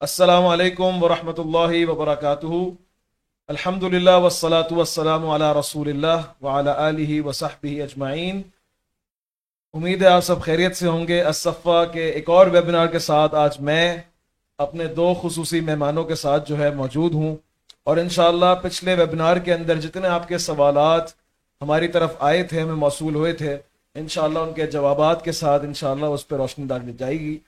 السلام علیکم ورحمۃ اللہ وبرکاتہ الحمد للہ وسلاۃ والسلام علی رسول اللہ وعلی آلہ وصحبہ اجمعین امید ہے آپ سب خیریت سے ہوں گے اسفا کے ایک اور ویبینار کے ساتھ آج میں اپنے دو خصوصی مہمانوں کے ساتھ جو ہے موجود ہوں اور انشاءاللہ پچھلے ویبینار کے اندر جتنے آپ کے سوالات ہماری طرف آئے تھے، ہمیں موصول ہوئے تھے، انشاءاللہ ان کے جوابات کے ساتھ انشاءاللہ اس پہ روشنی ڈالی جائے گی۔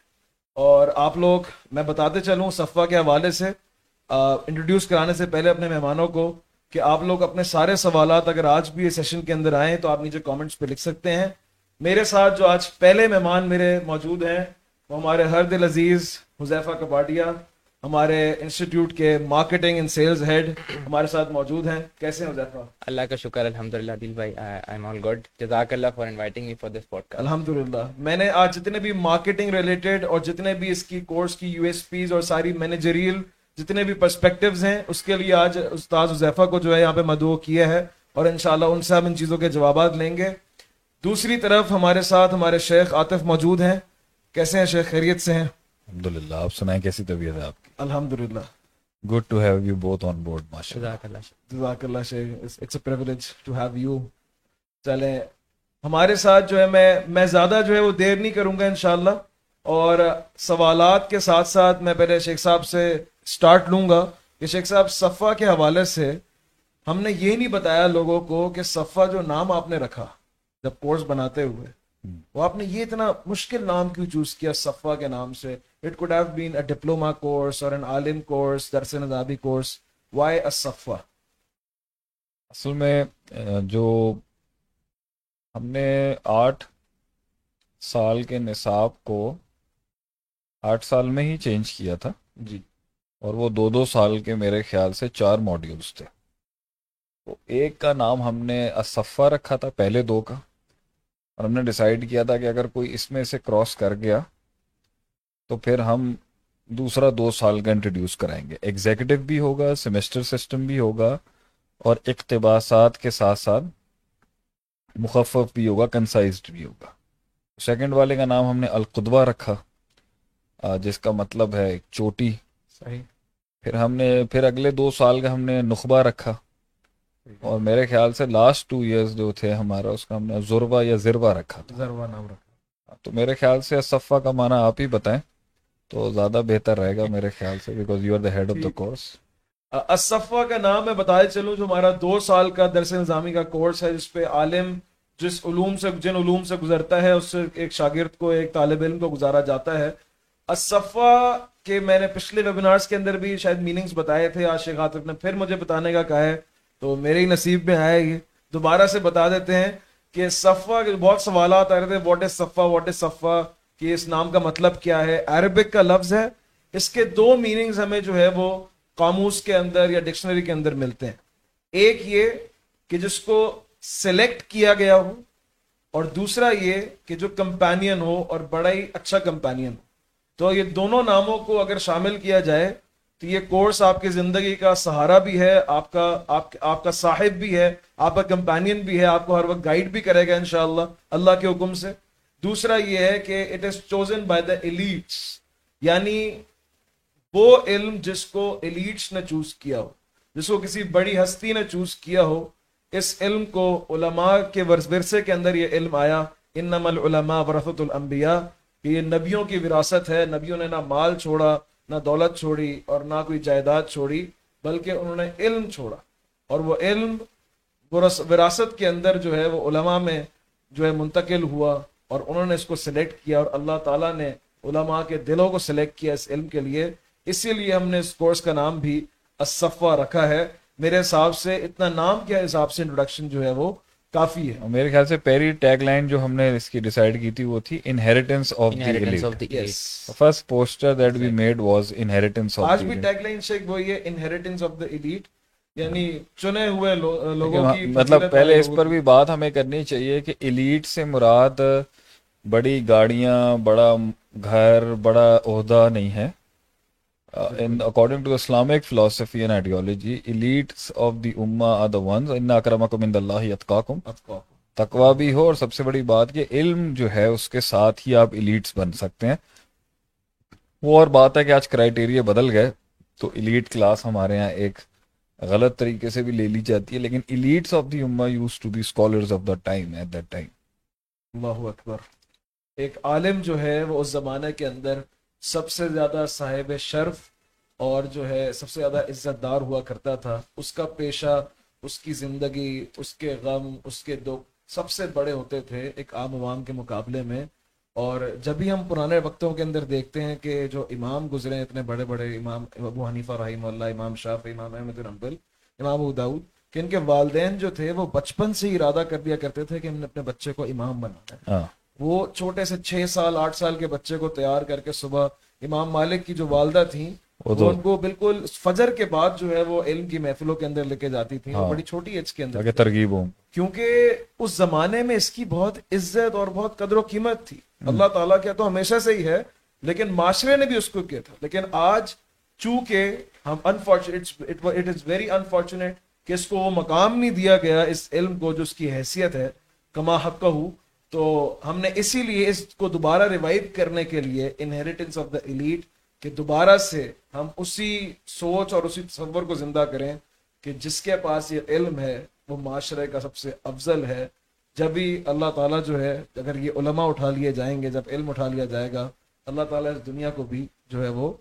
اور آپ لوگ، میں بتاتے چلوں صفحہ کے حوالے سے انٹروڈیوس کرانے سے پہلے اپنے مہمانوں کو کہ آپ لوگ اپنے سارے سوالات اگر آج بھی اس سیشن کے اندر آئیں تو آپ نیچے کامنٹس پہ لکھ سکتے ہیں۔ میرے ساتھ جو آج پہلے مہمان میرے موجود ہیں، وہ ہمارے ہر دل عزیز حذیفہ کپاٹیا ہمارے انسٹیٹیوٹ کے مارکیٹنگ اینڈ سیلز ہیڈ ہمارے ساتھ موجود ہیں۔ کیسے ہیں حذیفہ؟ اللہ کا شکر الحمد للہ دل بھائی آئی ایم آل گڈ جزاک اللہ for inviting me for this pod الحمد للہ میں نے آج جتنے بھی مارکیٹنگ ریلیٹڈ اور جتنے بھی اس کی کورس کی یو ایس پیز اور ساری مینیجریل جتنے بھی پرسپیکٹوز ہیں اس کے لیے آج استاد حذیفہ کو جو ہے یہاں پہ مدعو کیا ہے اور انشاءاللہ ان سے ہم ان چیزوں کے جوابات لیں گے۔ دوسری طرف ہمارے ساتھ ہمارے شیخ عاطف موجود ہیں۔ کیسے ہیں شیخ؟ خیریت سے ہیں؟ الحمد للہ آپ سنائیں کیسی طبیعت ہے آپ کی؟ الحمد للہ good to have you both on board ماشاء جزاک اللہ جزاک اللہ شیخ it's a privilege to have you چلیں ہمارے ساتھ جو ہے میں میں زیادہ جو ہے وہ دیر نہیں کروں گا انشاءاللہ اور سوالات کے ساتھ ساتھ میں پہلے شیخ صاحب سے سٹارٹ لوں گا کہ شیخ صاحب صفحہ کے حوالے سے ہم نے یہ نہیں بتایا لوگوں کو کہ صفحہ جو نام آپ نے رکھا جب کورس بناتے ہوئے وہ آپ نے یہ اتنا مشکل نام کیوں چوز کیا صفحہ کے نام سے؟ It could have been a diploma course اور این عالم کورس درس نظابی وائی اے صفحہ اصل میں جو ہم نے آٹھ سال کے نصاب کو آٹھ سال میں ہی چینج کیا تھا جی اور وہ دو دو سال کے میرے خیال سے چار ماڈیولس تھے تو ایک کا نام ہم نے اصفہ رکھا تھا پہلے دو کا اور ہم نے ڈیسائیڈ کیا تھا کہ اگر کوئی اس میں سے کراس کر گیا تو پھر ہم دوسرا دو سال کا انٹروڈیوس کرائیں گے۔ ایگزیکٹو بھی ہوگا سیمسٹر سسٹم بھی ہوگا اور اقتباسات کے ساتھ ساتھ مخفف بھی ہوگا کنسائزڈ بھی ہوگا۔ سیکنڈ والے کا نام ہم نے القدبہ رکھا جس کا مطلب ہے چوٹی۔ صحیح۔ پھر ہم نے پھر اگلے دو سال کا ہم نے نخبہ رکھا۔ اور میرے خیال سے لاسٹ ٹو ایئرز جو تھے ہمارا اس کا ہم نے ضربہ یا زربا رکھا تھا۔ ضربہ نام رکھا۔ تو میرے خیال سے صفہ کا معنی آپ ہی بتائیں۔ تو زیادہ بہتر رہے گا میرے خیال سے because you are the head of the course اصفہ کا نام میں بتائے چلوں جو ہمارا دو سال کا درس نظامی کا کورس ہے جس پہ عالم جس علوم سے جن علوم سے گزرتا ہے اس سے ایک شاگرد کو ایک طالب علم کو گزارا جاتا ہے۔ اصفہ کے میں نے پچھلے ویبینارز کے اندر بھی شاید میننگز بتائے تھے آشق عاطف نے پھر مجھے بتانے کا کہا ہے۔ تو میرے ہی نصیب میں آئے گی دوبارہ سے بتا دیتے ہیں کہ صفا کے بہت سوالات آ رہے تھے واٹ از صفا واٹ از صفا کہ اس نام کا مطلب کیا ہے؟ عربک کا لفظ ہے۔ اس کے دو میننگز ہمیں جو ہے وہ قاموس کے اندر یا ڈکشنری کے اندر ملتے ہیں۔ ایک یہ کہ جس کو سلیکٹ کیا گیا ہو اور دوسرا یہ کہ جو کمپینین ہو اور بڑا ہی اچھا کمپینین ہو۔ تو یہ دونوں ناموں کو اگر شامل کیا جائے تو یہ کورس آپ کی زندگی کا سہارا بھی ہے، آپ کا، آپ آپ کا صاحب بھی ہے، آپ کا کمپینین بھی ہے، آپ کو ہر وقت گائیڈ بھی کرے گا انشاءاللہ۔ اللہ کے حکم سے۔ دوسرا یہ ہے کہ it is chosen by the elites یعنی وہ علم جس کو ایلیٹس نے چوز کیا ہو، جس کو کسی بڑی ہستی نے چوز کیا ہو، اس علم کو علماء کے ورثے کے اندر یہ علم آیا۔ انما العلماء ورثت الانبیاء، کہ یہ نبیوں کی وراثت ہے۔ نبیوں نے نہ مال چھوڑا، نہ دولت چھوڑی اور نہ کوئی جائیداد چھوڑی، بلکہ انہوں نے علم چھوڑا۔ اور وہ علم وراثت کے اندر جو ہے، وہ علماء میں جو ہے منتقل ہوا۔ اور انہوں نے اس کو سلیکٹ کیا اور اللہ تعالیٰ نے علماء کے دلوں کو سلیکٹ کیا اس علم کے لیے۔ اسی لیے ہم نے اس کورس کا نام بھی اصفہ رکھا ہے۔ میرے حساب سے اتنا نام کے حساب سے انٹروڈکشن جو ہے وہ کافی ہے۔ میرے خیال سے پہلی ٹیگ لائن جو ہم نے اس کی ڈیسائیڈ کی تھی وہ تھی inheritance of the first poster that we made was inheritance of آج بھی ٹیگ لائن شیک وہی ہے انہیریٹنس آف دی ایلیٹ یعنی چنے ہوئے لوگوں کی مطلب پہلے اس پر بھی بات ہمیں کرنی چاہیے کہ ایلیٹ سے مراد بڑی گاڑیاں بڑا گھر بڑا عہدہ نہیں ہے۔ Uh, in according to Islamic philosophy and ideology, elites of the ummah are the ones inna akramakum indallahi atqakum تقوا بھی ہو اور سب سے بڑی بات کہ علم جو ہے اس کے ساتھ ہی آپ ایلیٹس بن سکتے ہیں وہ اور بات ہے کہ آج کرائٹیریا بدل گئے تو ایلیٹ کلاس ہمارے ہاں ایک غلط طریقے سے بھی لے لی جاتی ہے لیکن ایلیٹس آف دی اما used to be scholars of the time at that time اللہ اکبر ایک عالم جو ہے وہ اس زمانے کے اندر سب سے زیادہ صاحب شرف اور جو ہے سب سے زیادہ عزت دار ہوا کرتا تھا۔ اس کا پیشہ، اس کی زندگی، اس کے غم، اس کے دکھ سب سے بڑے ہوتے تھے ایک عام عوام کے مقابلے میں۔ اور جب بھی ہم پرانے وقتوں کے اندر دیکھتے ہیں کہ جو امام گزرے ہیں، اتنے بڑے بڑے امام، ابو حنیفہ رحیم اللہ، امام شاف امام احمد الحمبل امام اداؤد کہ ان کے والدین جو تھے وہ بچپن سے ہی ارادہ کر دیا کرتے تھے کہ ہم نے اپنے بچے کو امام بنانا ہے۔ ہاں۔ وہ چھوٹے سے چھ سال آٹھ سال کے بچے کو تیار کر کے صبح امام مالک کی جو والدہ تھیں وہ ان کو بالکل فجر کے بعد جو ہے وہ علم کی محفلوں کے اندر لے کے جاتی تھی ہاں۔ بڑی چھوٹی ایج کے اندر ترغیب ہوں۔ کیونکہ اس زمانے میں اس کی بہت عزت اور بہت قدر و قیمت تھی۔ اللہ تعالیٰ کیا تو ہمیشہ سے ہی ہے لیکن معاشرے نے بھی اس کو کیا تھا۔ لیکن آج چونکہ ہم unfortunate it is very unfortunate کہ اس کو وہ مقام نہیں دیا گیا اس علم کو جو اس کی حیثیت ہے کما حق تو ہم نے اسی لیے اس کو دوبارہ ریوائو کرنے کے لیے انہیریٹنس آف دا ایلیٹ کہ دوبارہ سے ہم اسی سوچ اور اسی تصور کو زندہ کریں کہ جس کے پاس یہ علم ہے، وہ معاشرے کا سب سے افضل ہے۔ جب بھی اللہ تعالیٰ جو ہے، اگر یہ علماء اٹھا لیے جائیں گے، جب علم اٹھا لیا جائے گا، اللہ تعالیٰ اس دنیا کو بھی جو ہے وہ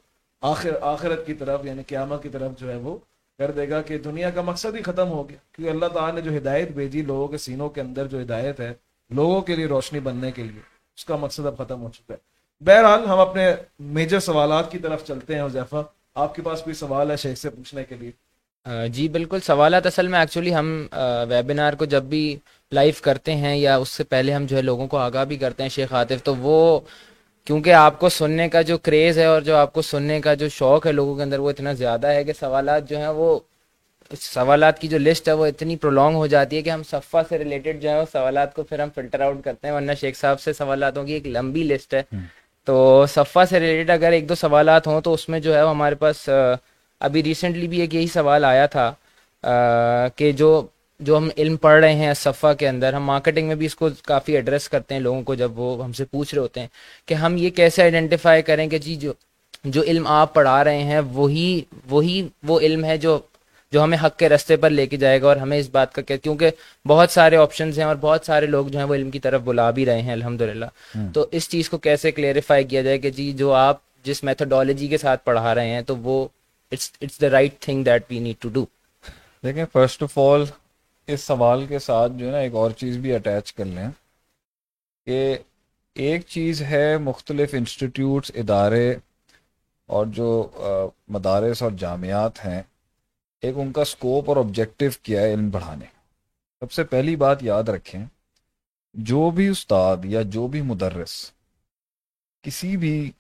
آخر، آخرت کی طرف یعنی قیامت کی طرف جو ہے وہ کر دے گا کہ دنیا کا مقصد ہی ختم ہو گیا۔ کیونکہ اللہ تعالیٰ نے جو ہدایت بھیجی لوگوں کے سینوں کے اندر جو ہدایت ہے لوگوں کے لیے روشنی بننے کے لیے۔ اس کا مقصد اب ختم ہو چکا ہے۔ بہرحال ہم اپنے میجر سوالات کی طرف چلتے ہیں حذیفہ۔ آپ کے پاس کوئی سوال ہے شیخ سے پوچھنے کے لیے؟ جی بالکل، سوالات اصل میں ایکچولی ہم ویبینار کو جب بھی لائیو کرتے ہیں یا اس سے پہلے ہم جو ہے لوگوں کو آگاہ بھی کرتے ہیں شیخ عاطف، تو وہ کیونکہ آپ کو سننے کا جو کریز ہے اور جو آپ کو سننے کا جو شوق ہے لوگوں کے اندر، وہ اتنا زیادہ ہے کہ سوالات جو ہیں وہ سوالات کی جو لسٹ ہے وہ اتنی پرولونگ ہو جاتی ہے کہ ہم صفحہ سے ریلیٹڈ جو ہے وہ سوالات کو پھر ہم فلٹر آؤٹ کرتے ہیں ورنہ شیخ صاحب سے سوالاتوں کی ایک لمبی لسٹ ہے۔ تو صفحہ سے ریلیٹڈ اگر ایک دو سوالات ہوں تو اس میں جو ہے وہ ہمارے پاس ابھی ریسنٹلی بھی ایک یہی سوال آیا تھا کہ جو جو ہم علم پڑھ رہے ہیں صفحہ کے اندر ہم مارکیٹنگ میں بھی اس کو کافی ایڈریس کرتے ہیں لوگوں کو جب وہ ہم سے پوچھ رہے ہوتے ہیں کہ ہم یہ کیسے آئیڈینٹیفائی کریں کہ جی جو جو علم آپ پڑھا رہے ہیں وہی وہی وہ علم ہے جو جو ہمیں حق کے رستے پر لے کے جائے گا اور ہمیں اس بات کا کہ- کیونکہ بہت سارے آپشنز ہیں اور بہت سارے لوگ جو ہیں وہ علم کی طرف بلا بھی رہے ہیں الحمدللہ۔ تو اس چیز کو کیسے کلیئرفائی کیا جائے کہ جی جو آپ جس میتھڈالوجی کے ساتھ پڑھا رہے ہیں تو وہ it's it's the right thing that we need to do دیکھیں فرسٹ آف آل اس سوال کے ساتھ جو ہے نا ایک اور چیز بھی اٹیچ کر لیں کہ ایک چیز ہے مختلف انسٹیٹیوٹس ادارے اور جو مدارس اور جامعات ہیں ایک ان کا سکوپ اور آبجیکٹو کیا ہے علم بڑھانے سب سے پہلی بات یاد رکھیں جو بھی استاد یا جو بھی مدرس کسی بھی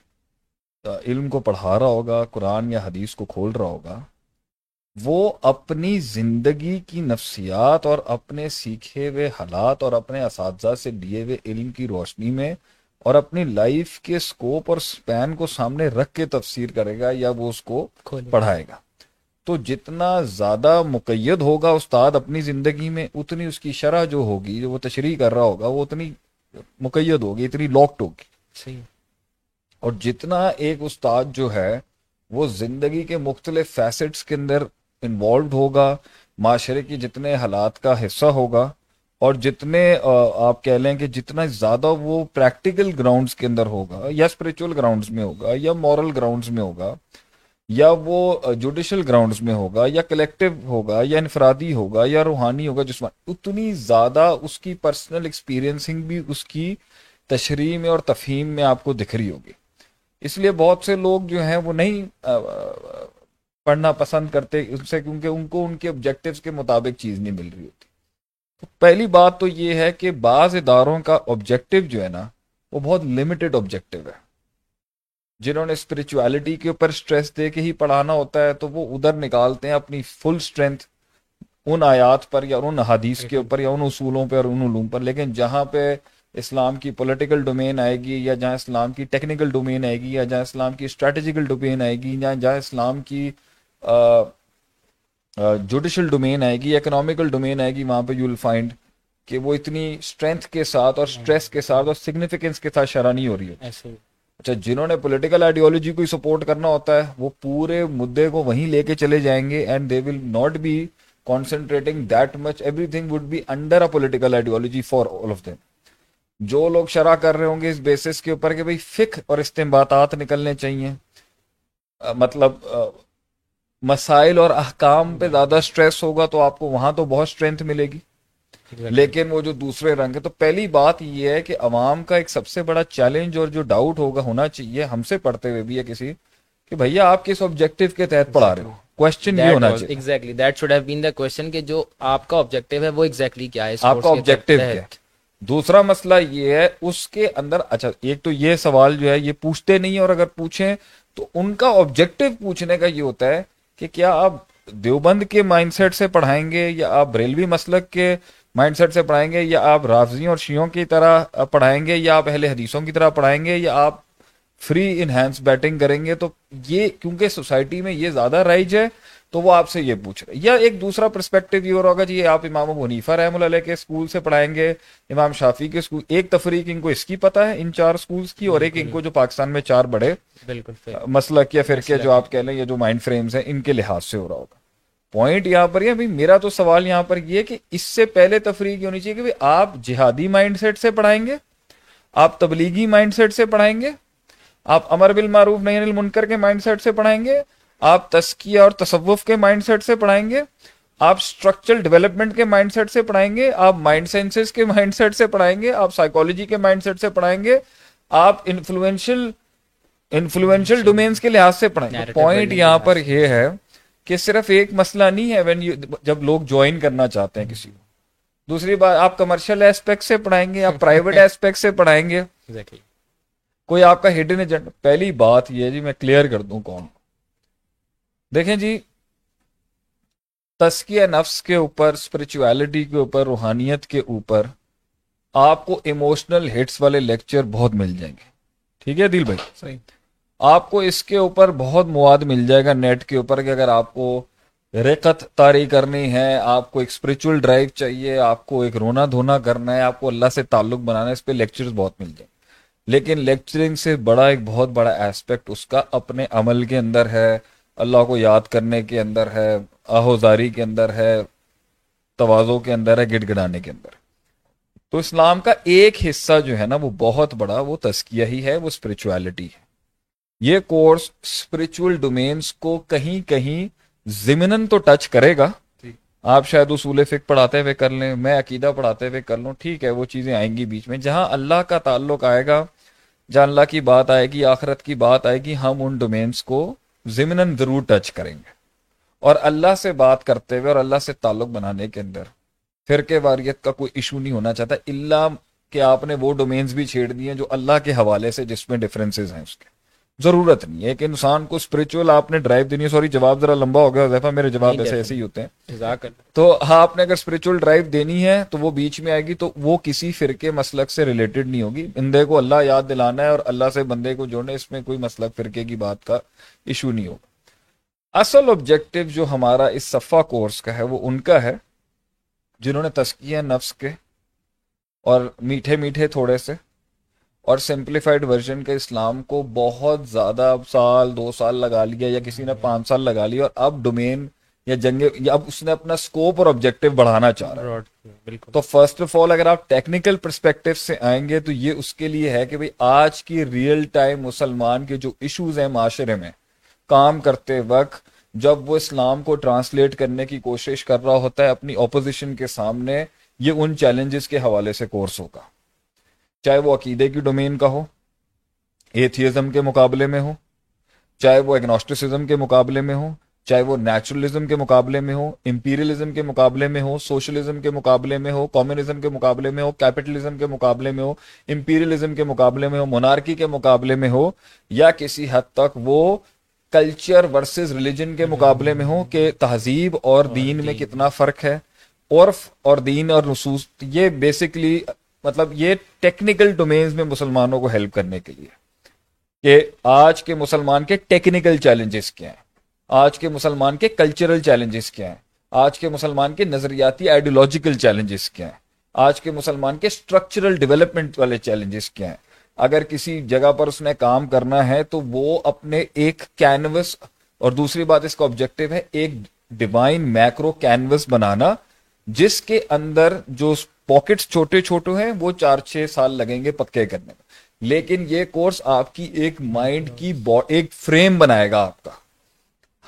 علم کو پڑھا رہا ہوگا قرآن یا حدیث کو کھول رہا ہوگا وہ اپنی زندگی کی نفسیات اور اپنے سیکھے ہوئے حالات اور اپنے اساتذہ سے لیے ہوئے علم کی روشنی میں اور اپنی لائف کے سکوپ اور سپین کو سامنے رکھ کے تفسیر کرے گا یا وہ اس کو پڑھائے گا۔ تو جتنا زیادہ مقید ہوگا استاد اپنی زندگی میں اتنی اس کی شرح جو ہوگی جو وہ تشریح کر رہا ہوگا وہ اتنی مقید ہوگی اتنی لاکڈ ہوگی۔ صحیح۔ اور جتنا ایک استاد جو ہے وہ زندگی کے مختلف فیسٹس کے اندر انوالوڈ ہوگا معاشرے کی جتنے حالات کا حصہ ہوگا اور جتنے آپ کہہ لیں کہ جتنا زیادہ وہ پریکٹیکل گراؤنڈز کے اندر ہوگا یا اسپریچول گراؤنڈز میں ہوگا یا مورل گراؤنڈز میں ہوگا یا وہ جوڈیشل گراؤنڈز میں ہوگا یا کلیکٹیو ہوگا یا انفرادی ہوگا یا روحانی ہوگا جسمانی، اتنی زیادہ اس کی پرسنل ایکسپیرینسنگ بھی اس کی تشریح میں اور تفہیم میں آپ کو دکھ رہی ہوگی۔ اس لیے بہت سے لوگ جو ہیں وہ نہیں پڑھنا پسند کرتے ان سے، کیونکہ ان کو ان کے آبجیکٹیوز کے مطابق چیز نہیں مل رہی ہوتی۔ تو پہلی بات تو یہ ہے کہ بعض اداروں کا آبجیکٹیو جو ہے نا وہ بہت لمیٹڈ آبجیکٹیو ہے۔ جنہوں نے اسپرچویلٹی کے اوپر اسٹریس دے کے ہی پڑھانا ہوتا ہے، تو وہ ادھر نکالتے ہیں اپنی فل اسٹرینتھ ان آیات پر یا ان حدیث کے اوپر یا ان اصولوں پہ اور ان علوم پر۔ لیکن جہاں پہ اسلام کی پولیٹیکل ڈومین آئے گی یا جہاں اسلام کی ٹیکنیکل ڈومین آئے گی یا جہاں اسلام کی اسٹریٹجیکل ڈومین آئے گی یا جہاں اسلام کی جوڈیشل ڈومین آئے گی اکنامیکل ڈومین آئے گی، وہاں پہ یو ول فائنڈ کہ وہ اتنی اسٹرینتھ کے ساتھ اور اسٹریس کے ساتھ اور سگنیفیکینس کے ساتھ شرح نہیں ہو رہی ہے۔ اچھا جنہوں نے پولیٹیکل آئیڈیالوجی کو سپورٹ کرنا ہوتا ہے، وہ پورے مدے کو وہیں لے کے چلے جائیں گے and they will not be concentrating that much everything would be under a political ideology for all of them جو لوگ شرح کر رہے ہوں گے اس بیسس کے اوپر کہ بھائی فک اور استمباتات نکلنے چاہیے۔ مطلب مسائل اور احکام پہ زیادہ اسٹریس ہوگا تو آپ کو وہاں تو بہت اسٹرینتھ ملے گی۔ لیکن وہ جو دوسرے رنگ ہے تو پہلی بات یہ ہے کہ عوام کا ایک سب سے بڑا چیلنج اور جو ڈاؤٹ ہوگا ہونا چاہیے ہم سے پڑھتے ہوئے بھی ہے کسی کہ بھیا آپ کس آبجیکٹو کے تحت پڑھا رہے ہو؟ کوشچن یہ ہونا چاہیے۔ Exactly that should have been the question کہ جو آپ کا آبجیکٹو ہے وہ ایگزیکٹلی کیا ہے آپ کا آبجیکٹو کیا ہے؟ دوسرا مسئلہ یہ ہے اس کے اندر اچھا ایک تو یہ سوال جو ہے یہ پوچھتے نہیں اور اگر پوچھیں تو ان کا آبجیکٹو پوچھنے کا یہ ہوتا ہے کہ کیا آپ دیوبند کے مائنڈ سیٹ سے پڑھائیں گے یا آپ بریلوی مسلک کے مائنڈ سیٹ سے پڑھائیں گے یا آپ رافضیوں اور شیوں کی طرح پڑھائیں گے یا آپ اہل حدیثوں کی طرح پڑھائیں گے یا آپ فری انہینس بیٹنگ کریں گے تو یہ کیونکہ سوسائٹی میں یہ زیادہ رائج ہے تو وہ آپ سے یہ پوچھ رہے یا ایک دوسرا پرسپیکٹو یہ ہوگا جی آپ امام ابو حنیفہ رحم اللہ کے اسکول سے پڑھائیں گے امام شافی کے اسکول ایک تفریق ان کو اس کی پتہ ہے ان چار اسکولس کی اور ایک ان کو جو پاکستان میں چار بڑے بالکل مسلک یا فرقے جو آپ کہہ لیں یا جو مائنڈ فریمز ہیں ان کے لحاظ سے ہو رہا ہوگا۔ پوائنٹ یہاں پر یہ میرا تو سوال یہاں پر یہ کہ اس سے پہلے تفریح ہونی چاہیے کہ آپ جہادی مائنڈ سیٹ سے پڑھائیں گے آپ تبلیغی مائنڈ سیٹ سے پڑھائیں گے آپ امر بالمعروف نہیں المنکر کے مائنڈ سیٹ سے پڑھائیں گے آپ تسکیہ اور تصوف کے مائنڈ سیٹ سے پڑھائیں گے آپ اسٹرکچرل ڈیولپمنٹ کے مائنڈ سیٹ سے پڑھائیں گے آپ مائنڈ سائنسز کے مائنڈ سیٹ سے پڑھائیں گے آپ سائیکولوجی کے مائنڈ سیٹ سے پڑھائیں گے آپ انفلوئنشل انفلوئنشل ڈومینس کے لحاظ سے پڑھائیں گے۔ پوائنٹ یہاں پر یہ ہے کہ صرف ایک مسئلہ نہیں ہے وین جب لوگ جوائن کرنا چاہتے ہیں کسی کو۔ دوسری بات آپ کمرشل ایسپیکٹ سے پڑھائیں گے آپ پرائیویٹ ایسپیکٹ سے پڑھائیں گے۔ کوئی آپ کا ہڈن ایجنٹ پہلی بات یہ جی میں کلیئر کر دوں کون۔ دیکھیں جی تسکیہ نفس کے اوپر اسپرچویلٹی کے اوپر روحانیت کے اوپر آپ کو ایموشنل ہٹس والے لیکچر بہت مل جائیں گے۔ ٹھیک ہے دل بھائی؟ صحیح۔ آپ کو اس کے اوپر بہت مواد مل جائے گا نیٹ کے اوپر کہ اگر آپ کو رقت تاری کرنی ہے، آپ کو ایک اسپرچل ڈرائیو چاہیے، آپ کو ایک رونا دھونا کرنا ہے، آپ کو اللہ سے تعلق بنانا ہے، اس پہ لیکچرز بہت مل جائیں۔ لیکن لیکچرنگ سے بڑا ایک بہت بڑا ایسپیکٹ اس کا اپنے عمل کے اندر ہے، اللہ کو یاد کرنے کے اندر ہے، آہوزاری کے اندر ہے، توازوں کے اندر ہے گڑ گڑانے کے اندر۔ تو اسلام کا ایک حصہ جو ہے نا، وہ بہت بڑا، وہ تسکیہ ہی ہے، وہ اسپرچویلٹی ہے۔ یہ کورس اسپرچل ڈومینس کو کہیں کہیں زمین تو ٹچ کرے گا۔ آپ شاید اصول فک پڑھاتے ہوئے کر لیں میں عقیدہ پڑھاتے ہوئے کر لوں ٹھیک ہے وہ چیزیں آئیں گی بیچ میں۔ جہاں اللہ کا تعلق آئے گا جہاں اللہ کی بات آئے گی آخرت کی بات آئے گی ہم ان ڈومینس کو ضمن ضرور ٹچ کریں گے۔ اور اللہ سے بات کرتے ہوئے اور اللہ سے تعلق بنانے کے اندر فرقے واریت کا کوئی ایشو نہیں ہونا چاہتا اللہ کہ آپ نے وہ ڈومینس بھی چھیڑ دیے جو اللہ کے حوالے سے جس میں ڈفرینسز ہیں اس کے۔ ضرورت نہیں ہے کہ انسان کو اسپرچل آپ نے ڈرائیو دینی ہے. سوری جواب ذرا لمبا ہو گیا میرے جواب ایسے ایسے ہی ہوتے ہیں. تو ہاں آپ نے اگر اسپرچل ڈرائیو دینی ہے تو وہ بیچ میں آئے گی تو وہ کسی فرقے مسلک سے ریلیٹڈ نہیں ہوگی. بندے کو اللہ یاد دلانا ہے اور اللہ سے بندے کو جوڑنا اس میں کوئی مسلک فرقے کی بات کا ایشو نہیں ہوگا. اصل آبجیکٹو جو ہمارا اس صفا کورس کا ہے وہ ان کا ہے جنہوں نے تسکیہ نفس کے اور میٹھے میٹھے تھوڑے سے اور سمپلیفائڈ ورژن کے اسلام کو بہت زیادہ سال دو سال لگا لیا یا کسی نے پانچ سال لگا لیا اور اب ڈومین یا جنگ یا اب اس نے اپنا سکوپ اور آبجیکٹو بڑھانا چاہ رہا ہے۔ تو فرسٹ آف آل اگر آپ ٹیکنیکل پرسپیکٹو سے آئیں گے تو یہ اس کے لیے ہے کہ بھئی آج کی ریئل ٹائم مسلمان کے جو ایشوز ہیں معاشرے میں کام کرتے وقت جب وہ اسلام کو ٹرانسلیٹ کرنے کی کوشش کر رہا ہوتا ہے اپنی اپوزیشن کے سامنے یہ ان چیلنجز کے حوالے سے کورس ہوگا۔ چاہے وہ عقیدے کی ڈومین کا ہو ایتھیزم کے مقابلے میں ہو چاہے وہ اگنوسٹسزم کے مقابلے میں ہو چاہے وہ نیچرلزم کے مقابلے میں ہو امپیریلزم کے مقابلے میں ہو سوشلزم کے مقابلے میں ہو کمیونزم کے مقابلے میں ہو کیپٹلزم کے مقابلے میں ہو امپیریلزم کے مقابلے میں ہو مونارکی کے مقابلے میں ہو یا کسی حد تک وہ کلچر ورسز ریلیجن کے مقابلے میں ہو کہ تہذیب اور دین میں کتنا فرق ہے عرف اور دین اور نصوص یہ بیسکلی مطلب یہ ٹیکنیکل ڈومینز میں مسلمانوں کو ہیلپ کرنے کے لیے کہ آج کے مسلمان کے ٹیکنیکل چیلنجز کیا ہیں؟ آج کے مسلمان کے کلچرل چیلنجز کیا ہیں؟ آج کے مسلمان کے نظریاتی آئیڈیولوجیکل چیلنجز کیا ہیں؟ آج کے مسلمان کے اسٹرکچرل ڈیولپمنٹ والے چیلنجز کیا ہیں؟ اگر کسی جگہ پر اس نے کام کرنا ہے تو وہ اپنے ایک کینوس اور دوسری بات اس کا آبجیکٹو ہے، ایک ڈیوائن میکرو کینوس بنانا، جس کے اندر جو پاکٹس چھوٹے چھوٹے ہیں، وہ چار چھ سال لگیں گے پکے کرنے میں۔ لیکن یہ کورس آپ کی ایک مائنڈ کی ایک فریم بنائے گا آپ کا۔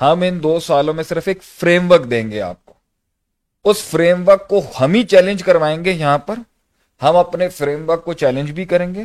ہم ان دو سالوں میں صرف ایک فریم ورک دیں گے آپ کو۔ اس فریم ورک کو ہم ہی چیلنج کروائیں گے یہاں پر۔ ہم اپنے فریم ورک کو چیلنج بھی کریں گے۔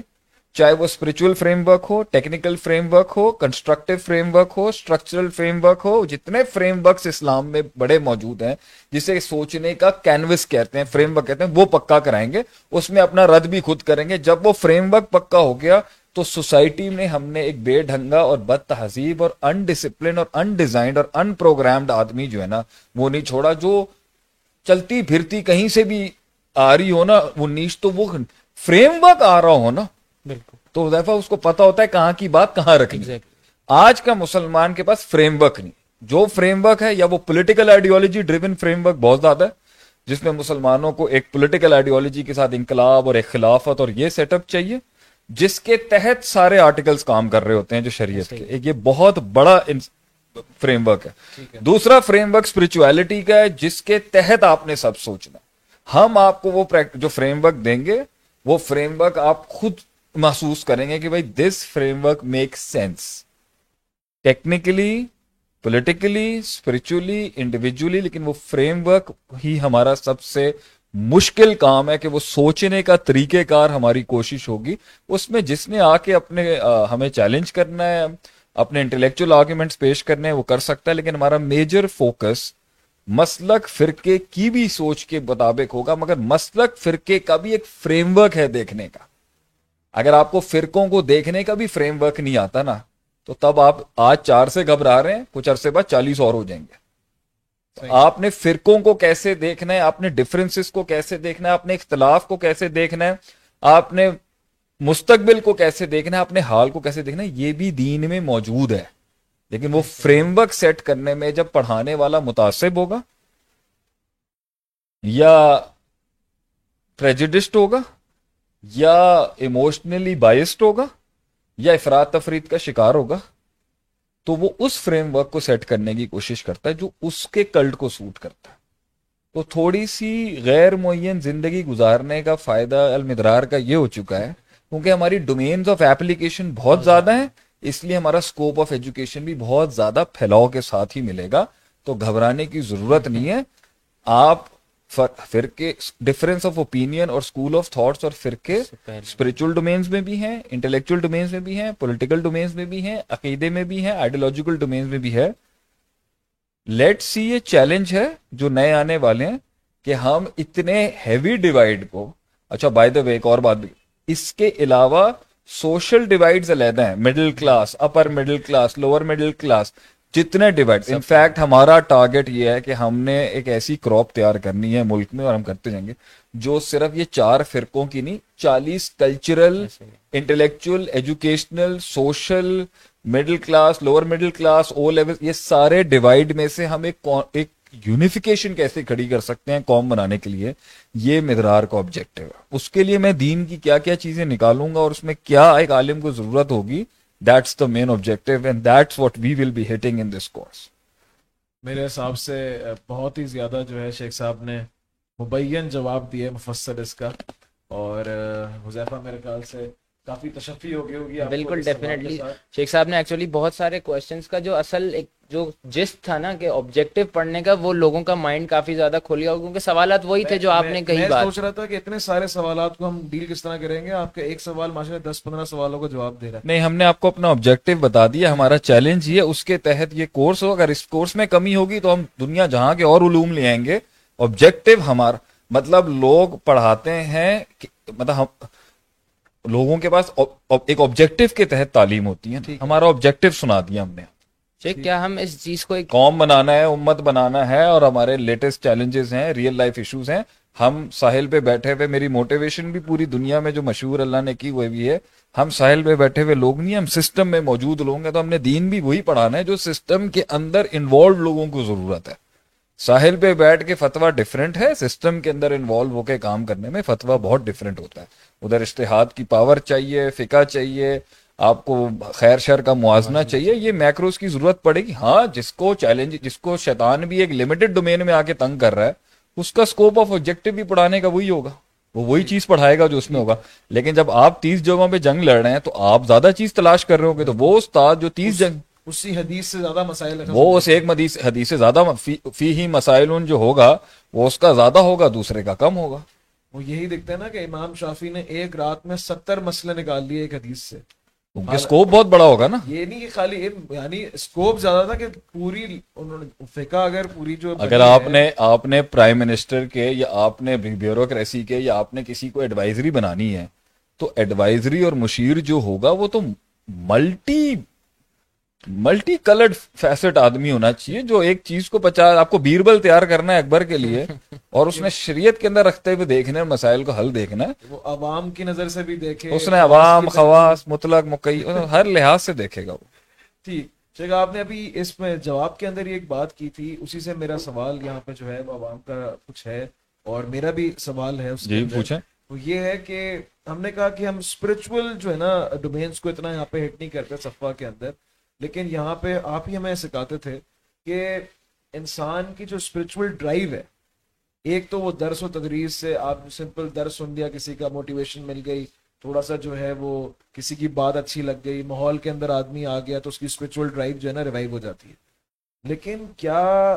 چاہے وہ اسپرچل فریم ورک ہو ٹیکنیکل فریم ورک ہو کنسٹرکٹیو فریم ورک ہو اسٹرکچرل فریم ورک ہو، جتنے فریم ورکس اسلام میں بڑے موجود ہیں، جسے سوچنے کا کینوس کہتے ہیں فریم ورک کہتے ہیں، وہ پکا کرائیں گے، اس میں اپنا رد بھی خود کریں گے۔ جب وہ فریم ورک پکا ہو گیا، تو سوسائٹی میں ہم نے ایک بے ڈھنگا اور بد تہذیب اور ان ڈسپلن اور ان ڈیزائنڈ اور ان پروگرامڈ آدمی جو ہے نا، وہ نہیں چھوڑا، جو چلتی پھرتی کہیں سے بھی آ رہی ہو نا، وہ نیچ تو وہ فریم ورک آ رہا ہو نا تو حذیفہ اس کو پتا ہوتا ہے کہاں کی بات کہاں رکھنی آج کا مسلمان کے پاس فریم ورک نہیں۔ جو فریم ورک ہے یا وہ political ideology driven framework بہت زیادہ ہے جس میں مسلمانوں کو ایک پولیٹیکل آئیڈیولوجی کے ساتھ انقلاب اور ایک خلافت اور یہ سیٹ اپ چاہیے جس کے تحت سارے آرٹیکلز کام کر رہے ہوتے ہیں جو شریعت کے۔ ایک یہ بہت بڑا فریم ورک ہے۔ دوسرا فریم ورک اسپرچویلٹی کا ہے جس کے تحت آپ نے سب سوچنا۔ ہم آپ کو وہ جو فریم ورک دیں گے وہ فریم ورک آپ خود محسوس کریں گے کہ بھائی this framework make sense technically politically spiritually individually لیکن وہ فریم ورک ہی ہمارا سب سے مشکل کام ہے کہ وہ سوچنے کا طریقہ کار ہماری کوشش ہوگی۔ اس میں جس نے آ کے اپنے ہمیں چیلنج کرنا ہے، اپنے انٹلیکچل آرگیومنٹس پیش کرنے ہیں، وہ کر سکتا ہے، لیکن ہمارا میجر فوکس مسلک فرقے کی بھی سوچ کے مطابق ہوگا، مگر مسلک فرقے کا بھی ایک فریم ورک ہے دیکھنے کا۔ اگر آپ کو فرقوں کو دیکھنے کا بھی فریم ورک نہیں آتا نا تو تب آپ آج چار سے گھبرا رہے ہیں کچھ عرصے بعد چالیس اور ہو جائیں گے۔ آپ نے فرقوں کو کیسے دیکھنا ہے آپ نے ڈفرینس کو کیسے دیکھنا ہے آپ نے اختلاف کو کیسے دیکھنا ہے آپ نے مستقبل کو کیسے دیکھنا ہے اپنے حال کو کیسے دیکھنا ہے یہ بھی دین میں موجود ہے۔ لیکن وہ فریم ورک سیٹ کرنے میں جب پڑھانے والا متاثب ہوگا یا پریجڈسٹ ہوگا یا ایموشنلی بائسڈ ہوگا یا افراد تفرید کا شکار ہوگا، تو وہ اس فریم ورک کو سیٹ کرنے کی کوشش کرتا ہے جو اس کے کلٹ کو سوٹ کرتا ہے۔ تو تھوڑی سی غیر معین زندگی گزارنے کا فائدہ المدرار کا یہ ہو چکا ہے، کیونکہ ہماری ڈومینز آف ایپلیکیشن بہت زیادہ ہیں، اس لیے ہمارا اسکوپ آف ایجوکیشن بھی بہت زیادہ پھیلاؤ کے ساتھ ہی ملے گا۔ تو گھبرانے کی ضرورت نہیں ہے، آپ فرقے ڈفرینس آف اوپینین اور اسکول آف تھاٹس اور فرقے اسپرچل ڈومینس میں بھی ہیں انٹلیکچل ڈومینس میں بھی ہیں پولیٹیکل ڈومینس میں بھی ہیں عقیدے میں بھی ہیں آئیڈیولوجیکل ڈومینس میں بھی ہے لیٹ سی یہ چیلنج ہے جو نئے آنے والے ہیں کہ ہم اتنے ہیوی ڈیوائڈ کو اچھا بائی دا وے ایک اور بات بھی اس کے علاوہ سوشل ڈیوائڈ علیحدہ ہیں middle class upper middle class lower middle class جتنے ڈیوائڈ ان فیکٹ ہمارا ٹارگیٹ یہ ہے کہ ہم نے ایک ایسی کراپ تیار کرنی ہے ملک میں اور ہم کرتے جائیں گے جو صرف یہ چار فرقوں کی نہیں چالیس cultural intellectual educational social middle class lower middle class O level یہ سارے ڈیوائڈ میں سے ہم ایک ایک یونیفیکیشن کیسے کھڑی کر سکتے ہیں قوم بنانے کے لیے یہ مدرار کا آبجیکٹو ہے۔ اس کے لیے میں دین کی کیا کیا چیزیں نکالوں گا اور اس میں کیا ایک عالم کو ضرورت ہوگی that's the main objective and that's what we will be hitting in this course میرے حساب سے بہت ہی زیادہ جو ہے شیخ صاحب نے مبین جواب دیے مفصل اس کا اور حذیفہ میرے خیال سے کافی تشفی ہو گئی ہوگی بالکل ڈیفینیٹلی شیخ صاحب نے ایکچولی بہت سارے کوشچنس کا جو اصل ایک جو جس تھا نا کہ آبجیکٹو پڑھنے کا وہ لوگوں کا مائنڈ کافی زیادہ کھول گیا کیونکہ سوالات وہی تھے جو آپ نے کہی بات سوچ رہا تھا کہ اتنے سارے سوالات کو ہم ڈیل کس طرح کریں گے؟ آپ کے ایک سوال ماشاء دس پندرہ سوالوں کو جواب دے رہا نہیں ہم نے آپ کو اپنا آبجیکٹو بتا دیا ہمارا چیلنج یہ اس کے تحت یہ کورس ہو اگر اس کورس میں کمی ہوگی تو ہم دنیا جہاں کے اور علوم لے آئیں گے۔ آبجیکٹو ہمارا مطلب لوگ پڑھاتے ہیں مطلب ہم لوگوں کے پاس ایک آبجیکٹو کے تحت تعلیم ہوتی ہے۔ ہمارا آبجیکٹو سنا دیا ہم نے۔ کیا ہم اس چیز کو قوم بنانا ہے امت بنانا ہے اور ہمارے لیٹسٹ چیلنجز ہیں ریئل لائف ایشوز ہیں۔ ہم ساحل پہ بیٹھے ہوئے میری موٹیویشن بھی پوری دنیا میں جو مشہور اللہ نے کی ہوئی بھی ہے ہم ساحل پہ بیٹھے ہوئے لوگ نہیں ہم سسٹم میں موجود لوگ ہیں۔ تو ہم نے دین بھی وہی پڑھانا ہے جو سسٹم کے اندر انوالو لوگوں کو ضرورت ہے۔ ساحل پہ بیٹھ کے فتویٰ ڈفرینٹ ہے سسٹم کے اندر انوالو ہو کے کام کرنے میں فتویٰ بہت ڈفرینٹ ہوتا ہے۔ ادھر اشتہاد کی پاور چاہیے فقہ چاہیے آپ کو خیر شر کا موازنہ چاہیے یہ میکروز کی ضرورت پڑے گی۔ ہاں جس کو چیلنج جس کو شیطان بھی ایک لمیٹڈ ڈومین میں آ کے تنگ کر رہا ہے اس کا اسکوپ آف آبجیکٹو بھی پڑھانے کا وہی ہوگا۔ وہ وہی چیز پڑھائے گا جو اس میں ہوگا۔ لیکن جب آپ تیس جگہوں پہ جنگ لڑ رہے ہیں تو آپ زیادہ چیز تلاش کر رہے ہوں گے تو وہ استاد جو تیس جنگ اسی حدیث سے زیادہ مسائل وہ اس ایک مدیث حدیث سے زیادہ فی ہی مسائل جو ہوگا وہ اس کا زیادہ ہوگا دوسرے کا کم ہوگا۔ وہ یہی دکھتا ہے نا کہ امام شافی نے ایک رات میں ستر مسئلے نکال لیے ایک حدیث سے۔ اسکوپ بہت بڑا ہوگا نا۔ یہ نہیں کہ خالی یعنی اسکوپ زیادہ تھا کہ پوری فقہ اگر پوری جو اگر آپ نے آپ نے پرائم منسٹر کے یا آپ نے بیوروکریسی کے یا آپ نے کسی کو ایڈوائزری بنانی ہے تو ایڈوائزری اور مشیر جو ہوگا وہ تو ملٹی ملٹی کلرڈ فیسٹ آدمی ہونا چاہیے جو ایک چیز کو پچاس آپ کو بیربل تیار کرنا ہے اکبر کے لیے اور اس نے شریعت کے اندر رکھتے ہوئے دیکھنا ہے مسائل کو حل دیکھنا ہے۔ وہ عوام کی نظر سے بھی دیکھے اس نے عوام خواص مطلق مکئی ہر لحاظ سے دیکھے گا وہ۔ ٹھیک۔ شیخ آپ نے ابھی اس میں جواب کے اندر یہ ایک بات کی تھی اسی سے میرا سوال یہاں پہ جو ہے وہ عوام کا کچھ ہے اور میرا بھی سوال ہے اس جی پوچھیں۔ وہ یہ ہے کہ ہم نے کہا کہ ہم اسپرچل جو ہے نا ڈومینس کو اتنا یہاں پہ ہٹ نہیں کرتے صفحہ کے اندر۔ لیکن یہاں پہ آپ ہی ہمیں سکھاتے تھے کہ انسان کی جو اسپرچول ڈرائیو ہے، ایک تو وہ درس و تدریس سے آپ سمپل درس سن دیا، کسی کا موٹیویشن مل گئی، تھوڑا سا جو ہے وہ کسی کی بات اچھی لگ گئی، ماحول کے اندر آدمی آ گیا تو اس کی اسپرچول ڈرائیو جو ہے نا ریوائو ہو جاتی ہے۔ لیکن کیا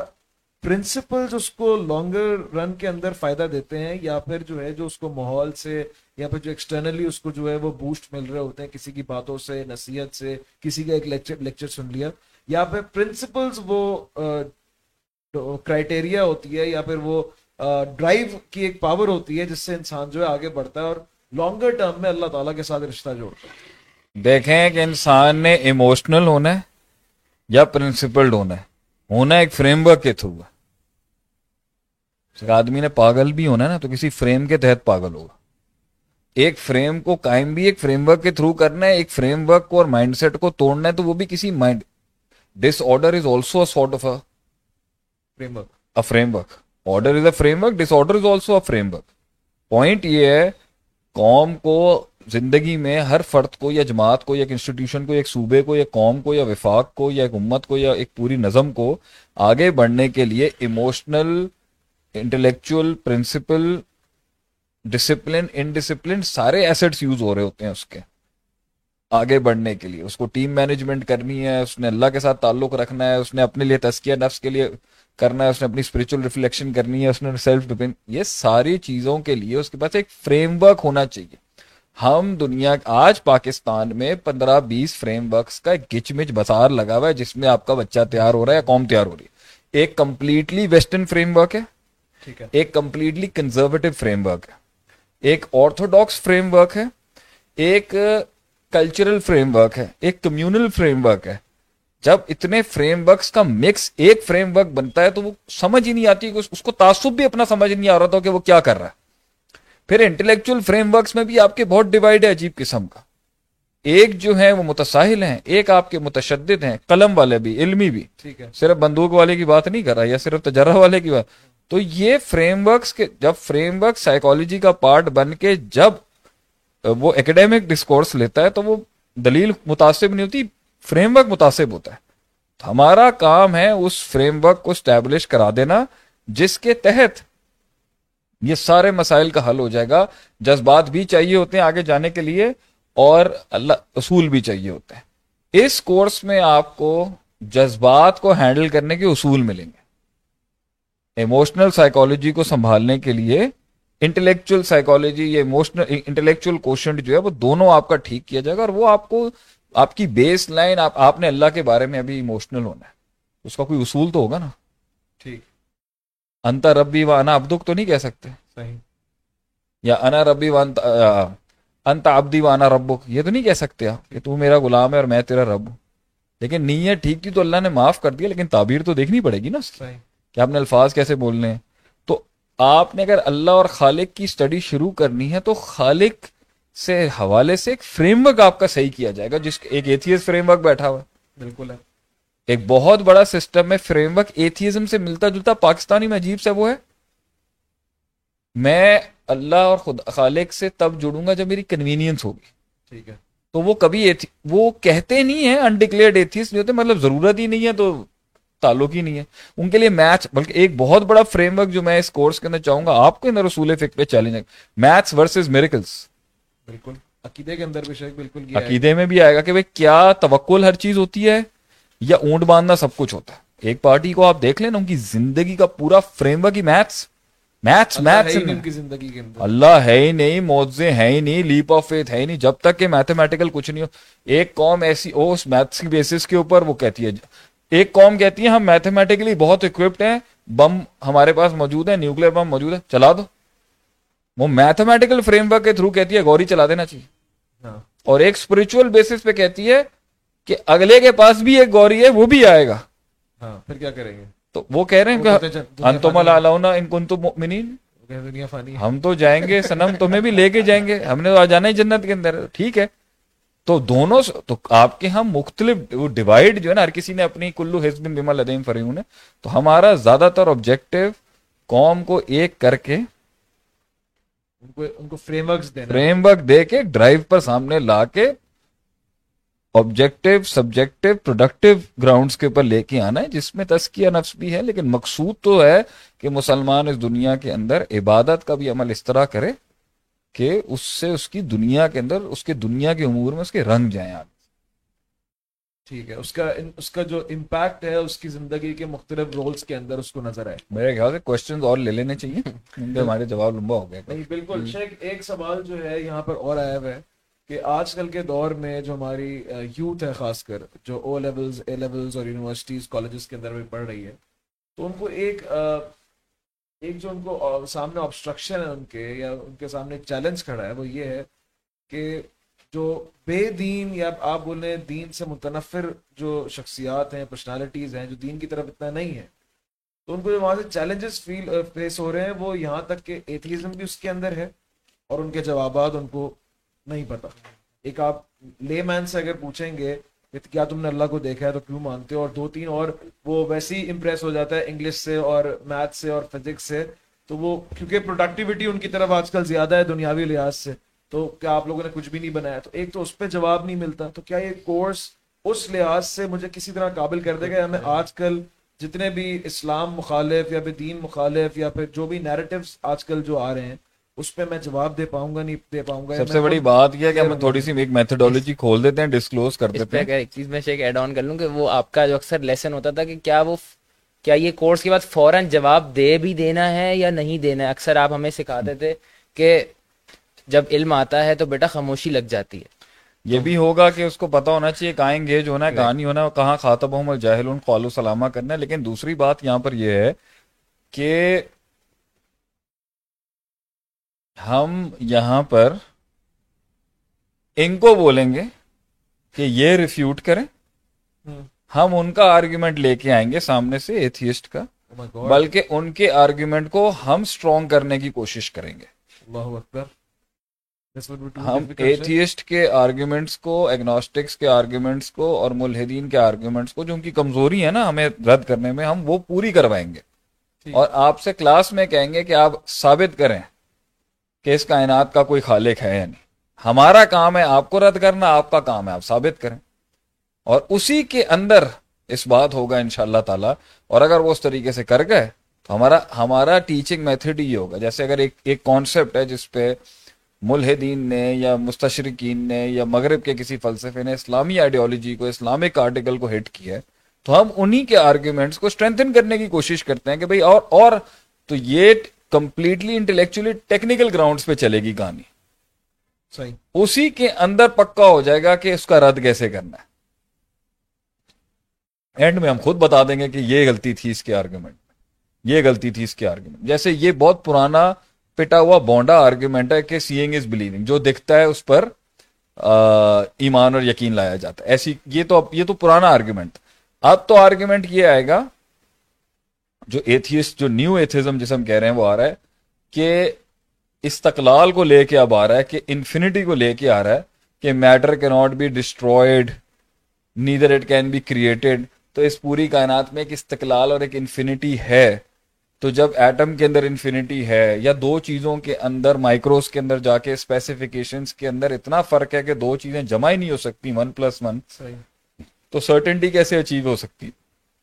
پرنسپلز اس کو لانگر رن کے اندر فائدہ دیتے ہیں یا پھر جو ہے جو اس کو ماحول سے یا پھر جو ایکسٹرنلی اس کو جو ہے وہ بوسٹ مل رہے ہوتے ہیں کسی کی باتوں سے نصیحت سے کسی کا ایک لیکچر لیکچر سن لیا یا پھر پرنسپلز وہ کرائٹیریا ہوتی ہے یا پھر وہ ڈرائیو کی ایک پاور ہوتی ہے جس سے انسان جو ہے آگے بڑھتا ہے اور لانگر ٹرم میں اللہ تعالیٰ کے ساتھ رشتہ جوڑتا ہے دیکھیں کہ انسان نے ایموشنل ہونا ہے یا پرنسپلڈ ہونا ہے ہونا ایک فریم ورک کے تھرو ہے۔ آدمی نے پاگل بھی ہونا ہے نا تو کسی فریم کے تحت پاگل ہوگا۔ ایک فریم کو قائم بھی ایک فریم ورک کے تھرو کرنا ہے، ایک فریم ورک کو اور مائنڈ سیٹ کو توڑنا ہے تو وہ بھی کسی mind. Disorder is also sort of framework framework order is a framework disorder is also a framework point یہ ہے، قوم کو زندگی میں ہر فرد کو یا جماعت کو یا ایک انسٹیٹیوشن کو یا ایک صوبے کو یا قوم کو یا وفاق کو یا ایک امت کو یا ایک پوری نظم کو آگے بڑھنے کے لیے emotional intellectual principle discipline indiscipline سارے ایسٹس یوز ہو رہے ہوتے ہیں اس کے آگے بڑھنے کے لیے۔ اس کو ٹیم مینجمنٹ کرنی ہے، اس نے اللہ کے ساتھ تعلق رکھنا ہے، اس نے اپنے لیے تسکیہ نفس کے لیے کرنا ہے، اس نے اپنی اسپرچل ریفلیکشن کرنی ہے، اس نے سیلف ڈپینڈ یہ ساری چیزوں کے لیے اس کے پاس ایک فریم ورک ہونا چاہیے۔ ہم دنیا آج پاکستان میں پندرہ بیس فریم ورکس کا ایک گچ مچ بازار لگا ہوا ہے جس میں آپ کا بچہ تیار ہو رہا ہے یا قوم تیار ہو رہی ہے۔ ایک کمپلیٹلی ویسٹرن فریم ورک ہے ایک کمپلیٹلی کنزرویٹو فریم ورک ہے۔ ایک آرتھوڈاکس فریم ورک ہے ایک کلچرل فریم ورک ہے ایک کمیونل فریم ورک ہے۔ جب اتنے فریم ورکس کا مکس ایک فریم ورک بنتا ہے تو وہ سمجھ ہی نہیں آتی کہ اس کو تعصب بھی اپنا سمجھ نہیں آ رہا تھا کہ وہ کیا کر رہا ہے۔ پھر انٹلیکچوئل فریم ورکس میں بھی آپ کے بہت ڈیوائڈ ہے عجیب قسم کا۔ ایک جو ہے وہ متساہل ہیں ایک آپ کے متشدد ہیں قلم والے بھی علمی بھی۔ صرف بندوق والے کی بات نہیں کر رہا یا صرف تجربہ والے کی بات۔ تو یہ فریم ورکس کے جب فریم ورک سائیکالوجی کا پارٹ بن کے جب وہ اکیڈیمک ڈسکورس لیتا ہے تو وہ دلیل متاثر نہیں ہوتی فریم ورک متاثر ہوتا ہے۔ ہمارا کام ہے اس فریم ورک کو اسٹیبلش کرا دینا جس کے تحت یہ سارے مسائل کا حل ہو جائے گا۔ جذبات بھی چاہیے ہوتے ہیں آگے جانے کے لیے اور اللہ، اصول بھی چاہیے ہوتے ہیں۔ اس کورس میں آپ کو جذبات کو ہینڈل کرنے کے اصول ملیں گے۔ ایموشنل سائیکالوجی کو سنبھالنے کے لیے انٹلیکچوئل سائیکالوجی یا ایموشنل، انٹلیکچوئل کوشچن جو ہے وہ دونوں آپ کا ٹھیک کیا جائے گا اور وہ آپ کو، آپ کی بیس لائن، آپ آپ نے اللہ کے بارے میں ابھی ایموشنل ہونا ہے۔ اس کا کوئی اصول تو ہوگا نا؟ ٹھیک۔ انتا ربی و انا ابدک تو نہیں کہہ سکتے؟ صحیح۔ یا انا ربی و انتا ابدی و انا ربک یہ تو نہیں کہہ سکتے آپ کہ تو میرا غلام ہے اور میں تیرا رب ہوں۔ لیکن نیت ٹھیک تھی تو اللہ نے معاف کر دیا لیکن تعبیر تو دیکھنی پڑے گی نا صحیح۔ کہ آپ نے الفاظ کیسے بولنے ہیں؟ تو آپ نے اگر اللہ اور خالق کی اسٹڈی شروع کرنی ہے تو خالق سے حوالے سے ایک فریم ورک آپ کا صحیح کیا جائے گا جس ایک ایتھیس فریم ورک بیٹھا ہوا۔ ہے بالکل ہے۔ ایک بہت بڑا سسٹم میں فریم ورک ایتھیزم سے ملتا جلتا پاکستانی میں عجیب سے وہ ہے۔ میں اللہ اور خود خالق سے تب جڑوں گا جب میری کنوینئنس ہوگی۔ ٹھیک ہے۔ تو وہ کبھی ایتھی وہ کہتے نہیں ہیں انڈکلیئرڈ ایتھیس نہیں ہوتے مطلب ضرورت ہی نہیں ہے تو تعلق ہی نہیں ہے۔ ان کے لیے میچ بلکہ ایک بہت بڑا فریم ورک جو میں اس کورس کے اندر چاہوں گا آپ کو اندر رسول فک پہ چیلنج ہے۔ میتھس ورسز میریکلس بالکل۔ عقیدے کے اندر بھی شیخ بالکل عقیدے میں بھی آئے گا کہ بھائی کیا توکل ہر چیز ہوتی ہے۔ یا اونٹ باندھنا سب کچھ ہوتا ہے۔ ایک پارٹی کو آپ دیکھ لیں ان کی زندگی کا پورا فریم ورک ہی میتھس میتھس ہے میتھس اللہ ہے ہی نہیں موزے ہیں ہی نہیں لیپ آف فیتھ ہے ہی نہیں۔ جب تک کہ میتھمیٹیکل کچھ نہیں ہو۔ ایک قوم ایسی ہو اس میتھس کی بیسس کے اوپر وہ کہتی ہے۔ ایک قوم کہتی ہے ہم میتھمیٹیکلی بہت اکوپڈ ہیں۔ بم ہمارے پاس موجود ہے نیوکلیر بم موجود ہے۔ چلا دو۔ وہ میتھمیٹیکل فریم ورک کے تھرو کہتی ہے گوری چلا دینا چاہیے۔ ہاں۔ اور ایک اسپرچل بیسس پہ کہتی ہے کہ اگلے کے پاس بھی ایک گوری ہے وہ بھی آئے گا۔ ہاں پھر کیا کریں گے؟ تو وہ کہہ رہے ہیں انتم۔ الاعلون ان کنتم مؤمنین۔ دنیا فانی ہم تو جائیں گے سنم تمہیں بھی لے کے جائیں گے۔ ہم نے تو آ جانا ہی جنت کے اندر۔ ٹھیک ہے۔ تو دونوں تو آپ کے ہم مختلف وہ ڈیوائڈ جو ہے نا ہر کسی نے اپنی کلو حزب بما لدیم فریون ہے۔ تو ہمارا زیادہ تر آبجیکٹو قوم کو ایک کر کے ان کو فریم ہے۔ فریم ورک دے کے ڈرائیو پر سامنے لا کے آبجیکٹو سبجیکٹو پروڈکٹیو گراؤنڈز کے اوپر لے کے آنا ہے جس میں تزکیہ نفس بھی ہے لیکن مقصود تو ہے کہ مسلمان اس دنیا کے اندر عبادت کا بھی عمل اس طرح کرے کہ اس سے اس کی دنیا کے اندر اس کے دنیا کے امور میں اس کے رنگ جائیں آگے۔ ٹھیک ہے اس کا اس کا جو امپیکٹ ہے اس کی زندگی کے مختلف رولز کے اندر اس کو نظر آئے۔ میرے خیال سے کوشچنز اور لے لینے چاہیے ہمارے جواب لمبا ہو گیا نہیں بالکل۔ شیخ ایک سوال جو ہے یہاں پر اور آیا ہوا ہے۔ کہ آج کل کے دور میں جو ہماری یوتھ ہے خاص کر، جو او لیولز اے لیولز اور یونیورسٹیز کالجز کے اندر بھی پڑھ رہی ہے تو ان کو ایک ایک جو ان کو سامنے آبسٹرکشن ہے ان کے یا ان کے سامنے ایک چیلنج کھڑا ہے، وہ یہ ہے کہ جو بے دین یا آپ بولیں دین سے متنفر جو شخصیات ہیں پرسنالٹیز ہیں، جو دین کی طرف اتنا نہیں ہے، تو ان کو جو وہاں سے چیلنجز فیل فیس ہو رہے ہیں، وہ یہاں تک کہ ایتھیزم بھی اس کے اندر ہے اور ان کے جوابات ان کو نہیں پتا۔ ایک آپ لے مین سے اگر پوچھیں گے کہ کیا تم نے اللہ کو دیکھا ہے تو کیوں مانتے ہو؟ اور دو تین اور وہ ویسے ہی امپریس ہو جاتا ہے انگلش سے اور میتھ سے اور فزکس سے۔ تو وہ کیونکہ پروڈکٹیوٹی ان کی طرف آج کل زیادہ ہے دنیاوی لحاظ سے۔ تو کیا آپ لوگوں نے کچھ بھی نہیں بنایا؟ تو ایک تو اس پہ جواب نہیں ملتا۔ تو کیا یہ کورس اس لحاظ سے مجھے کسی طرح قابل کر دے گا؟ یا میں آج کل جتنے بھی اسلام مخالف یا پھر دین مخالف یا پھر جو بھی نیریٹیوز آج کل جو آ رہے ہیں اس پہ میں جواب دے پاؤں گا نہیں دے پاؤں گا سب سے بڑی بات یہ ہے کہ ہم تھوڑی سی ایک میتھڈولوجی کھول دیتے ہیں ڈسکلوز کر دیتے ہیں۔ ایک چیز میں ایڈ آن کر لوں کہ وہ آپ کا جو اکثر لیسن ہوتا تھا کہ کیا وہ کیا یہ کورس کے بعد فوراً جواب دے بھی دینا ہے یا نہیں دینا ہے؟ اکثر آپ ہمیں سکھاتے تھے کہ جب علم آتا ہے تو بیٹا خاموشی لگ جاتی ہے۔ یہ بھی ہوگا کہ اس کو پتا ہونا چاہیے کہاں انگیج ہونا ہے کہاں نہیں ہونا ہے کہاں خاطب ہوں جاہل قالو سلامہ کرنا ہے۔ لیکن دوسری بات یہاں پر یہ ہے کہ ہم یہاں پر ان کو بولیں گے کہ یہ ریفیوٹ کریں۔ ہم۔ ان کا آرگیومنٹ لے کے آئیں گے سامنے سے ایتھیسٹ کا۔ Oh بلکہ ان کے آرگیومنٹ کو ہم سٹرونگ کرنے کی کوشش کریں گے۔ اللہ اکبر ہم. ایتھیسٹ کے آرگیومنٹس کو ایگنوسٹکس کے آرگیومنٹس کو اور ملحدین کے آرگیومنٹس کو جو ان کی کمزوری ہے نا ہمیں رد کرنے میں ہم وہ پوری کروائیں گے۔ اور آپ سے کلاس میں کہیں گے کہ آپ ثابت کریں۔ کہ اس کائنات کا کوئی خالق ہے یا نہیں۔ ہمارا کام ہے آپ کو رد کرنا، آپ کا کام ہے آپ ثابت کریں۔ اور اسی کے اندر اس بات ہوگا ان شاء اللہ تعالیٰ۔ اور اگر وہ اس طریقے سے کر گئے، تو ہمارا ہمارا ٹیچنگ میتھڈ یہ ہوگا۔ جیسے اگر ایک ایک کانسیپٹ ہے جس پہ ملحدین نے یا مستشرقین نے یا مغرب کے کسی فلسفے نے اسلامی آئیڈیالوجی کو، اسلامک آرٹیکل کو ہٹ کیا ہے، تو ہم انہی کے آرگیومنٹس کو اسٹرینتھن کرنے کی کوشش کرتے ہیں کہ بھئی اور اور تو یہ کمپلیٹلی انٹلیکچولی ٹیکنیکل گراؤنڈز پہ چلے گی کہانی صحیح۔ اسی کے اندر پکا ہو جائے گا کہ اس کا رد کیسے کرنا ہے۔ اینڈ میں ہم خود بتا دیں گے کہ یہ غلطی تھی اس کے آرگیومنٹ میں۔ یہ غلطی تھی اس کے آرگیومنٹ جیسے یہ بہت پرانا پٹا ہوا بونڈا آرگیومنٹ ہے کہ سیئنگ از بلیونگ جو دکھتا ہے اس پر ایمان اور یقین لایا جاتا ہے۔ ایسی یہ تو یہ تو پرانا آرگیومنٹ اب تو آرگیومنٹ یہ آئے گا جو ایتھیسٹ جو نیو ایتھزم جسے ہم کہہ رہے ہیں وہ آ رہا ہے کہ استقلال کو لے کے اب آ رہا ہے کہ انفینٹی کو لے کے آ رہا ہے کہ میٹر کی not be destroyed neither it can be created تو اس پوری کائنات میں ایک استقلال اور ایک انفینٹی ہے۔ تو جب ایٹم کے اندر انفینٹی ہے یا دو چیزوں کے اندر مائکروز کے اندر جا کے اسپیسیفکیشنز کے اندر اتنا فرق ہے کہ دو چیزیں جمع ہی نہیں ہو سکتی ون پلس ون تو سرٹنٹی کیسے اچیو ہو سکتی؟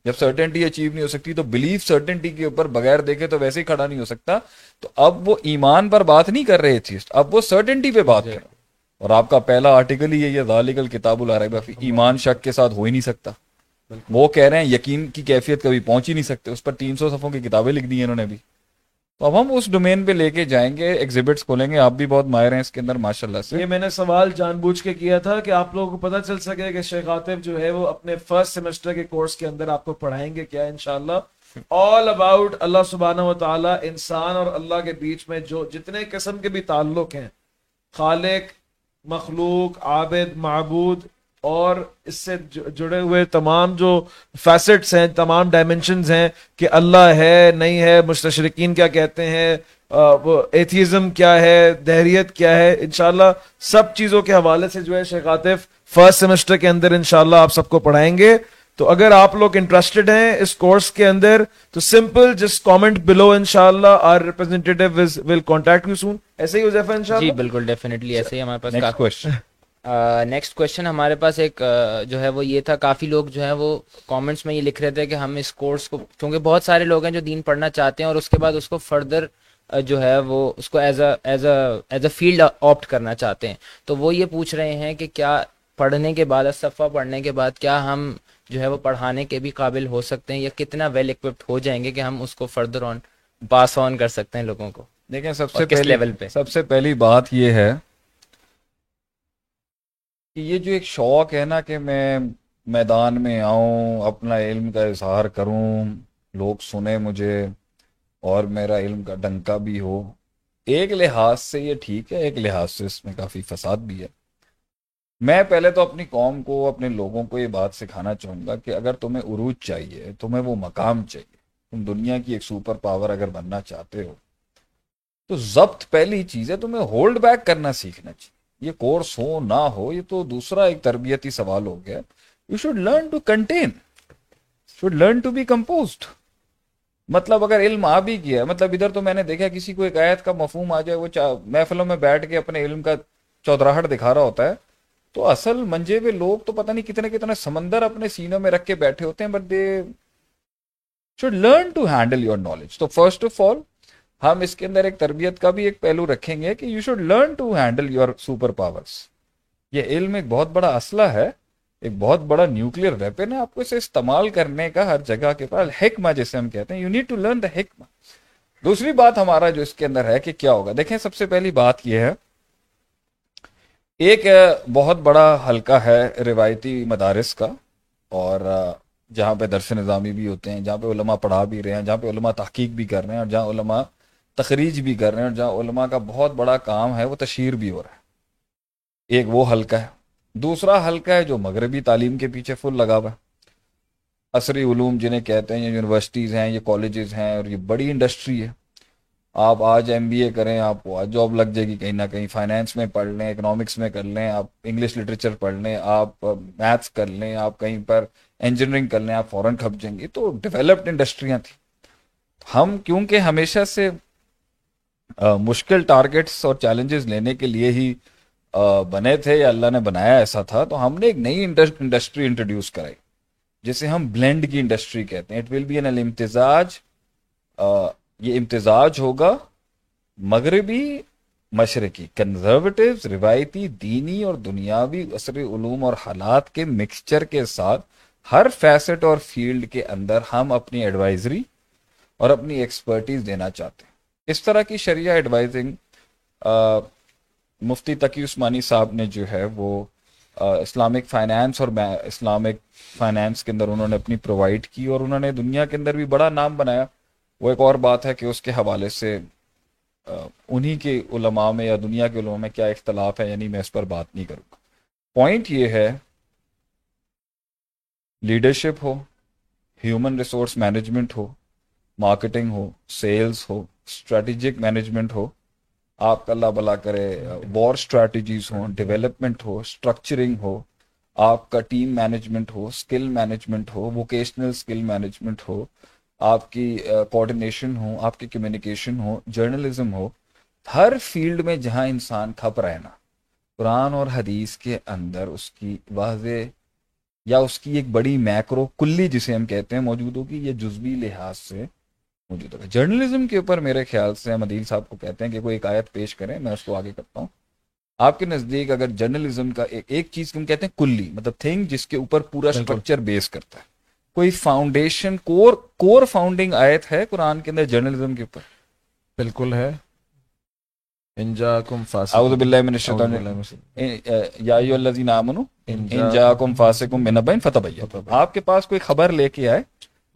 جب سرٹنٹی اچیو نہیں ہو سکتی تو بلیف سرٹنٹی کے اوپر بغیر دیکھے تو ویسے ہی کھڑا نہیں ہو سکتا۔ تو اب وہ ایمان پر بات نہیں کر رہے تھے۔ اب وہ سرٹنٹی پہ بات کر رہے اور آپ کا پہلا آرٹیکل ہی یہ ذالک کتاب العرب ایمان شک کے ساتھ ہو ہی نہیں سکتا۔ وہ کہہ رہے ہیں یقین کی کیفیت کبھی پہنچ ہی نہیں سکتے۔ اس پر تین سو صفوں کی کتابیں لکھ دی ہیں انہوں نے بھی۔ تو اب ہم اس ڈومین پہ لے کے جائیں گے ایگزیبٹس کھولیں گے۔ آپ بھی بہت ماہر ہیں اس کے اندر ماشاء اللہ سے۔ یہ میں نے سوال جان بوجھ کے کیا تھا کہ آپ لوگوں کو پتہ چل سکے کہ شیخ عاطف جو ہے وہ اپنے فرسٹ سیمسٹر کے کورس کے اندر آپ کو پڑھائیں گے کیا، انشاءاللہ؟ آل اباؤٹ اللہ سبحانہ و تعالی، انسان اور اللہ کے بیچ میں جو جتنے قسم کے بھی تعلق ہیں۔ خالق، مخلوق، عابد، معبود اور اس سے جڑے ہوئے تمام جو فیسٹس ہیں تمام ڈائمنشنز ہیں کہ اللہ ہے نہیں ہے مستشرقین کیا کہتے ہیں وہ ایتھیزم کیا ہے دہریت کیا ہے انشاءاللہ سب چیزوں کے حوالے سے جو ہے شیخ عاطف فرسٹ سیمسٹر کے اندر انشاءاللہ آپ سب کو پڑھائیں گے۔ تو اگر آپ لوگ انٹرسٹڈ ہیں اس کورس کے اندر تو سمپل جس کامنٹ بلو انشاءاللہ our representative will contact you soon ایسے ہی حذیفہ انشاءاللہ۔ جی بالکل ڈیفینیٹلی ایسے ہی ہمارے پاس نیکسٹ کوسچن نیکسٹ کوشچن ہمارے پاس ایک جو ہے وہ یہ تھا کافی لوگ جو ہے وہ کامنٹس میں یہ لکھ رہے تھے کہ ہم اس کورس کو کیونکہ بہت سارے لوگ ہیں جو دین پڑھنا چاہتے ہیں اور اس کے بعد اس کو فردر جو ہے وہ اس کو as a as a as a field opt کرنا چاہتے ہیں۔ تو وہ یہ پوچھ رہے ہیں کہ کیا پڑھنے کے بعد صفحہ پڑھنے کے بعد کیا ہم جو ہے وہ پڑھانے کے بھی قابل ہو سکتے ہیں یا کتنا ویل اکوپڈ ہو جائیں گے کہ ہم اس کو فردر آن پاس آن کر سکتے ہیں لوگوں کو؟ دیکھیں سب سے کس لیول پہ؟ سب سے پہلی بات یہ ہے کہ یہ جو ایک شوق ہے نا کہ میں میدان میں آؤں، اپنا علم کا اظہار کروں، لوگ سنیں مجھے اور میرا علم کا ڈنکا بھی ہو۔ ایک لحاظ سے یہ ٹھیک ہے، ایک لحاظ سے اس میں کافی فساد بھی ہے۔ میں پہلے تو اپنی قوم کو، اپنے لوگوں کو یہ بات سکھانا چاہوں گا کہ اگر تمہیں عروج چاہیے، تمہیں وہ مقام چاہیے۔ تم دنیا کی ایک سپر پاور اگر بننا چاہتے ہو، تو ضبط پہلی چیز ہے تمہیں ہولڈ بیک کرنا سیکھنا چاہیے۔ یہ کورس ہو، نہ ہو، یہ تو دوسرا ایک تربیتی سوال ہو گیا۔ You should learn to contain should learn to be composed مطلب اگر علم آ بھی کیا مطلب ادھر تو میں نے دیکھا کسی کو ایک آیت کا مفہوم آ جائے، وہ محفلوں میں بیٹھ کے اپنے علم کا چودراہٹ دکھا رہا ہوتا ہے۔ تو اصل منجے ہوئے لوگ تو پتہ نہیں کتنے کتنے سمندر اپنے سینوں میں رکھ کے بیٹھے ہوتے ہیں but they should learn to handle your knowledge تو فرسٹ آف آل ہم اس کے اندر ایک تربیت کا بھی ایک پہلو رکھیں گے کہ you should learn to handle your superpowers یہ علم ایک بہت بڑا اسلحہ ہے، ایک بہت بڑا نیوکلیر ویپن ہے، آپ کو اسے استعمال کرنے کا ہر جگہ کے پاس حکمہ جیسے ہم کہتے ہیں you need to learn the حکمہ. دوسری بات ہمارا جو اس کے اندر ہے کہ کیا ہوگا؟ دیکھیں، سب سے پہلی بات یہ ہے، ایک بہت بڑا حلقہ ہے روایتی مدارس کا، اور جہاں پہ درس نظامی بھی ہوتے ہیں، جہاں پہ علماء پڑھا بھی رہے ہیں، جہاں پہ علماء تحقیق بھی کر رہے ہیں، اور جہاں علماء تخریج بھی کر رہے ہیں اور جہاں علماء کا بہت بڑا کام ہے، وہ تشہیر بھی ہو رہا ہے۔ ایک وہ حلقہ ہے۔ دوسرا حلقہ ہے جو مغربی تعلیم کے پیچھے فل لگا ہوا ہے۔ عصری علوم جنہیں کہتے ہیں، یہ یونیورسٹیز ہیں، یہ کالجز ہیں اور یہ بڑی انڈسٹری ہے۔ آپ آج ایم بی اے کریں، آپ کو آج جاب لگ جائے گی کہیں نہ کہیں۔ فائنینس میں پڑھ لیں اکنامکس میں کر لیں، آپ انگلش لٹریچر پڑھ لیں، آپ میتھس کر لیں، آپ کہیں پر انجینئرنگ کر لیں، آپ فوراً کھپ جائیں گے تو ڈیولپڈ انڈسٹریاں تھیں ہم کیونکہ ہمیشہ سے مشکل ٹارگٹس اور چیلنجز لینے کے لیے ہی بنے تھے یا اللہ نے بنایا ایسا تھا، تو ہم نے ایک نئی انڈسٹری انٹروڈیوس کرائی، جسے ہم بلینڈ کی انڈسٹری کہتے ہیں۔ اٹ ول بی این امتزاج یہ امتزاج ہوگا مغربی، مشرقی کنزرویٹو روایتی، دینی اور دنیاوی عصری علوم اور حالات کے مکسچر کے ساتھ ہر فیسٹ اور فیلڈ کے اندر ہم اپنی ایڈوائزری اور اپنی ایکسپرٹیز دینا چاہتے ہیں۔ اس طرح کی شریعہ ایڈوائزنگ مفتی تقی عثمانی صاحب نے جو ہے وہ اسلامک فائنینس اور اسلامک فائنینس کے اندر انہوں نے اپنی پرووائڈ کی اور انہوں نے دنیا کے اندر بھی بڑا نام بنایا۔ وہ ایک اور بات ہے کہ اس کے حوالے سے انہی کے علماء میں یا دنیا کے علماء میں کیا اختلاف ہے یعنی میں اس پر بات نہیں کروں۔ گا پوائنٹ یہ ہے لیڈرشپ ہو ہیومن ریسورس مینجمنٹ ہو مارکیٹنگ ہو سیلز ہو اسٹریٹجک مینجمنٹ ہو، آپ کا اللہ بلا کرے وار اسٹریٹجیز ہوں ڈیولپمنٹ ہو اسٹرکچرنگ ہو، آپ کا ٹیم مینجمنٹ ہو اسکل مینجمنٹ ہو ووکیشنل اسکل مینجمنٹ ہو، آپ کی کوآڈینیشن ہو آپ کی کمیونیکیشن ہو جرنلزم ہو، ہر فیلڈ میں جہاں انسان کھپ رہنا قرآن اور حدیث کے اندر اس کی واضح یا اس کی ایک بڑی میکرو کلی جسے ہم کہتے ہیں موجود ہوگی یہ جزوی لحاظ سے موجود ہوگا جرنلزم کے اوپر میرے خیال سے ہم عدیل صاحب کو کہتے ہیں کہ کوئی ایک آیت پیش کریں میں اس کو آگے کرتا ہوں۔ آپ کے نزدیک اگر جرنلزم کا ایک ایک چیز ہم کہتے ہیں کلی مطلب تھنگ جس کے اوپر پورا اسٹرکچر بیس کرتا ہے۔ کوئی فاؤنڈیشن کور کور فاؤنڈنگ آیت ہے قرآن کے اندر جرنلزم کے اوپر؟ بالکل ہے۔ انجاکم فاسق اعوذ باللہ من الشیطان یا الذین آمنوا آپ کے پاس کوئی خبر لے کے آئے؟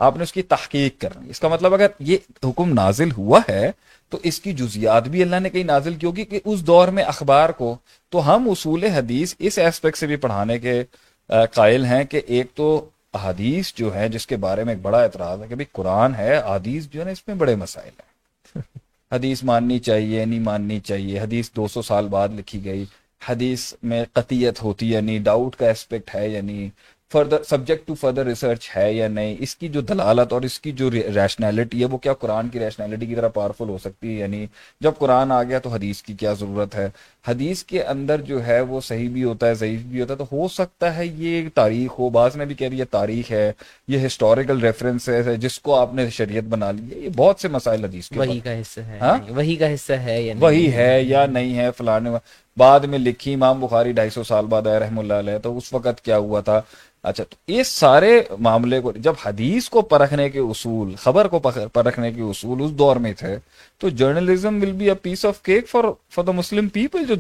آپ نے اس کی تحقیق کرنی اس کا مطلب اگر یہ حکم نازل ہوا ہے تو اس کی جزیات بھی اللہ نے کہیں نازل کی ہوگی کہ اس دور میں اخبار کو تو ہم اصول حدیث اس ایسپیکٹ سے بھی پڑھانے کے قائل ہیں کہ ایک تو حدیث جو ہے جس کے بارے میں ایک بڑا اعتراض ہے کہ بھی قرآن ہے حدیث جو ہے نا اس میں بڑے مسائل ہیں۔ حدیث ماننی چاہیے نہیں ماننی چاہیے۔ حدیث دو سو سال بعد لکھی گئی۔ حدیث میں قطیت ہوتی ہے نہیں ڈاؤٹ کا اسپیکٹ ہے یا نہیں further subject to further research ہے یا نہیں اس کی جو دلالت اور اس کی جو ریشنالٹی ہے وہ کیا قرآن کی ریشنالٹی کی طرح پاورفل ہو سکتی ہے یا نہیں؟ جب قرآن آ گیا تو حدیث کی کیا ضرورت ہے؟ حدیث کے اندر جو ہے وہ صحیح بھی ہوتا ہے ضعیف بھی ہوتا ہے تو ہو سکتا ہے یہ تاریخ ہو۔ بعض نے بھی کہہ دیا تاریخ ہے یہ ہسٹوریکل ریفرنس ہے جس کو آپ نے شریعت بنا لی ہے یہ بہت سے مسائل حدیث کے وہی کا حصہ ہے ہاں؟ وہی کا حصہ ہے وہی ہے یا نہیں ہے فلانے بعد میں لکھی امام بخاری ڈھائی سو سال بعد آئے رحم اللہ علیہ تو اس وقت کیا ہوا تھا؟ اچھا تو اس سارے معاملے کو جب حدیث کو پرکھنے کے اصول خبر کو پرکھنے کے اصول اس دور میں تھے تو journalism will be a piece of cake for for the Muslim people جو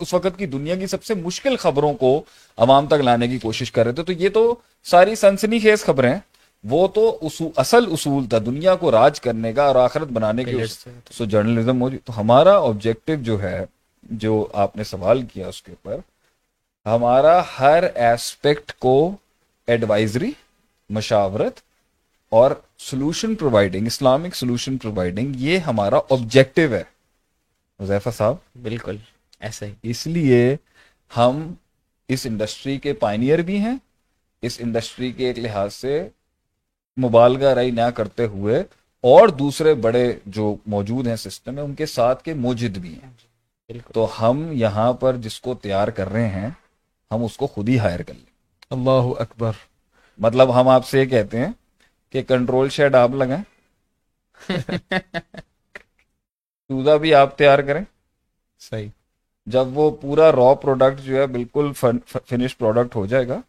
اس وقت- کی دنیا کی سب سے مشکل خبروں کو عوام تک لانے کی کوشش کر رہے تھے تو یہ تو ساری سنسنی خیز خبریں وہ تو اصول اصل اصول تھا دنیا کو راج کرنے کا اور آخرت بنانے کے۔ سو جرنلزم موجود تو ہمارا آبجیکٹو جو ہے جو آپ نے سوال کیا اس کے اوپر ہمارا ہر ایسپیکٹ کو ایڈوائزری مشاورت اور solution providing Islamic solution providing یہ ہمارا آبجیکٹو ہے۔ حذیفہ صاحب؟ بالکل ایسا ہی۔ اس لیے ہم اس انڈسٹری کے پائنیئر بھی ہیں۔ اس انڈسٹری کے ایک لحاظ سے مبالغہ رئی نہ کرتے ہوئے اور دوسرے بڑے جو موجود ہیں سسٹم میں ان کے ساتھ کے موجد بھی ہیں۔ تو ہم یہاں پر جس کو تیار کر رہے ہیں ہم اس کو خود ہی ہائر کر لیں۔ اللہ اکبر۔ مطلب ہم آپ سے یہ کہتے ہیں کہ کنٹرول شیڈ آپ لگائیں۔ چوزا بھی آپ تیار کریں۔ صحیح۔ جب وہ پورا را پروڈکٹ جو ہے بالکل فنش پروڈکٹ ہو جائے گا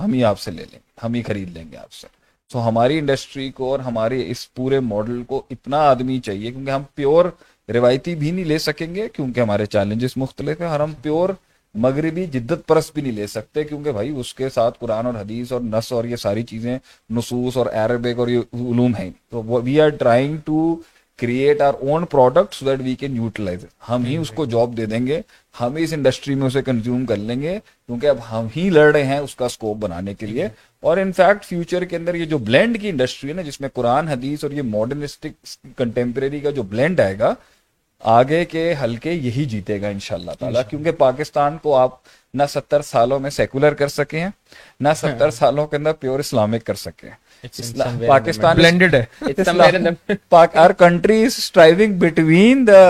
ہم ہی آپ سے لے لیں۔ گے ہم ہی خرید لیں گے آپ سے۔ سو ہماری انڈسٹری کو اور ہمارے اس پورے ماڈل کو اتنا آدمی چاہیے کیونکہ ہم پیور روایتی بھی نہیں لے سکیں گے کیونکہ ہمارے چیلنجز مختلف ہیں اور ہم پیور مغربی جدت پرست بھی نہیں لے سکتے کیونکہ بھائی اس کے ساتھ قرآن اور حدیث اور نس اور یہ ساری چیزیں نصوص اور عربک اور یہ علوم ہیں۔ تو we are trying to create our own product so that we can utilize ہم ہی اس کو جاب دے دیں گے۔ ہم ہی اس انڈسٹری میں اسے کنزیوم کر لیں گے کیونکہ اب ہم ہی لڑ رہے ہیں اس کا اسکوپ بنانے کے لیے۔ اور انفیکٹ فیوچر کے اندر یہ جو بلینڈ کی انڈسٹری ہے نا، جس میں قرآن، حدیث اور یہ ماڈرنسٹک کنٹمپریری کا جو بلینڈ آئے گا آگے کے حلقے یہی جیتے گا انشاءاللہ تعالیٰ کیونکہ پاکستان کو آپ نہ ستر سالوں میں سیکولر کر سکے ہیں نہ ستر سالوں کے اندر پیور اسلامک کر سکے ہیں۔ پاکستان بلینڈڈ ہے۔ is striving between the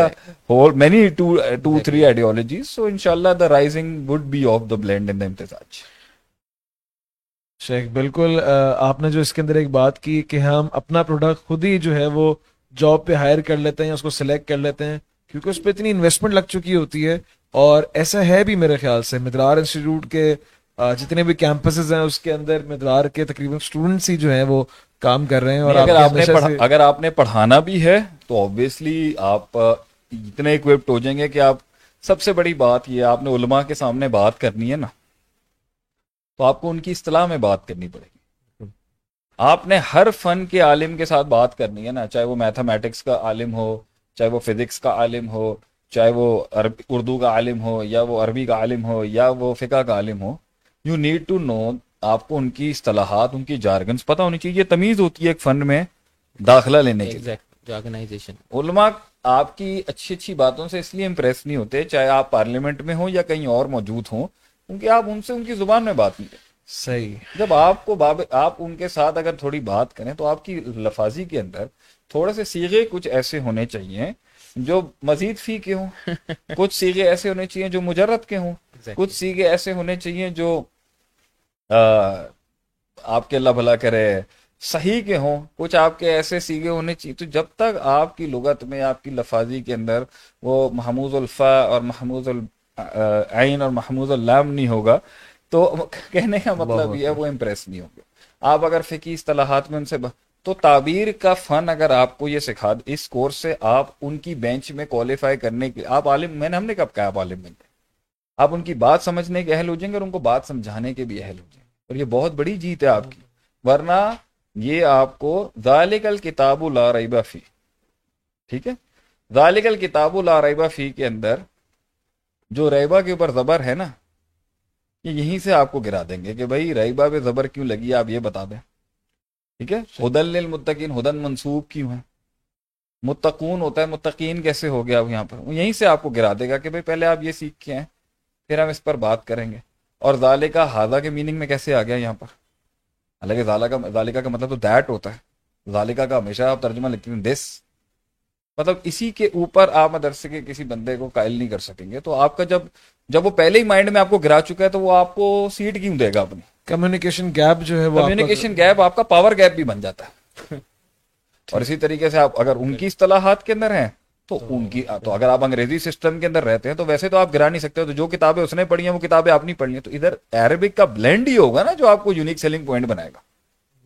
whole many two uh, two three ideologies. So inshallah the rising would be of the blend in the imtizaj. شیخ بالکل آپ نے جو اس کے اندر ایک بات کی کہ ہم اپنا پروڈکٹ خود ہی جو ہے وہ جاب پہ ہائر کر لیتے ہیں یا اس کو سلیکٹ کر لیتے ہیں کیونکہ اس پہ اتنی انویسٹمنٹ لگ چکی ہوتی ہے اور ایسا ہے بھی میرے خیال سے مدرار انسٹیٹیوٹ کے جتنے بھی کیمپسز ہیں اس کے اندر مدرار کے تقریباً اسٹوڈنٹس ہی جو ہیں وہ کام کر رہے ہیں اور اگر آپ نے اگر آپ نے پڑھانا بھی ہے تو obviously آپ اتنے equipped ہو جائیں گے کہ آپ سب سے بڑی بات یہ آپ نے علماء کے سامنے بات کرنی ہے نا۔ تو آپ کو ان کی اصطلاح میں بات کرنی پڑے گی۔ آپ نے ہر فن کے عالم کے ساتھ بات کرنی ہے نا چاہے وہ میتھمیٹکس کا عالم ہو چاہے وہ فزکس کا عالم ہو چاہے وہ عرب اردو کا عالم ہو یا وہ عربی کا عالم ہو یا وہ فقہ کا عالم ہو یو نیڈ ٹو نو آپ کو ان کی اصطلاحات ان کی جارگنس پتہ ہونی چاہیے یہ تمیز ہوتی ہے ایک فن میں داخلہ لینے کے. جو organization. علماء آپ کی اچھی اچھی باتوں سے اس لیے امپریس نہیں ہوتے چاہے آپ پارلیمنٹ میں ہوں یا کہیں اور موجود ہوں کیونکہ آپ ان سے ان کی زبان میں بات نہیں کرتے صحیح۔ جب آپ کو باب آپ ان کے ساتھ اگر تھوڑی بات کریں تو آپ کی لفاظی کے اندر تھوڑے سے سیغے کچھ ایسے ہونے چاہیے جو مزید فی کے ہوں۔ کچھ سیغے ایسے ہونے چاہیے جو مجرد کے ہوں۔ کچھ سیغے ایسے ہونے چاہیے جو آپ کے اللہ بھلا کرے صحیح کے ہوں۔ کچھ آپ کے ایسے سیگے ہونے چاہیے۔ تو جب تک آپ کی لغت میں آپ کی لفاظی کے اندر وہ محمود الفا اور محمود العین اور محمود اللام نہیں ہوگا تو کہنے کا مطلب یہ وہ امپریس نہیں ہوگا آپ اگر فقی اصطلاحات میں ان سے تو تعبیر کا فن اگر آپ کو یہ سکھا اس کورس سے آپ ان کی بینچ میں کوالیفائی کرنے کے آپ عالم میں نے ہم نے کب کہا آپ عالم بن گئے؟ آپ ان کی بات سمجھنے کے اہل ہو جائیں گے اور ان کو بات سمجھانے کے بھی اہل ہو جائیں گے۔ اور یہ بہت بڑی جیت ہے آپ کی۔ ورنہ یہ آپ کو ذالک الکتاب لا ریبہ فی ٹھیک ہے؟ ذالک الکتاب لا ریبہ فی کے اندر جو ریبہ کے اوپر زبر ہے نا یہ یہیں سے آپ کو گرا دیں گے کہ بھائی ریبہ پہ زبر کیوں لگی آپ یہ بتا دیں۔ ٹھیک ہے؟ ہدن للمتقین ہدن منصوب کیوں ہے متقون ہوتا ہے متقین کیسے ہو گیا یہاں پر؟ یہیں سے آپ کو گرا دے گا کہ بھائی پہلے آپ یہ سیکھ کے ہیں پھر ہم اس پر بات کریں گے۔ اور ذالے کا ہاضا کے میننگ میں کیسے آ گیا یہاں پر؟ حالانکہ کا ذالکہ کا مطلب تو دیٹ ہوتا ہے۔ ذالکہ کا ہمیشہ آپ ترجمہ لکھتے ہیں دس مطلب اسی کے اوپر آپ مدرسے کے کسی بندے کو قائل نہیں کر سکیں گے تو آپ کا جب جب وہ پہلے ہی مائنڈ میں آپ کو گرا چکا ہے تو وہ آپ کو سیٹ کیوں دے گا اپنی؟ کمیونیکیشن گیپ جو ہے کمیونیکیشن گیپ آپ کا پاور گیپ بھی بن جاتا ہے۔ اور اسی طریقے سے آپ اگر ان کی اصطلاحات کے اندر ہیں تو ان کی تو اگر آپ انگریزی سسٹم کے اندر رہتے ہیں تو ویسے تو آپ گرا نہیں سکتے تو جو کتابیں اس نے پڑھی ہیں وہ کتابیں آپ نہیں پڑھی ہیں۔ تو ادھر عربک کا بلینڈ ہی ہوگا نا جو آپ کو یونیک سیلنگ پوائنٹ بنائے گا۔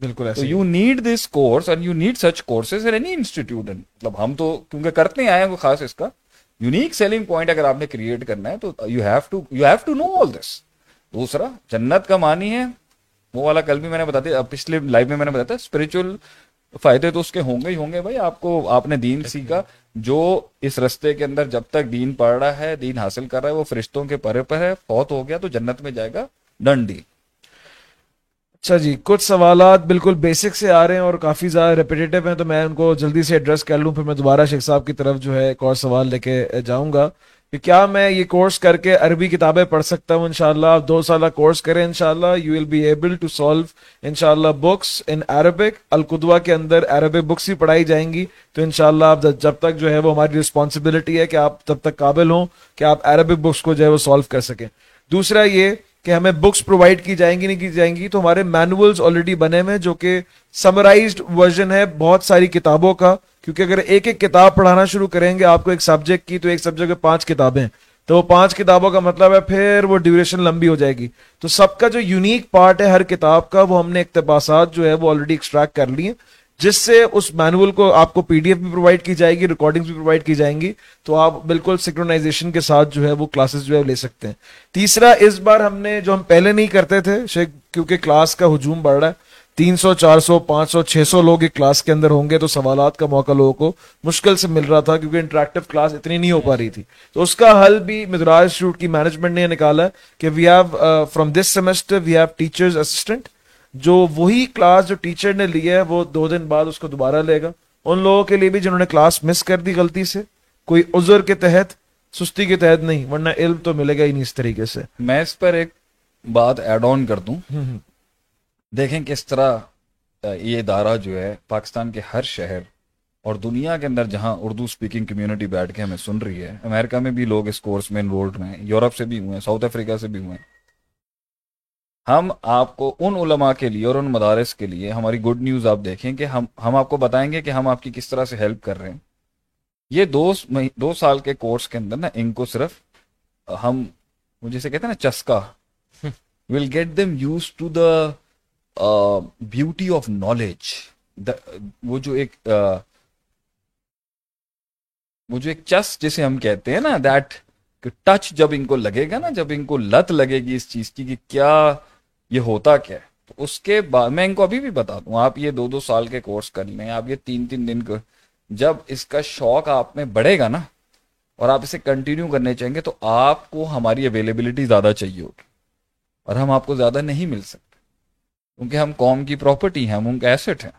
بالکل you need this course and you need such courses any institute مطلب ہم تو کیونکہ کرتے آئے ہیں خاص اس کا یونیک سیلنگ پوائنٹ اگر آپ نے کریٹ کرنا ہے تو you have to you have to know all this دوسرا جنت کا معنی ہے وہ والا کل بھی میں نے بتا دیا پچھلے لائف میں میں نے بتایا اسپرچل فائدے تو اس کے ہوں گے ہی ہوں گے بھائی آپ کو آپ نے دین سیکھا جو اس رستے کے اندر جب تک دین پڑھ رہا ہے دین حاصل کر رہا ہے وہ فرشتوں کے پرے پر ہے فوت ہو گیا تو جنت میں جائے گا ڈنڈی اچھا جی کچھ سوالات بالکل بیسک سے آ رہے ہیں اور کافی زیادہ ریپیٹیو ہیں، تو میں ان کو جلدی سے ایڈریس کر لوں، پھر میں دوبارہ شیخ صاحب کی طرف جو ہے ایک اور سوال لے کے جاؤں گا کہ کیا میں یہ کورس کر کے عربی کتابیں پڑھ سکتا ہوں؟ انشاءاللہ آپ دو سالہ کورس کریں، انشاءاللہ you will be able to solve انشاءاللہ بکس ان عربک القدوہ کے اندر عربک بکس ہی پڑھائی جائیں گی، تو انشاءاللہ آپ جب تک جو ہے وہ ہماری رسپانسبلٹی ہے کہ آپ تب تک قابل ہوں کہ آپ عربک بکس کو جو ہے وہ سالو کر سکیں۔ دوسرا یہ کہ ہمیں بکس پرووائڈ کی جائیں گی، نہیں کی جائیں گی، تو ہمارے مینولس آلریڈی بنے ہوئے جو کہ سمرائزڈ ورژن ہے بہت ساری کتابوں کا۔ کیونکہ اگر ایک ایک کتاب پڑھانا شروع کریں گے آپ کو ایک سبجیکٹ کی، تو ایک سبجیکٹ میں پانچ کتابیں۔ تو وہ پانچ کتابوں کا مطلب ہے پھر وہ ڈیوریشن لمبی ہو جائے گی۔ تو سب کا جو یونیک پارٹ ہے ہر کتاب کا، وہ ہم نے اقتباسات جو ہے وہ آلریڈی ایکسٹریکٹ کر لیے جس سے اس مینول کو آپ کو پی ڈی ایف بھی پرووائڈ کی جائے گی ریکارڈنگ بھی پرووائڈ کی جائیں گی، تو آپ بالکل سکرونائزیشن کے ساتھ جو ہے وہ کلاسز جو ہے لے سکتے ہیں۔ تیسرا، اس بار ہم نے جو ہم پہلے نہیں کرتے تھے کیونکہ کلاس کا ہجوم بڑھ رہا ہے، تین سو، چار سو، پانچ سو، چھ سو لوگ ایک کلاس کے اندر ہوں گے، تو سوالات کا موقع لوگوں کو مشکل سے مل رہا تھا، کیونکہ انٹریکٹیو کلاس اتنی نہیں ہو پا رہی تھی۔ تو اس کا حل بھی مدراج انسٹیٹیوٹ کی مینجمنٹ نے نکالا کہ we have from this semester we have teachers assistant جو وہی کلاس جو ٹیچر نے لیا ہے وہ دو دن بعد اس کو دوبارہ لے گا۔ ان لوگوں کے لیے بھی جنہوں نے کلاس مس کر دی غلطی سے کوئی عذر کے تحت سستی کے تحت نہیں ورنہ علم تو ملے گا ہی نہیں اس طریقے سے۔ میں اس پر ایک بات ایڈ آن کر دوں۔ دیکھیں کس طرح یہ ادارہ جو ہے پاکستان کے ہر شہر اور دنیا کے اندر جہاں اردو اسپیکنگ کمیونٹی بیٹھ کے ہمیں سن رہی ہے امریکہ میں بھی لوگ اس کورس میں انرولڈ ہیں یورپ سے بھی ہوئے ہیں ساؤتھ افریقہ سے بھی ہوئے ہیں۔ ہم آپ کو ان علماء کے لیے اور ان مدارس کے لیے ہماری گڈ نیوز آپ دیکھیں کہ ہم ہم آپ کو بتائیں گے کہ ہم آپ کی کس طرح سے ہیلپ کر رہے ہیں۔ یہ دو دو سال کے کورس کے اندر نا، ان کو صرف ہم جسے کہتے ہیں نا چسکا۔ Will get them used to the beauty of knowledge وہ جو ایک وہ جو ایک چس جسے ہم کہتے ہیں نا دیٹ ٹچ جب ان کو لگے گا نا، جب ان کو لت لگے گی اس چیز کی کہ کیا یہ ہوتا کیا ہے؟ تو اس کے بعد میں ان کو ابھی بھی بتا دوں، آپ یہ دو دو سال کے کورس کر لیں، آپ یہ تین تین دن کو، جب اس کا شوق آپ میں بڑھے گا نا، اور آپ اسے کنٹینیو کرنے چاہیں گے، تو آپ کو ہماری اویلیبلٹی زیادہ چاہیے ہوگی، اور ہم آپ کو زیادہ نہیں مل سکتے۔ کیونکہ ہم قوم کی پراپرٹی ہیں، ہم ان کا ایسٹ ہیں۔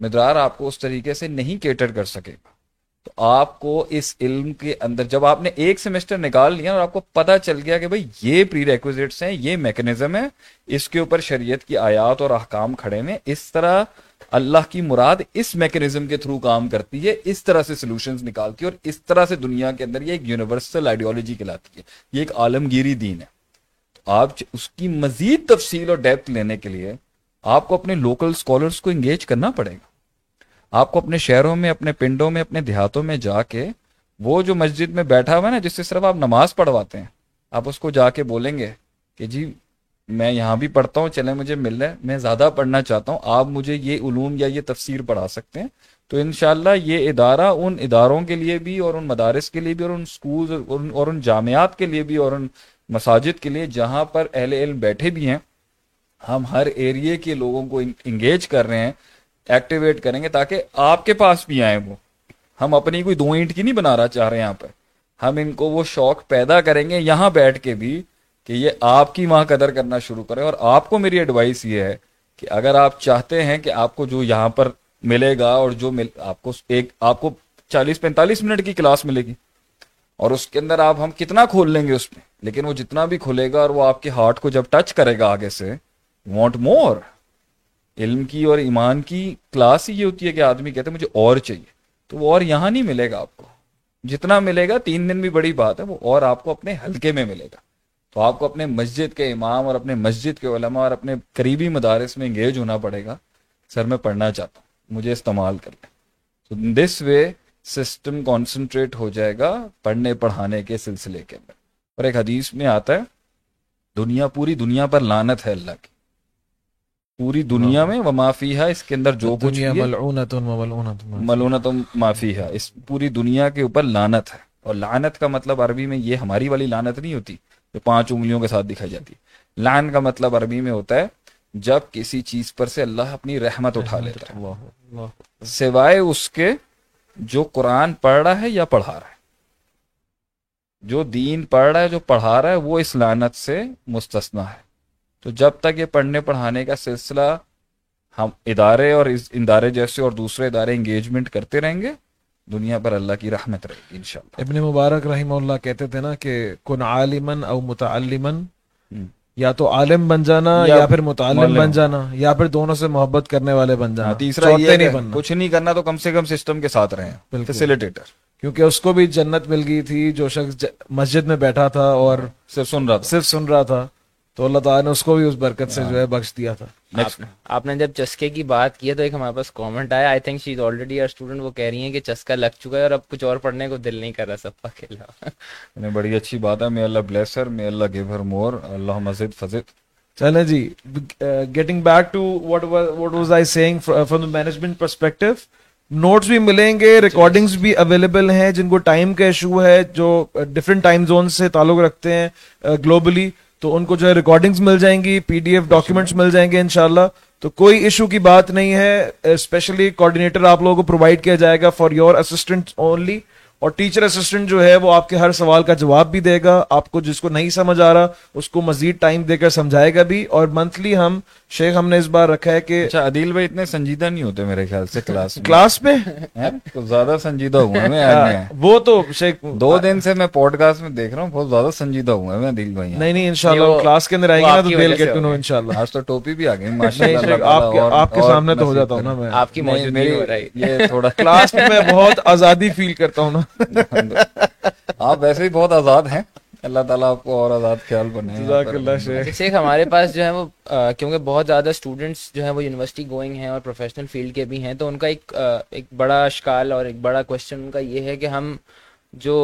مدرار آپ کو اس طریقے سے نہیں کیٹر کر سکے گا۔ تو آپ کو اس علم کے اندر جب آپ نے ایک سیمسٹر نکال لیا اور آپ کو پتا چل گیا کہ بھائی یہ پری ریکوزٹس ہیں، یہ میکنزم ہے اس کے اوپر شریعت کی آیات اور احکام کھڑے میں اس طرح اللہ کی مراد اس میکنزم کے تھرو کام کرتی ہے، اس طرح سے سولوشنز نکالتی ہے اور اس طرح سے دنیا کے اندر یہ ایک یونیورسل آئیڈیالوجی کہلاتی ہے، یہ ایک عالمگیری دین ہے۔ آپ اس کی مزید تفصیل اور ڈیپتھ لینے کے لیے آپ کو اپنے لوکل اسکالرس کو انگیج کرنا پڑے گا۔ آپ کو اپنے شہروں میں، اپنے پنڈوں میں، اپنے دیہاتوں میں جا کے وہ جو مسجد میں بیٹھا ہوا ہے نا، جس سے صرف آپ نماز پڑھواتے ہیں، آپ اس کو جا کے بولیں گے کہ جی میں یہاں بھی پڑھتا ہوں چلے مجھے مل رہے میں زیادہ پڑھنا چاہتا ہوں، آپ مجھے یہ علوم یا یہ تفسیر پڑھا سکتے ہیں۔ تو انشاءاللہ یہ ادارہ ان اداروں کے لیے بھی اور ان مدارس کے لیے بھی اور ان سکولز اور ان جامعات کے لیے بھی اور ان مساجد کے لیے جہاں پر اہل علم بیٹھے بھی ہیں، ہم ہر ایریے کے لوگوں کو انگیج کر رہے ہیں۔ ایکٹیویٹ کریں گے تاکہ آپ کے پاس بھی آئیں وہ۔ ہم اپنی کوئی دو اینٹ کی نہیں بنا رہا، چاہ رہے ہیں یہاں پہ ہم ان کو وہ شوق پیدا کریں گے یہاں بیٹھ کے بھی کہ یہ آپ کی وہاں قدر کرنا شروع کریں اور آپ کو میری ایڈوائس یہ ہے کہ اگر آپ چاہتے ہیں کہ آپ کو جو یہاں پر ملے گا اور جو مل، آپ کو ایک، آپ کو چالیس، پینتالیس منٹ کی کلاس ملے گی اور اس کے اندر آپ، ہم کتنا کھول لیں گے اس میں؟ لیکن وہ جتنا بھی کھلے گا اور وہ آپ کے ہارٹ کو جب ٹچ کرے گا آگے سے وانٹ مور علم کی اور ایمان کی کلاس ہی یہ ہوتی ہے کہ آدمی کہتے ہیں مجھے اور چاہیے۔ تو وہ اور یہاں نہیں ملے گا آپ کو۔ جتنا ملے گا، تین دن بھی بڑی بات ہے، وہ اور آپ کو اپنے حلقے میں ملے گا۔ تو آپ کو اپنے مسجد کے امام اور اپنے مسجد کے علماء اور اپنے قریبی مدارس میں انگیج ہونا پڑے گا۔ سر، میں پڑھنا چاہتا ہوں۔ مجھے استعمال کر لیں۔ تو دس وے سسٹم کانسنٹریٹ ہو جائے گا پڑھنے، پڑھانے کے سلسلے کے اندر۔ اور ایک حدیث میں آتا ہے، دنیا، پوری دنیا پر لانت ہے اللہ کی۔ پوری دنیا میں وہ معافی ہے اس کے اندر جو کچھ ملونت معافی ہے اس پوری دنیا کے اوپر لانت ہے۔ اور لانت کا مطلب عربی میں یہ ہماری والی لانت نہیں ہوتی جو پانچ انگلیوں کے ساتھ دکھائی جاتی۔ لان کا مطلب عربی میں ہوتا ہے جب کسی چیز پر سے اللہ اپنی رحمت اٹھا لیتا ہے۔ سوائے اس کے جو قرآن پڑھ رہا ہے یا پڑھا رہا ہے۔ جو دین پڑھ رہا ہے جو پڑھا رہا ہے وہ اس لانت سے مستثنا ہے۔ تو جب تک یہ پڑھنے پڑھانے کا سلسلہ ہم ادارے اور اس ادارے جیسے اور دوسرے ادارے انگیجمنٹ کرتے رہیں گے دنیا پر اللہ کی رحمت رہے گی انشاءاللہ۔ ابن مبارک رحمہ اللہ کہتے تھے نا کہ کن عالمن او متعلمن یا تو عالم بن جانا یا پھر متعلم بن جانا یا پھر دونوں سے محبت کرنے والے بن جانا۔ ہاں، تیسرا یہ نہیں بننا۔ کچھ نہیں کرنا تو کم سے کم سسٹم کے ساتھ رہیں۔ فیسیلیٹیٹر کیونکہ اس کو بھی جنت مل گئی تھی جو شخص مسجد میں بیٹھا تھا اور صرف سن رہا تھا۔ صرف سن رہا تھا۔ تو اللہ تعالیٰ نے اس کو بھی اس برکت سے جو ہے بخش دیا تھا۔ آپ نے جب چسکے کی بات کی ہے تو ایک ہمارے پاس کامنٹ آیا۔ I think she is already student وہ کہہ رہی ہیں کہ چسکا لگ چکا ہے اور اب کچھ اور پڑھنے کو دل نہیں کر رہا سب کے علاوہ۔ بڑی اچھی بات ہے۔ میں اللہ بلیسر میں اللہ گیو ہر مور اللہ مزید فضد چلیں جی۔ Getting back to what what was I saying from the management perspective notes بھی ملیں گے ریکارڈنگز بھی اویلیبل ہیں۔ جن کو ٹائم کا ایشو ہے جو ڈفرینٹ ٹائم زون سے تعلق رکھتے ہیں گلوبلی تو ان کو جو ہے ریکارڈنگز مل جائیں گی پی ڈی ایف ڈاکیومنٹس مل جائیں گے انشاءاللہ۔ تو کوئی ایشو کی بات نہیں ہے اسپیشلی کوآڈینیٹر آپ لوگوں کو پرووائڈ کیا جائے گا فار یور اسسٹنٹ اونلی اور ٹیچر اسسٹنٹ جو ہے وہ آپ کے ہر سوال کا جواب بھی دے گا، آپ کو جس کو نہیں سمجھ آ رہا، اس کو مزید ٹائم دے کر سمجھائے گا بھی اور منتھلی ہم شیخ ہم نے اس بار رکھا ہے کہ اچھا عدیل بھائی اتنے سنجیدہ نہیں ہوتے میرے خیال سے کلاس کلاس میں؟ زیادہ سنجیدہ ہوا میں وہ تو شیخ دو دن سے میں پوڈ کاسٹ میں دیکھ رہا ہوں بہت زیادہ سنجیدہ ہوا میں عدیل بھائی نہیں نہیں انشاءاللہ کلاس کے اندر آئیں گے نا تو دل گیٹ ٹو نو انشاءاللہ۔ آج تو ٹوپی بھی آ گئی ماشاءاللہ آپ کے سامنے تو ہو جاتا ہوں نا میں۔ آپ کی موجودگی ہو رہی یہ تھوڑا کلاس میں بہت آزادی فیل کرتا ہوں نا۔ آپ ویسے ہی بہت آزاد ہیں۔ اللہ تعالیٰ آپ کو اور آزاد خیال بنے شیخ۔ ہمارے پاس جو ہے وہ کیونکہ بہت زیادہ اسٹوڈنٹس جو ہیں وہ یونیورسٹی گوئنگ ہیں اور پروفیشنل فیلڈ کے بھی ہیں تو ان کا ایک ایک بڑا اشکال اور ایک بڑا کوشچن ان کا یہ ہے کہ ہم جو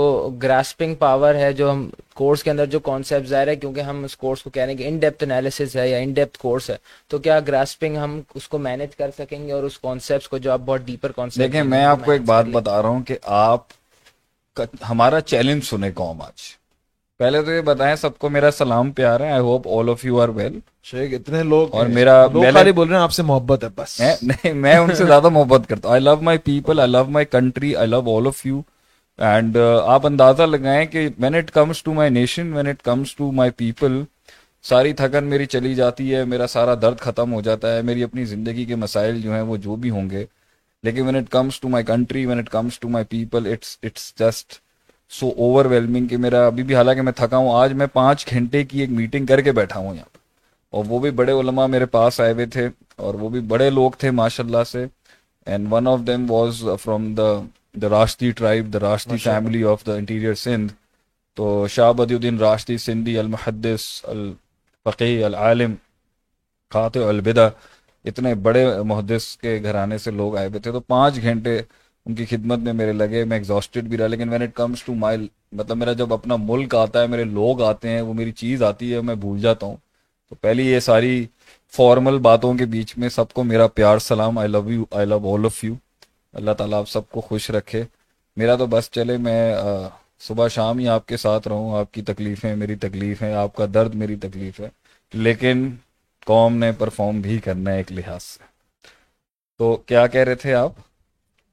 گراسپنگ پاور ہے جو ہم کورس کے اندر جو کانسیپٹ ظاہر ہے کیونکہ ہم اس کورس کو کہہ رہے ہیں کہ ان ڈیپتھ انالیسز ہے یا ان ڈیپتھ کورس ہے تو کیا گراسپنگ ہم اس کو مینج کر سکیں گے اور اس کانسیپٹس کو جو آپ بہت ڈیپر کانسیپٹ دیکھیں میں آپ کو ایک بات بتا رہا ہوں کہ آپ ہمارا چیلنج سنے قوم آج۔ پہلے تو یہ بتائیں سب کو میرا سلام پیار ہے I hope all of you are well شیخ اتنے لوگ اور میرا بول رہے ہیں آپ سے محبت ہے بس۔ نہیں میں ان سے زیادہ محبت کرتا ہوں۔ I love my people I love my country I love all of you and آپ اندازہ لگائیں کہ when it comes to my nation when it comes to my people ساری تھکن میری چلی جاتی ہے میرا سارا درد ختم ہو جاتا ہے میری اپنی زندگی کے مسائل جو ہیں وہ جو بھی ہوں گے۔ لیکن when it comes to my country when it comes to my people it's it's just so overwhelming کہ میرا ابھی بھی حالانکہ میں تھکا ہوں آج میں پانچ گھنٹے کی ایک میٹنگ کر کے بیٹھا ہوں یہاں اور وہ بھی بڑے علماء میرے پاس آئے ہوئے تھے اور وہ بھی بڑے لوگ تھے ماشاء اللہ سے and one of them was from the the Rashti tribe the Rashti family of the interior Sindh تو شاہ بدی الدین راشتی سندھی المحدث الفقی العالم خاطر البدا اتنے بڑے محدث کے گھرانے سے لوگ آئے ہوئے تھے۔ تو پانچ گھنٹے ان کی خدمت میں میرے لگے، میں ایگزاسٹیڈ بھی رہا، لیکن when it comes to my مطلب میرا جب اپنا ملک آتا ہے، میرے لوگ آتے ہیں، وہ میری چیز آتی ہے، میں بھول جاتا ہوں۔ تو پہلی یہ ساری فارمل باتوں کے بیچ میں سب کو میرا پیار، سلام I love you I love all of you Allah تعالیٰ آپ سب کو خوش رکھے۔ میرا تو بس چلے، میں صبح شام ہی آپ کے ساتھ رہوں۔ آپ کی تکلیفیں میری تکلیف ہیں، آپ کا درد میری تکلیف ہے۔ لیکن قوم نے پرفارم بھی کرنا ہے ایک لحاظ سے۔ تو کیا کہہ رہے تھے آپ؟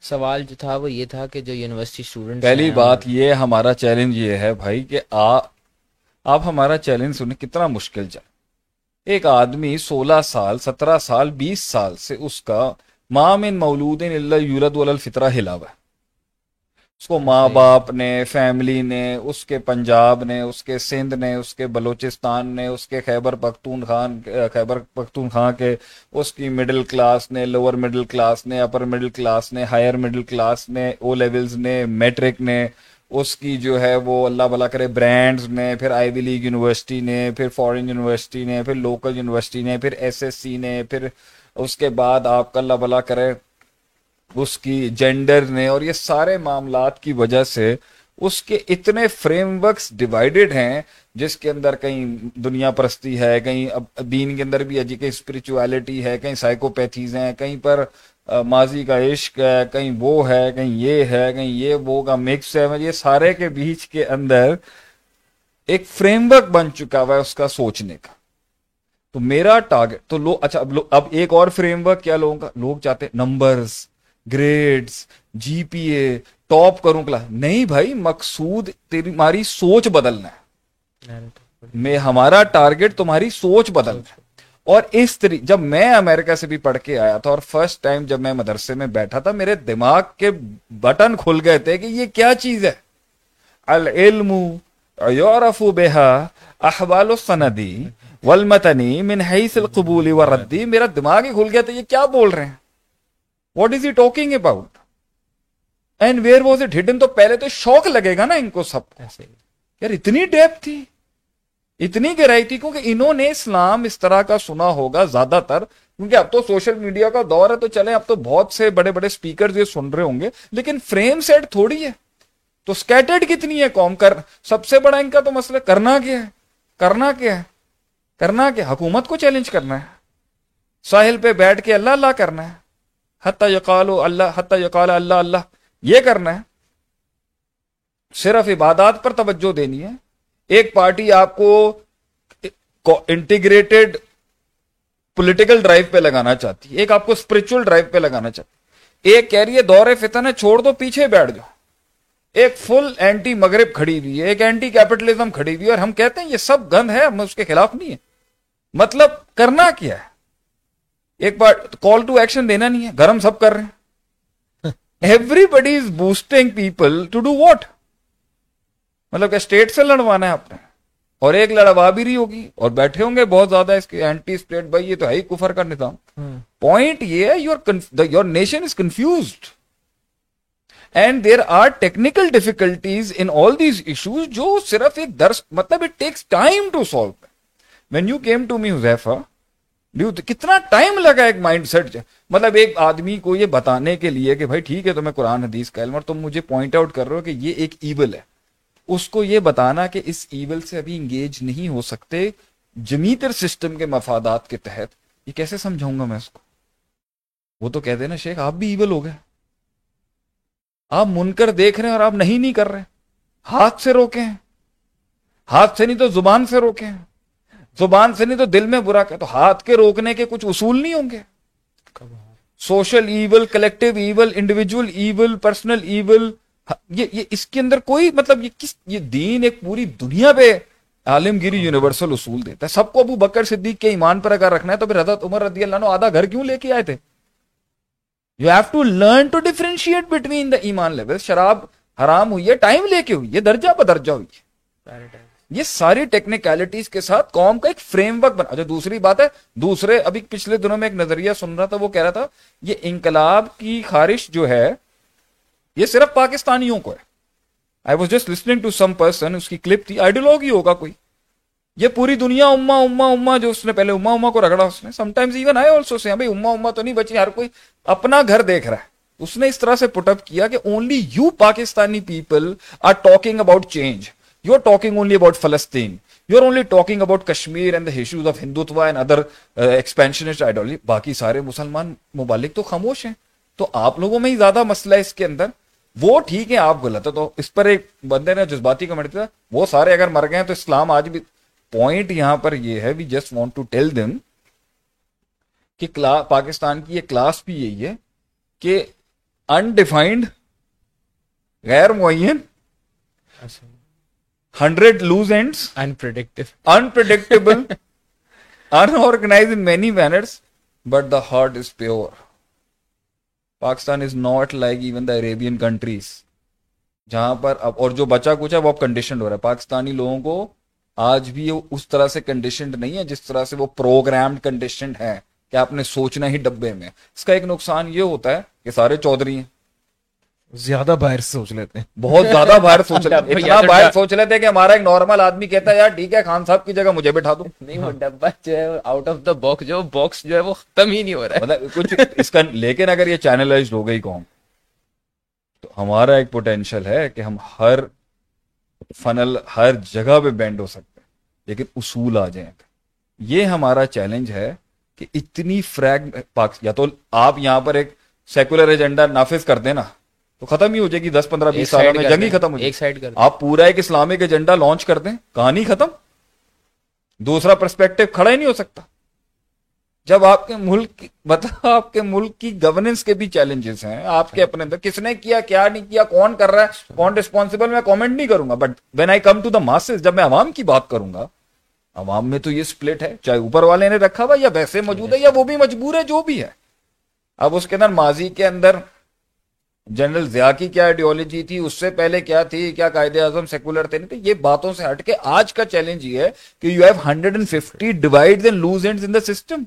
سوال جو تھا وہ یہ تھا کہ جو یونیورسٹی اسٹوڈنٹ پہلی بات یہ ہمارا چیلنج یہ ہے بھائی کہ آپ ہمارا چیلنج سنیں کتنا مشکل چل ایک آدمی سولہ سال سترہ سال بیس سال سے اس کا مام ان مولود اللہ یورت الفطرہ ہلا ہوا ہے۔ اس کو ماں باپ نے فیملی نے اس کے پنجاب نے اس کے سندھ نے اس کے بلوچستان نے اس کے خیبر پختون خان خیبر پختون خان کے اس کی مڈل کلاس نے لوور مڈل کلاس نے اپر مڈل کلاس نے ہائر مڈل کلاس نے او لیولز نے میٹرک نے اس کی جو ہے وہ اللہ بلا کرے برانڈز نے پھر آئی وی لیگ یونیورسٹی نے پھر فورن یونیورسٹی نے پھر لوکل یونیورسٹی نے پھر ایس ایس سی نے پھر اس کے بعد آپ کا اللہ بلا کرے اس کی جینڈر نے اور یہ سارے معاملات کی وجہ سے اس کے اتنے فریم ورکس ڈیوائیڈڈ ہیں، جس کے اندر کہیں دنیا پرستی ہے، کہیں دین کے اندر بھی جی کہیں اسپرچویلٹی ہے، کہیں سائیکوپیتھیز ہیں، کہیں پر ماضی کا عشق ہے، کہیں وہ ہے، کہیں یہ ہے، کہیں یہ وہ کا مکس ہے، یہ سارے کے بیچ کے اندر ایک فریم ورک بن چکا ہوا ہے اس کا سوچنے کا۔ تو میرا ٹارگیٹ تو لوگ اچھا اب اب ایک اور فریم ورک کیا لوگوں کا، لوگ چاہتے numbers grades G P A, top کروں کلاس نہیں بھائی، مقصود تیری ہماری سوچ بدلنا ہے۔ میں، ہمارا ٹارگیٹ تمہاری سوچ بدلنا ہے۔ اور اس طریقے جب میں امریکہ سے بھی پڑھ کے آیا تھا اور فرسٹ ٹائم جب میں مدرسے میں بیٹھا تھا، میرے دماغ کے بٹن کھل گئے تھے کہ یہ کیا چیز ہے۔ العلم یورف بہا احوال السندی والمتنی من حیث القبول والردی میرا دماغ ہی کھل گیا تھا، یہ کیا بول رہے ہیں؟ What is he talking about and where was it hidden تو پہلے تو شوق لگے گا نا ان کو سب یار اتنی ڈیپ تھی۔ اتنی گہرائی تھی کیونکہ انہوں نے اسلام اس طرح کا سنا ہوگا زیادہ تر۔ کیونکہ اب تو سوشل میڈیا کا دور ہے تو چلے اب تو بہت سے بڑے بڑے اسپیکر یہ سن رہے ہوں گے۔ لیکن فریم سیٹ تھوڑی ہے۔ تو اسکیٹرڈ کتنی ہے قوم؟ کر سب سے بڑا ان کا تو مسئلہ کرنا کیا ہے؟ کرنا کیا ہے؟ کرنا کیا حکومت کو چیلنج کرنا ہے۔ ساحل پہ بیٹھ کے اللہ اللہ کرنا ہے۔ حتی یقال اللہ حتی یقال اللہ اللہ۔ یہ کرنا ہے۔ صرف عبادات پر توجہ دینی ہے۔ ایک پارٹی آپ کو انٹیگریٹڈ پولیٹیکل ڈرائیو پہ لگانا چاہتی ہے۔ ایک آپ کو اسپرچل ڈرائیو پہ لگانا چاہتی ایک کہہ رہی ہے، دور فتن ہے چھوڑ دو، پیچھے بیٹھ جاؤ۔ ایک فل اینٹی مغرب کھڑی ہوئی ہے، ایک اینٹی کیپٹلزم کھڑی ہوئی ہے اور ہم کہتے ہیں یہ سب گند ہے، ہم اس کے خلاف نہیں ہے مطلب کرنا کیا ہے؟ ایک بار کال ٹو ایکشن دینا نہیں ہے گرم سب کر رہے ہیں۔ Everybody is boosting people to do what مطلب کہ اسٹیٹ سے لڑوانا ہے آپ نے۔ اور ایک لڑوا بھی رہی ہوگی اور بیٹھے ہوں گے بہت زیادہ اس کے اینٹی اسٹیٹ بھائی یہ تو ہے ہی کفر کا نظام۔ پوائنٹ یہ ہے your your nation is confused and there are technical difficulties in all these issues جو صرف ایک درس مطلب it takes time to solve when you came to me Huzaifa کتنا ٹائم لگا ایک مائنڈ سیٹ مطلب ایک آدمی کو یہ بتانے کے لیے کہ بھائی ٹھیک ہے تو میں قرآن، حدیث کا علم اور تم مجھے پوائنٹ آؤٹ کر رہے ہو کہ یہ ایک ایول ہے۔ اس کو یہ بتانا کہ اس ایول سے ابھی انگیج نہیں ہو سکتے جمیتر سسٹم کے مفادات کے تحت۔ یہ کیسے سمجھاؤں گا میں اس کو؟ وہ تو کہہ دینا شیخ، آپ بھی ایول ہو گئے۔ آپ من کر دیکھ رہے ہیں اور آپ نہیں نہیں کر رہے۔ ہاتھ سے روکے ہیں۔ ہاتھ سے نہیں تو زبان سے روکے ہیں۔ زبان سے نہیں تو دل میں برا کہ تو ہاتھ کے روکنے کے کچھ اصول نہیں ہوں گے؟ Social evil collective evil individual evil, personal evil, یہ یہ اس کے اندر کوئی مطلب یہ کس، یہ دین ایک پوری دنیا پہ عالمگیری یونیورسل اصول دیتا ہے۔ سب کو ابو بکر صدیق کے ایمان پر اگر رکھنا ہے تو پھر حضرت عمر رضی اللہ عنہ آدھا گھر کیوں لے کے آئے تھے؟ You have to learn to differentiate between the ایمان لیول شراب حرام ہوئی ہے، ٹائم لے کے ہوئی ہے، درجہ بدرجہ ہوئی ہے۔ یہ ساری ٹیکنیکلٹیز کے ساتھ قوم کا ایک فریم ورک بنا۔ اچھا دوسری بات ہے، دوسرے ابھی پچھلے دنوں میں ایک نظریہ سن رہا تھا، وہ کہہ رہا تھا، یہ انقلاب کی خارش جو ہے، یہ صرف پاکستانیوں کو ہے۔ I was just listening to some person اس کی کلپ تھی۔ آئیڈیولوگی ہوگا کوئی۔ یہ پوری دنیا اما اما اما جو اس نے پہلے اما اما کو رگڑا، اس نے۔ Sometimes even I also say بھائی اما اما تو نہیں بچی ہر کوئی اپنا گھر دیکھ رہا ہے۔ اس نے اس طرح سے پٹ اپ کیا کہ only you Pakistani people are talking about change you are talking only about فلسطین you are only talking about Kashmir and the issues of Hindutva and other expansionist ideology باقی سارے مسلمان مبالک تو خاموش ہیں تو آپ لوگوں میں ہی زیادہ مسئلہ ہے اس کے اندر۔ وہ ٹھیک ہے، آپ غلط ہے تو اس پر ایک بندے نے جذباتی کمنٹ کیا۔ وہ سارے اگر مر گئے ہیں تو اسلام آج بھی پوائنٹ یہاں پر یہ ہے we just want to tell them کہ پاکستان کی یہ کلاس بھی یہی ہے کہ انڈیفائنڈ غیر معین اچھا۔ Hundred loose ends unpredictable unorganized in many manners but the heart is pure Pakistan is not like even the Arabian countries جہاں پر اب اور جو بچا کچھ ہے وہ اب کنڈیشنڈ ہو رہا ہے۔ پاکستانی لوگوں کو آج بھی اس طرح سے کنڈیشنڈ نہیں ہے جس طرح سے وہ پروگرامڈ کنڈیشنڈ ہے کہ آپ نے سوچنا ہی ڈبے میں۔ اس کا ایک نقصان یہ ہوتا ہے کہ سارے چودھری ہیں۔ زیادہ باہر سوچ لیتے ہیں۔ بہت زیادہ باہر سوچ لیتے اتنا باہر سوچ لیتے ہیں کہ ہمارا ایک نارمل آدمی کہتا ہے یار ٹھیک ہے خان صاحب کی جگہ مجھے بٹھا دو۔ نہیں وہ ڈبا جو ہے آؤٹ آف دا باکس جو باکس جو ہے وہ ختم ہی نہیں ہو رہا ہے۔ مطلب کچھ اس کا لیکن اگر یہ چینلائز ہو گئی قوم تو ہمارا ایک پوٹینشیل ہے کہ ہم ہر فنل ہر جگہ پہ بینڈ ہو سکتے ہیں۔ لیکن اصول آ جائیں۔ یہ ہمارا چیلنج ہے کہ اتنی فریگ یا تو آپ یہاں پر ایک سیکولر ایجنڈا نافذ کر دیں نا تو ختم ہی ہو جائے گی دس پندرہ بیس سالوں میں جنگ ہی ختم ہو جائے آپ پورا ایک اسلامک ایجنڈا لانچ کر دیں کہانی ختم۔ دوسرا پرسپیکٹو کھڑا ہی نہیں ہو سکتا۔ جب آپ کے ملک مطلب آپ کے ملک کی گورننس کے بھی چیلنجز ہیں۔ آپ کے اپنے اندر کس نے کیا کیا نہیں کیا کون کر رہا ہے کون ریسپانسبل میں کامنٹ نہیں کروں گا۔ But when I come to the masses جب میں عوام کی بات کروں گا عوام میں تو یہ سپلٹ ہے۔ چاہے اوپر والے نے رکھا ہوا یا ویسے موجود ہے یا وہ بھی مجبور ہے جو بھی ہے۔ اب اس کے اندر ماضی کے اندر جنرل ضیاء کی کیا آئیڈیولوجی تھی؟ اس سے پہلے کیا تھی؟ کیا قائد اعظم سیکولر تھے؟ نہیں یہ باتوں سے ہٹ کے آج کا چیلنج یہ ہے کہ you have hundred and fifty divide loose ends in the system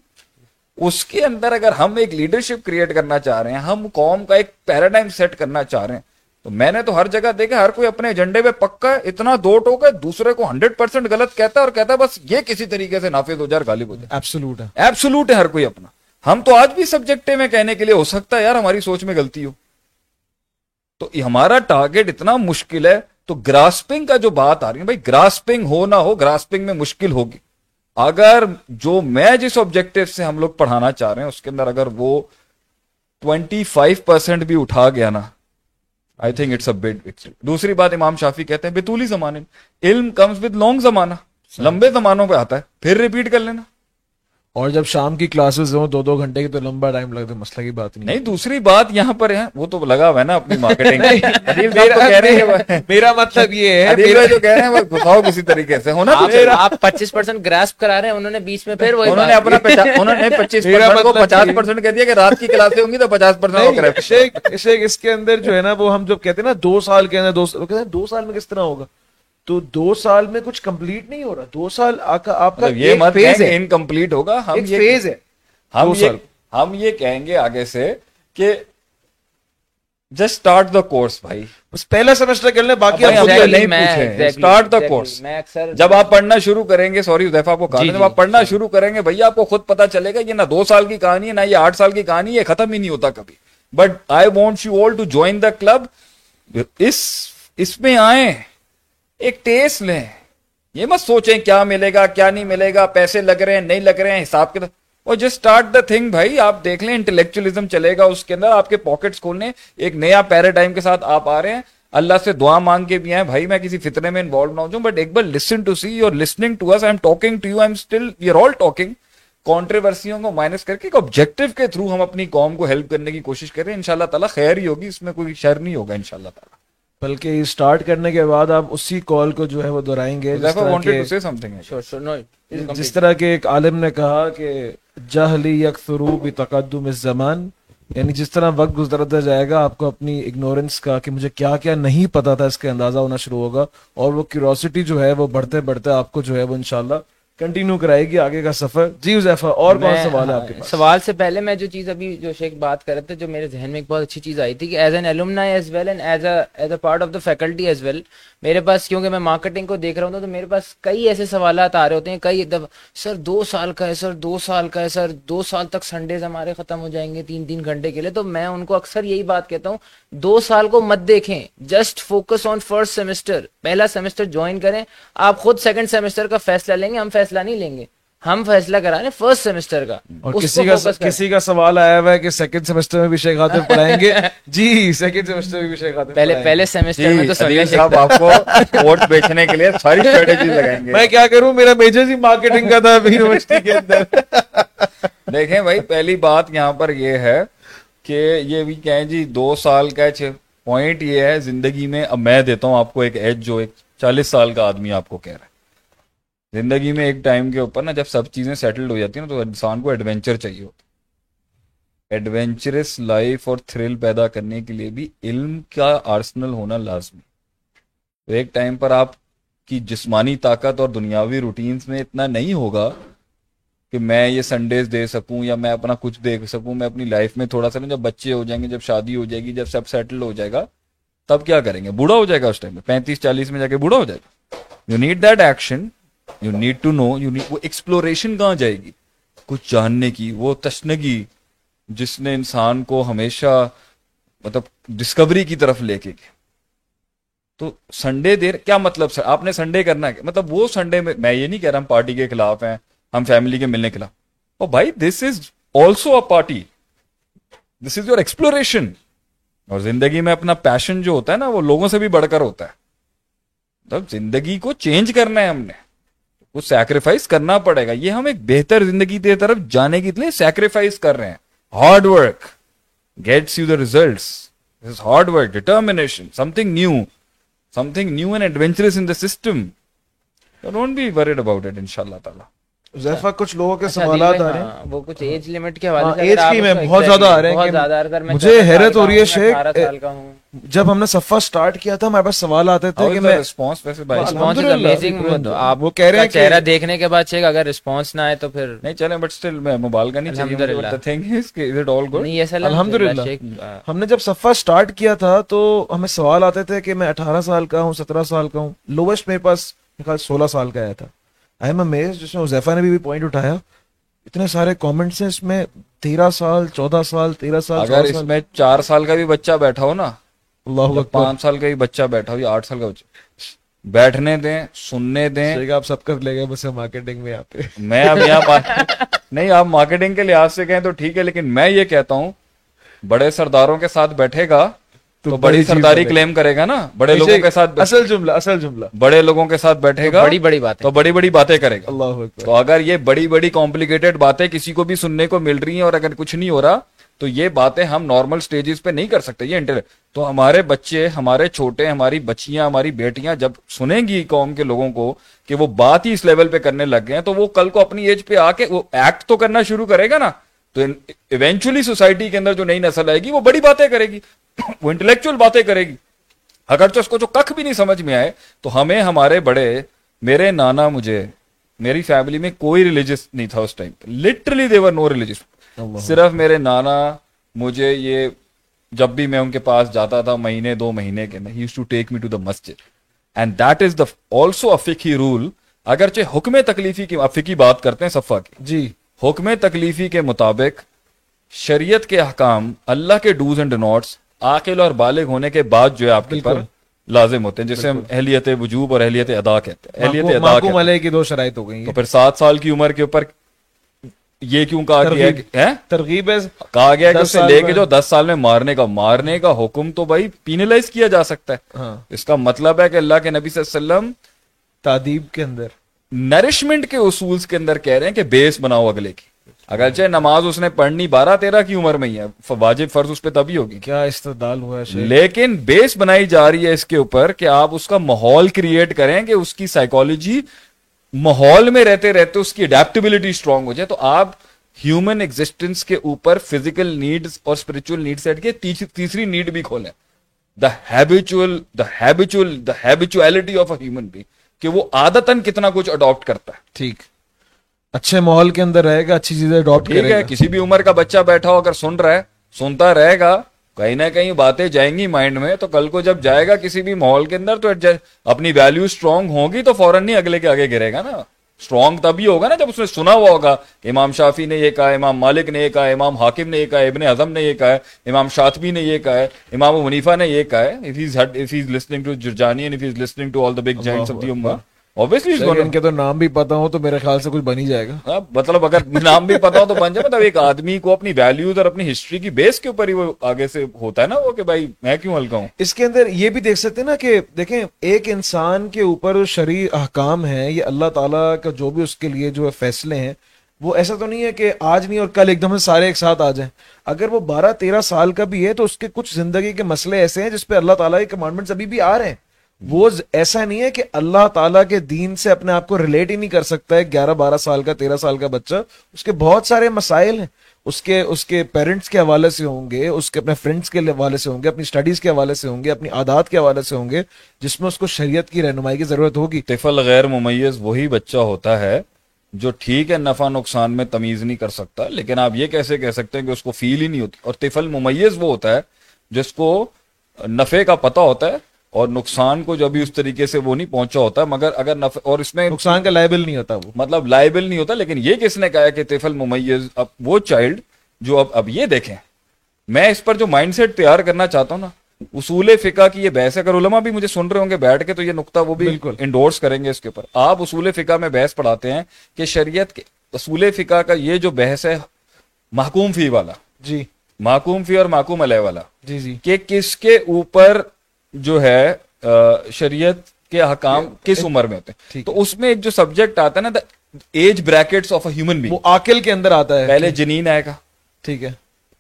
اس کے اندر اگر ہم ایک لیڈرشپ کریٹ کرنا چاہ رہے ہیں ہم قوم کا ایک پیراڈائم سیٹ کرنا چاہ رہے ہیں تو میں نے تو ہر جگہ دیکھا ہر کوئی اپنے ایجنڈے پہ پکا ہے اتنا دو ٹوک ہے دوسرے کو ہنڈریڈ پرسینٹ غلط کہتا ہے اور کہتا ہے بس یہ کسی طریقے سے نافذ ہو جائے غالب ہو جائے۔ ایبسلوٹ ہے۔ ایبسلوٹ ہے ہر کوئی اپنا۔ ہم تو آج بھی سبجیکٹ میں کہنے کے لیے ہو سکتا ہے یار ہماری سوچ میں غلطی ہو۔ تو ہمارا ٹارگیٹ اتنا مشکل ہے تو گراسپنگ کا جو بات آ رہی ہے بھائی گراسپنگ ہو نہ ہو گراسپنگ میں مشکل ہوگی۔ اگر جو میں جس آبجیکٹو سے ہم لوگ پڑھانا چاہ رہے ہیں اس کے اندر اگر وہ ٹوینٹی فائیو پرسینٹ بھی اٹھا گیا نا آئی تھنک اٹس اے دوسری بات امام شافی کہتے ہیں بتولی زمانے علم کمز ود لانگ زمانہ۔ لمبے زمانوں پہ آتا ہے پھر ریپیٹ کر لینا۔ اور جب شام کی کلاسز ہوں دو دو گھنٹے کی تو لمبا ٹائم لگتا ہے مسئلہ کی بات نہیں نہیں دوسری بات یہاں پر ہے وہ تو لگا ہوا ہے نا اپنی مارکیٹنگ میرا مطلب یہ ہے جو کہہ رہے ہیں وہ گھساؤ کسی طریقے سے۔ ہونا آپ پچیس پرسینٹ گراسپ کرا رہے ہیں انہوں نے بیچ میں پھر انہوں نے اپنا انہوں نے پچیس کو پچاس پرسینٹ کہہ دیا کہ رات کی کلاسیں ہوں گی تو پچاس پرسینٹ اس کے اندر جو ہے نا وہ ہم جب کہتے ہیں نا دو سال کے اندر دو سال میں کس طرح ہوگا؟ تو دو سال میں کچھ کمپلیٹ نہیں ہو رہا۔ دو سال آپ کا مطلب یہ فیز ہے۔ انکمپلیٹ ہوگا۔ ہم فیز ہے۔ ہم ہم یہ کہیں گے آگے سے کہ جسٹ اسٹارٹ دا کورس بھائی۔ پہلا سیمسٹر کر لیں باقی اسٹارٹ دا کورس جب آپ پڑھنا شروع کریں گے سوری آپ کو کہا جی، جب آپ جی، پڑھنا شروع کریں گے بھائی آپ کو خود پتا چلے گا یہ نہ دو سال کی کہانی ہے نہ یہ آٹھ سال کی کہانی ہے ختم ہی نہیں ہوتا کبھی۔ But I want you all to join the club اس اس میں آئے ایک ٹیسٹ لیں۔ یہ مت سوچیں کیا ملے گا، کیا نہیں ملے گا، پیسے لگ رہے ہیں، نہیں لگ رہے ہیں، حساب کے اور جسٹ اسٹارٹ دا تھنگ بھائی، آپ دیکھ لیں انٹلیکچولیزم چلے گا اس کے اندر۔ آپ کے پاکٹس کھولنے، ایک نیا پیراڈائم کے ساتھ آپ آ رہے ہیں۔ اللہ سے دعا مانگ کے بھی ہیں۔ بھائی، میں کسی فطرے میں انوالو نہ ہو جاؤں بٹ ایک بار listen to see your listening to us I am talking to you I am still your all talking کانٹریورسیوں کو مائنس کر کے ایک آبجیکٹو کے تھرو ہم اپنی قوم کو ہیلپ کرنے کی کوشش کریں ان شاء اللہ تعالیٰ خیر ہی ہوگی، اس میں کوئی شر نہیں ہوگا ان شاء اللہ تعالیٰ۔ بلکہ اسٹارٹ کرنے کے بعد آپ اسی کال کو جو ہے وہ دہرائیں گے جس طرح کے ایک عالم نے کہا کہ جہلی یک تقدم اس زمان یعنی جس طرح وقت گزرتا جائے گا آپ کو اپنی اگنورنس کا کہ مجھے کیا کیا نہیں پتا تھا اس کے اندازہ ہونا شروع ہوگا اور وہ کیوروسٹی جو ہے وہ بڑھتے بڑھتے آپ کو جو ہے وہ انشاءاللہ کنٹینیو کرائے گی آگے کا سفر. جی حذیفہ اور کون سوال ہے آپ کے پاس؟ سوال سے پہلے میں جو چیز ابھی جو شیخ بات کر رہے تھے جو میرے ذہن میں ایک بہت اچھی چیز آئی تھی کہ as an alumna as well and as as a part of the faculty as well میرے پاس کیونکہ میں مارکیٹنگ کو دیکھ رہا ہوں تو میرے پاس کئی ایسے سوالات آ رہے ہوتے ہیں کئی دفعہ سر دو سال کا ہے سر دو سال کا ہے سر دو سال تک سنڈیز ہمارے ختم ہو جائیں گے تین تین گھنٹے کے لیے تو میں ان کو اکثر یہی بات کہتا ہوں دو سال کو مت دیکھیں just focus on first semester پہلا سیمسٹر جوائن کریں آپ خود سیکنڈ سیمسٹر کا فیصلہ لیں گے ہم فیصلہ نہیں لیں گے۔ ہم فیصلہ کرا رہے ہیں فرسٹ سیمسٹر کا۔ اور کسی کا۔ کسی کا سوال آیا ہوا ہے کہ سیکنڈ سیمسٹر میں بھی شیخ عاطف پڑھائیں گے؟ جی سیکنڈ سیمسٹر میں بھی شیخ عاطف پہلے۔ پہلے سیمسٹر میں جی تو عدیل صاحب آپ کو کوٹ بیچنے کے لیے ساری اسٹریٹجی لگائیں گے۔ میں کیا کروں؟ میرا میجر ہی مارکیٹنگ کا تھا یونیورسٹی کے اندر۔ دیکھیں بھائی پہلی بات یہاں پر یہ ہے کہ یہ بھی کہیں جی دو سال کا پوائنٹ یہ ہے زندگی میں اب میں دیتا ہوں آپ کو ایک ایج جو ایک چالیس سال کا آدمی آپ کو کہہ رہا ہے۔ زندگی میں ایک ٹائم کے اوپر نا جب سب چیزیں سیٹلڈ ہو جاتی ہیں نا، تو انسان کو ایڈونچر چاہیے ہوتا ایڈونچرس لائف اور تھرل پیدا کرنے کے لیے بھی علم کا آرسنل ہونا لازمی تو ایک ٹائم پر آپ کی جسمانی طاقت اور دنیاوی روٹینز میں اتنا نہیں ہوگا کہ میں یہ سنڈیز دے سکوں یا میں اپنا کچھ دیکھ سکوں، میں اپنی لائف میں تھوڑا سا نا جب بچے ہو جائیں گے، جب شادی ہو جائے گی، جب سب سیٹل ہو جائے گا، تب کیا کریں گے؟ بوڑھا ہو جائے گا اس ٹائم میں، پینتیس چالیس میں جا کے بوڑھا ہو جائے گا۔ You need that action you need to know you need وہ ایکسپلوریشن کہاں جائے گی؟ کچھ جاننے کی، وہ تشنگی جس نے انسان کو ہمیشہ مطلب ڈسکوری کی طرف لے کے گیا تو سنڈے دیر کیا مطلب سر؟ آپ نے سنڈے کرنا ہے۔ مطلب وہ سنڈے میں میں یہ نہیں کہہ رہا ہم پارٹی کے خلاف ہیں، ہم فیملی کے ملنے کے خلاف۔ اور بھائی this is also a party this is your exploration اور زندگی میں اپنا پیشن جو ہوتا ہے نا، وہ لوگوں سے بھی بڑھ کر ہوتا ہے۔ مطلب زندگی کو چینج کرنا ہے ہم نے۔ وہ سیکریفائس کرنا پڑے گا۔ یہ ہم ایک بہتر زندگی کی طرف جانے کے لیے سیکریفائز کر رہے ہیں۔ Hard work gets you the results hard work determination something new something new and adventurous in the system don't be worried about it ان شاء اللہ تعالیٰ زیفہ کچھ لوگوں کے اچھا، سوالات آ رہے ہیں ہاں، وہ کچھ ایج لمٹ کے ہاں، حوالے سے ایج کی میں بہت زیادہ آ رہے ہیں مجھے 14 سال حیرت ہو رہی ہے شیخ، 18 جب ہم نے صفحہ سٹارٹ کیا تھا ہمارے پاس سوال آتے تھے کہ میں رسپانس ویسے بھائی رسپانس للہ، امیزنگ۔ آپ وہ کہہ رہے ہیں کہ- چہرہ دیکھنے کے بعد شیخ اگر رسپانس نہ آئے تو پھر نہیں چلیں بٹ اسٹل میں موبائل کا نہیں الحمدللہ۔ چاہیے تھنگ از کہ از اٹ آل گڈ نہیں ایسا الحمدللہ۔ ہم نے جب صفحہ سٹارٹ کیا تھا تو ہمیں سوال آتے تھے کہ میں اٹھارہ سال کا ہوں سترہ سال کا ہوں لویسٹ میرے پاس سولہ سال کا آیا تھا آئی ایم امیز جس میں حذیفہ نے بھی پوائنٹ اٹھایا. اتنے سارے کامنٹس ہیں اس میں. تیرہ سال چودہ سال تیرہ سال اگر اس میں چار سال کا بھی بچہ بیٹھا ہو نا اللہ پانچ سال کا بھی بچہ بیٹھا ہو یا آٹھ سال کا بچہ. بیٹھنے دیں سننے دیں. آپ سب کر لے گئے بس مارکیٹنگ میں آتے میں اب یہاں نہیں آپ مارکیٹنگ کے لحاظ سے کہیں تو ٹھیک ہے لیکن میں یہ کہتا ہوں بڑے سرداروں کے ساتھ بیٹھے گا تو بڑی سرداری۔ کلیم کرے گا نا؟ بڑے لوگوں کے ساتھ اصل جملہ اصل جملہ۔ بڑے لوگوں کے ساتھ بیٹھے گا بڑی بڑی بات تو بڑی بڑی باتیں کرے گا۔ اللہ تو اگر یہ بڑی بڑی کمپلیکیٹڈ باتیں کسی کو بھی سننے کو مل رہی ہیں اور اگر کچھ نہیں ہو رہا تو یہ باتیں ہم نارمل سٹیجز پہ نہیں کر سکتے۔ یہ انٹر تو ہمارے بچے ہمارے چھوٹے ہماری بچیاں ہماری بیٹیاں جب سنیں گی قوم کے لوگوں کو کہ وہ بات ہی اس لیول پہ کرنے لگ گئے ہیں تو وہ کل کو اپنی ایج پہ آ کے وہ ایکٹ تو کرنا شروع کرے گا نا۔ تو ایونچولی سوسائٹی کے اندر جو نئی نسل آئے گی وہ بڑی باتیں کرے گی۔ وہ انٹلیکچوئل باتیں کرے گی۔ اگر تو اس کو جو کخ بھی نہیں سمجھ میں آئے تو ہمیں ہمارے بڑے میرے نانا مجھے میری فیملی میں کوئی ریلیجس نہیں تھا اس ٹائم پہ۔ Literally there were no religious صرف میرے نانا مجھے یہ جب بھی میں ان کے پاس جاتا تھا مہینے دو مہینے کے ہی to take me to the Masjid and that is the also افقی role اگرچہ حکم تکلیفی کی افقی بات کرتے ہیں صفا کی۔ جی۔ حکم تکلیفی کے مطابق شریعت کے احکام اللہ کے ڈوز اینڈ نوٹس عاقل اور بالغ ہونے کے بعد جو ہے آپ کے پر لازم ہوتے ہیں جسے ہم اہلیت وجوب اور اہلیت ادا کہتے ہیں۔ اہلیت ادا کہتے کی دو شرائط ہو گئی تو پھر سات سال کی عمر کے اوپر یہ کیوں کہا گیا ہیں؟ ترغیب ہے۔ کہا گیا کہ اسے لے کے جو دس سال میں مارنے کا مارنے کا حکم تو بھائی پینلائز کیا جا سکتا ہے۔ ہاں۔ اس کا مطلب ہے کہ اللہ کے نبی صلی اللہ علیہ وسلم تعدیب کے اندر۔ نرشمنٹ کے اصولز کے اندر کہہ رہے ہیں کہ بیس بناؤ اگلے کی۔ اگرچہ نماز اس نے پڑھنی بارہ تیرہ کی عمر میں ہی ہے واجب فرض اس پہ تبھی ہوگی۔ کیا استدال ہوا ہے شیخ؟ لیکن بیس بنائی جا رہی ہے اس کے اوپر کہ آپ اس کا ماحول کریٹ کریں کہ اس کی سائیکالوجی ماحول میں رہتے رہتے اس کی اڈیپٹیبلٹی اسٹرانگ ہو جائے۔ تو آپ ہیومن ایگزٹینس کے اوپر فزیکل نیڈز اور اسپرچل نیڈ سیٹ کے تیسری نیڈ بھی کھولیں۔ The habitual the habitual the habituality of a human کہ وہ عادتن کتنا کچھ اڈاپٹ کرتا ہے۔ ٹھیک۔ اچھے ماحول کے اندر رہے گا اچھی چیزیں اڈاپٹ کرے گا۔ کسی بھی عمر کا بچہ بیٹھا ہو اگر سن رہا ہے سنتا رہے گا کہیں نہ کہیں باتیں جائیں گی مائنڈ میں تو کل کو جب جائے گا کسی بھی ماحول کے اندر تو اپنی ویلیو اسٹرانگ ہوگی تو فوراً نہیں اگلے کے آگے گرے گا نا۔ اسٹرانگ تبھی ہوگا نا جب اس نے سنا ہوا ہوگا کہ امام شافی نے یہ کہا امام مالک نے یہ کہا امام حاکم نے یہ کہا ابن اعظم نے یہ کہا امام شاطبی نے یہ کہا ہے امام منیفا نے یہ کہا۔ ہے ان کے تو نام بھی پتا ہو تو میرے خیال سے کچھ بن ہی جائے گا مطلب اگر نام بھی پتا ہو تو بن جائے مطلب ایک آدمی کو اپنی ویلیوز اور اپنی ہسٹری کی بیس کے اوپر ہی وہ آگے سے ہوتا ہے نا وہ کہ بھائی میں کیوں ہلکا ہوں اس کے اندر یہ بھی دیکھ سکتے ہیں نا کہ دیکھیں ایک انسان کے اوپر شرعی احکام ہیں یہ اللہ تعالیٰ کا جو بھی اس کے لیے جو فیصلے ہیں وہ ایسا تو نہیں ہے کہ آج نہیں اور کل ایک دم سارے ایک ساتھ آ جائیں اگر وہ بارہ تیرہ سال کا بھی ہے تو اس کے کچھ زندگی کے مسئلے ایسے ہیں جس پہ اللہ تعالیٰ کے کمانڈمنٹس ابھی بھی آ رہے ہیں وہ ایسا نہیں ہے کہ اللہ تعالیٰ کے دین سے اپنے آپ کو ریلیٹ ہی نہیں کر سکتا ہے گیارہ بارہ سال کا، تیرہ سال کا بچہ۔ اس کے بہت سارے مسائل ہیں۔ اس کے اس کے پیرنٹس کے حوالے سے ہوں گے، اس کے اپنے فرینڈس کے حوالے سے ہوں گے، اپنی اسٹڈیز کے حوالے سے ہوں گے، اپنی عادات کے حوالے سے ہوں گے، جس میں اس کو شریعت کی رہنمائی کی ضرورت ہوگی۔ طفل غیر ممیز وہی بچہ ہوتا ہے جو ٹھیک ہے، نفع نقصان میں تمیز نہیں کر سکتا، لیکن آپ یہ کیسے کہہ سکتے ہیں کہ اس کو فیل ہی نہیں ہوتی۔ اور طفل ممیز وہ ہوتا ہے جس کو نفع کا پتہ ہوتا ہے اور نقصان کو جو بھی اس طریقے سے وہ نہیں پہنچا ہوتا مگر اگر نفع اور اس میں نقصان کا لائبل نہیں ہوتا وہ۔ مطلب لائبل نہیں ہوتا لیکن یہ کس نے کہا کہ طفل ممیز اب وہ چائلڈ جو اب اب یہ دیکھیں۔ میں اس پر جو مائنڈ سیٹ تیار کرنا چاہتا ہوں نا اصول فقہ کی یہ بحث ہے۔ اگر علماء بھی مجھے سن رہے ہوں گے بیٹھ کے تو یہ نقطہ وہ بھی بالکل۔ انڈورس کریں گے اس کے اوپر۔ آپ اصول فقہ میں بحث پڑھاتے ہیں کہ شریعت کے اصول فقہ کا یہ جو بحث ہے محکوم فی والا۔ جی۔ محکوم فی اور محکوم علیہ والا۔ جی جی۔ کہ کس کے اوپر جو ہے شریعت کے حکام کس عمر میں ہوتے ہیں؟ تو اس میں ایک جو سبجیکٹ آتا ہے نا age brackets of a human being وہ آکل کے اندر آتا ہے۔ پہلے جنین آئے گا۔ ٹھیک ہے۔